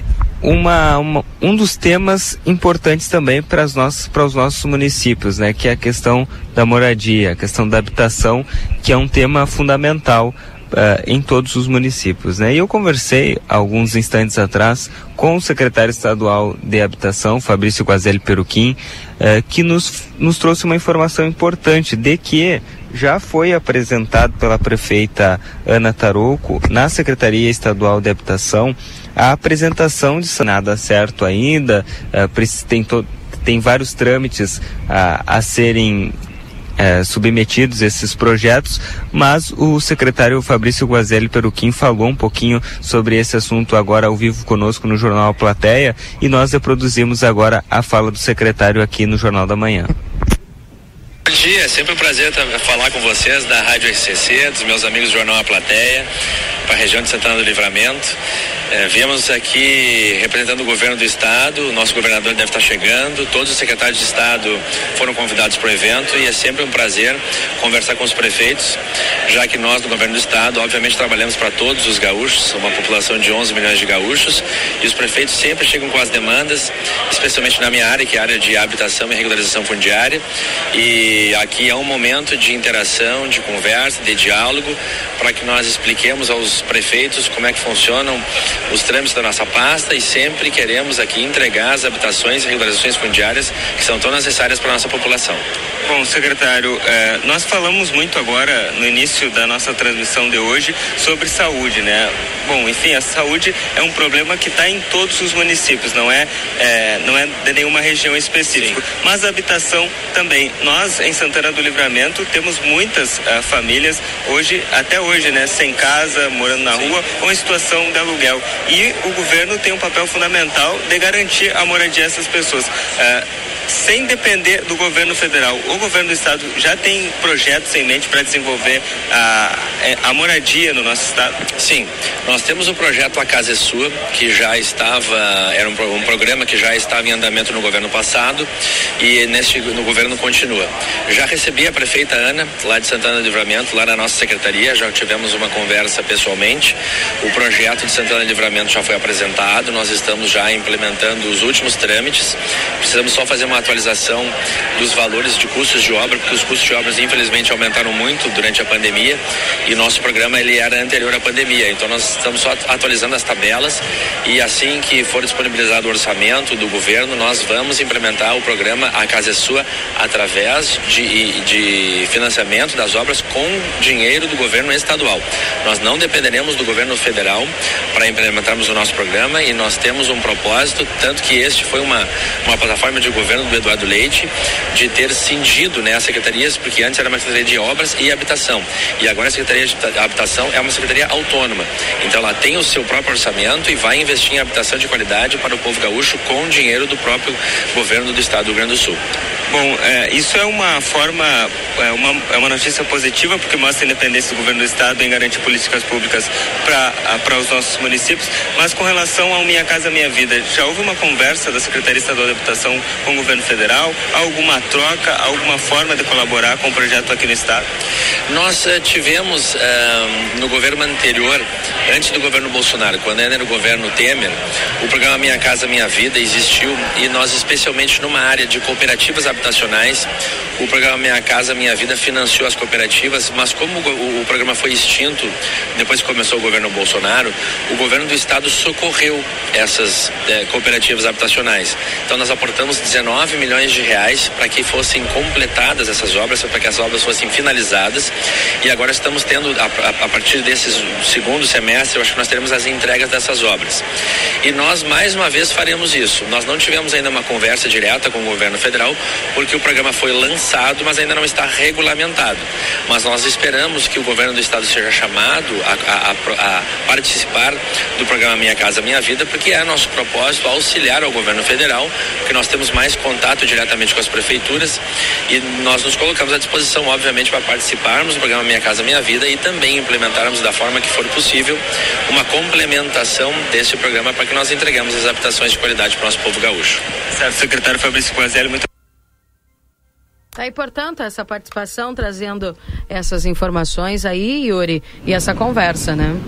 uma, uma, um dos temas importantes também para, as nossas, para os nossos municípios, né, que é a questão da moradia, a questão da habitação, que é um tema fundamental Uh, em todos os municípios. Né? E eu conversei alguns instantes atrás com o secretário estadual de habitação, Fabrício Guazelli Peruquim, uh, que nos, nos trouxe uma informação importante de que já foi apresentado pela prefeita Ana Tarouco na Secretaria Estadual de Habitação a apresentação de nada certo ainda, uh, tem, tem vários trâmites uh, a serem é, submetidos esses projetos, mas o secretário Fabrício Guazelli Peruquim falou um pouquinho sobre esse assunto agora ao vivo conosco no Jornal Plateia e nós reproduzimos agora a fala do secretário aqui no Jornal da Manhã. Dia, é sempre um prazer falar com vocês da Rádio RCC, dos meus amigos do Jornal A Plateia, para a região de Santana do Livramento. É, viemos aqui representando o governo do estado, o nosso governador deve estar chegando, todos os secretários de estado foram convidados para o evento e é sempre um prazer conversar com os prefeitos, já que nós do governo do estado, obviamente, trabalhamos para todos os gaúchos, uma população de 11 milhões de gaúchos, e os prefeitos sempre chegam com as demandas, especialmente na minha área, que é a área de habitação e regularização fundiária, e aqui é um momento de interação, de conversa, de diálogo, para que nós expliquemos aos prefeitos como é que funcionam os trâmites da nossa pasta e sempre queremos aqui entregar as habitações e regularizações fundiárias que são tão necessárias para a nossa população. Bom, secretário, eh, nós falamos muito agora no início da nossa transmissão de hoje sobre saúde, né? Bom, enfim, a saúde é um problema que está em todos os municípios, não é, é, não é de nenhuma região específica. Sim. Mas a habitação também. Nós em Santana do Livramento temos muitas uh, famílias hoje, até hoje, né, sem casa, morando na Sim. rua ou em situação de aluguel. E o governo tem um papel fundamental de garantir a moradia dessas pessoas. Uh, sem depender do governo federal. O governo do estado já tem projetos em mente para desenvolver a, é, a moradia no nosso estado? Sim, nós temos o projeto A Casa é Sua, que já estava, era um, um programa que já estava em andamento no governo passado e neste, no governo continua. Já recebi a prefeita Ana, lá de Santana do Livramento, lá na nossa secretaria, já tivemos uma conversa pessoalmente. O projeto de Santana do Livramento já foi apresentado, nós estamos já implementando os últimos trâmites. Precisamos só fazer uma atualização dos valores de custos de obra, porque os custos de obras infelizmente aumentaram muito durante a pandemia e nosso programa ele era anterior à pandemia. Então nós estamos só atualizando as tabelas e assim que for disponibilizado o orçamento do governo, nós vamos implementar o programa A Casa é Sua através de, de financiamento das obras com dinheiro do governo estadual. Nós não dependeremos do governo federal para implementarmos o nosso programa e nós temos um propósito, tanto que este foi uma, uma plataforma de governo do Eduardo Leite de ter cindido né, as secretarias, porque antes era uma secretaria de obras e habitação. E agora a Secretaria de Habitação é uma secretaria autônoma. Então ela tem o seu próprio orçamento e vai investir em habitação de qualidade para o povo gaúcho com dinheiro do próprio governo do estado do Rio Grande do Sul. Bom, é, isso é uma forma, é uma, é uma notícia positiva, porque mostra a independência do governo do estado em garantir políticas públicas para os nossos municípios. Mas com relação ao Minha Casa Minha Vida, já houve uma conversa da Secretaria Estadual de Habitação com o governo federal? Alguma troca, alguma forma de colaborar com o projeto aqui no estado? Nós uh, tivemos uh, no governo anterior, antes do governo Bolsonaro, quando era o governo Temer, o programa Minha Casa Minha Vida existiu e nós, especialmente numa área de cooperativas habitacionais, o programa Minha Casa Minha Vida financiou as cooperativas, mas como o, o programa foi extinto depois que começou o governo Bolsonaro, o governo do estado socorreu essas eh, cooperativas habitacionais. Então nós aportamos 19 milhões de reais para que fossem completadas essas obras, para que as obras fossem finalizadas. E agora estamos tendo, a, a, a partir desse segundo semestre, eu acho que nós teremos as entregas dessas obras. E nós mais uma vez faremos isso. Nós não tivemos ainda uma conversa direta com o governo federal, porque o programa foi lançado, mas ainda não está regulamentado. Mas nós esperamos que o governo do estado seja chamado a, a, a participar do programa Minha Casa Minha Vida, porque é nosso propósito auxiliar ao governo federal, porque nós temos mais contato diretamente com as prefeituras e nós nos colocamos à disposição, obviamente, para participarmos do programa Minha Casa Minha Vida e também implementarmos da forma que for possível uma complementação desse programa para que nós entregamos as habitações de qualidade para o nosso povo gaúcho. Certo, secretário Fabrício Guazelli, muito Tá aí, portanto, essa participação trazendo essas informações aí, Yuri, e essa conversa, né?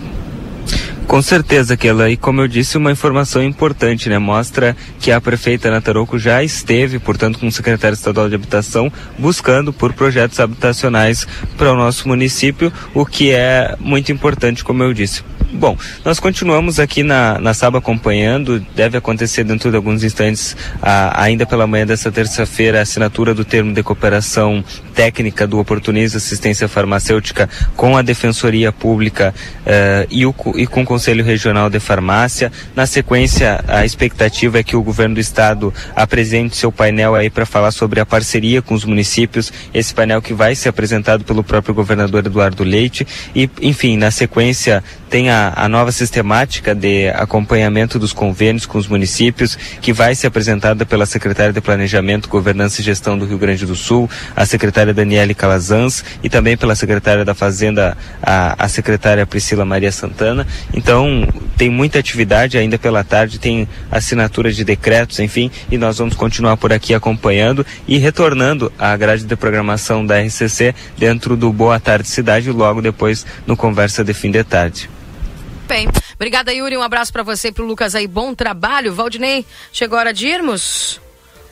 Com certeza, Kela. E como eu disse, uma informação importante, né? Mostra que a prefeita Ana Tarouco já esteve, portanto, com o secretário estadual de habitação, buscando por projetos habitacionais para o nosso município, o que é muito importante, como eu disse. Bom, nós continuamos aqui na, na Saba acompanhando. Deve acontecer dentro de alguns instantes, a, ainda pela manhã dessa terça-feira, a assinatura do termo de cooperação técnica do Oportunismo Assistência Farmacêutica com a Defensoria Pública uh, e, o, e com o Conselho Regional de Farmácia. Na sequência, a expectativa é que o governo do estado apresente seu painel aí para falar sobre a parceria com os municípios. Esse painel que vai ser apresentado pelo próprio governador Eduardo Leite. E, enfim, na sequência, tem a, a, nova sistemática de acompanhamento dos convênios com os municípios, que vai ser apresentada pela secretária de Planejamento, Governança e Gestão do Rio Grande do Sul, a secretária Daniele Calazans e também pela secretária da Fazenda, a, a secretária Priscila Maria Santana. Então, tem muita atividade ainda pela tarde, tem assinatura de decretos, enfim, e nós vamos continuar por aqui acompanhando e retornando à grade de programação da RCC dentro do Boa Tarde Cidade, logo depois no Conversa de Fim de Tarde. Bem, obrigada Yuri, um abraço para você e pro Lucas aí, bom trabalho. Valdinei, chegou a hora de irmos?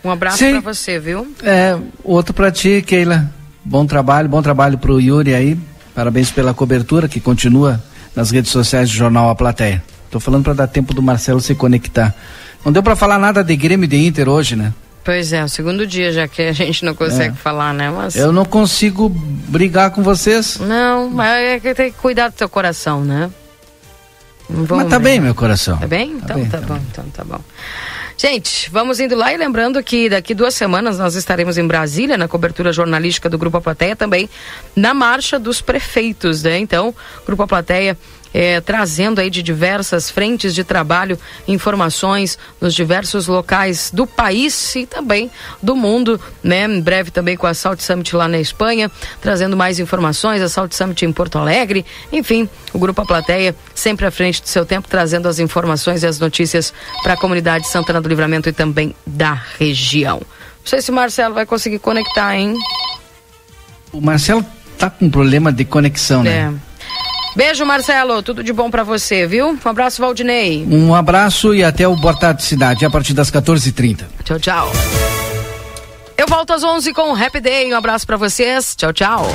Um abraço para você, viu? É, outro para ti, Keila. Bom trabalho, bom trabalho pro Yuri aí. Parabéns pela cobertura que continua nas redes sociais do jornal A Plateia. Tô falando para dar tempo do Marcelo se conectar. Não deu para falar nada de Grêmio e de Inter hoje, né? Pois é, o segundo dia já que a gente não consegue É. falar, né? Mas... Eu não consigo brigar com vocês. Não, mas é que tem que cuidar do teu coração, né? Vamos Mas tá brigar. bem, meu coração. Tá bem? Então bem, tá, tá bom, então tá bom. Gente, vamos indo lá e lembrando que daqui duas semanas nós estaremos em Brasília na cobertura jornalística do Grupo A Plateia também na marcha dos prefeitos, né? Então, Grupo A Plateia eh, trazendo aí de diversas frentes de trabalho informações nos diversos locais do país e também do mundo, né? Em breve também com a Salt Summit lá na Espanha, trazendo mais informações, a Salt Summit em Porto Alegre, enfim, o Grupo A Plateia sempre à frente do seu tempo, trazendo as informações e as notícias para a comunidade de Santana do Livramento e também da região. Não sei se o Marcelo vai conseguir conectar, hein? O Marcelo tá com problema de conexão, né? É. Beijo, Marcelo. Tudo de bom para você, viu? Um abraço, Valdinei. Um abraço e até o Boa Tarde Cidade, a partir das 14h30. Tchau, tchau. Eu volto às 11 com o Happy Day. Um abraço para vocês. Tchau, tchau.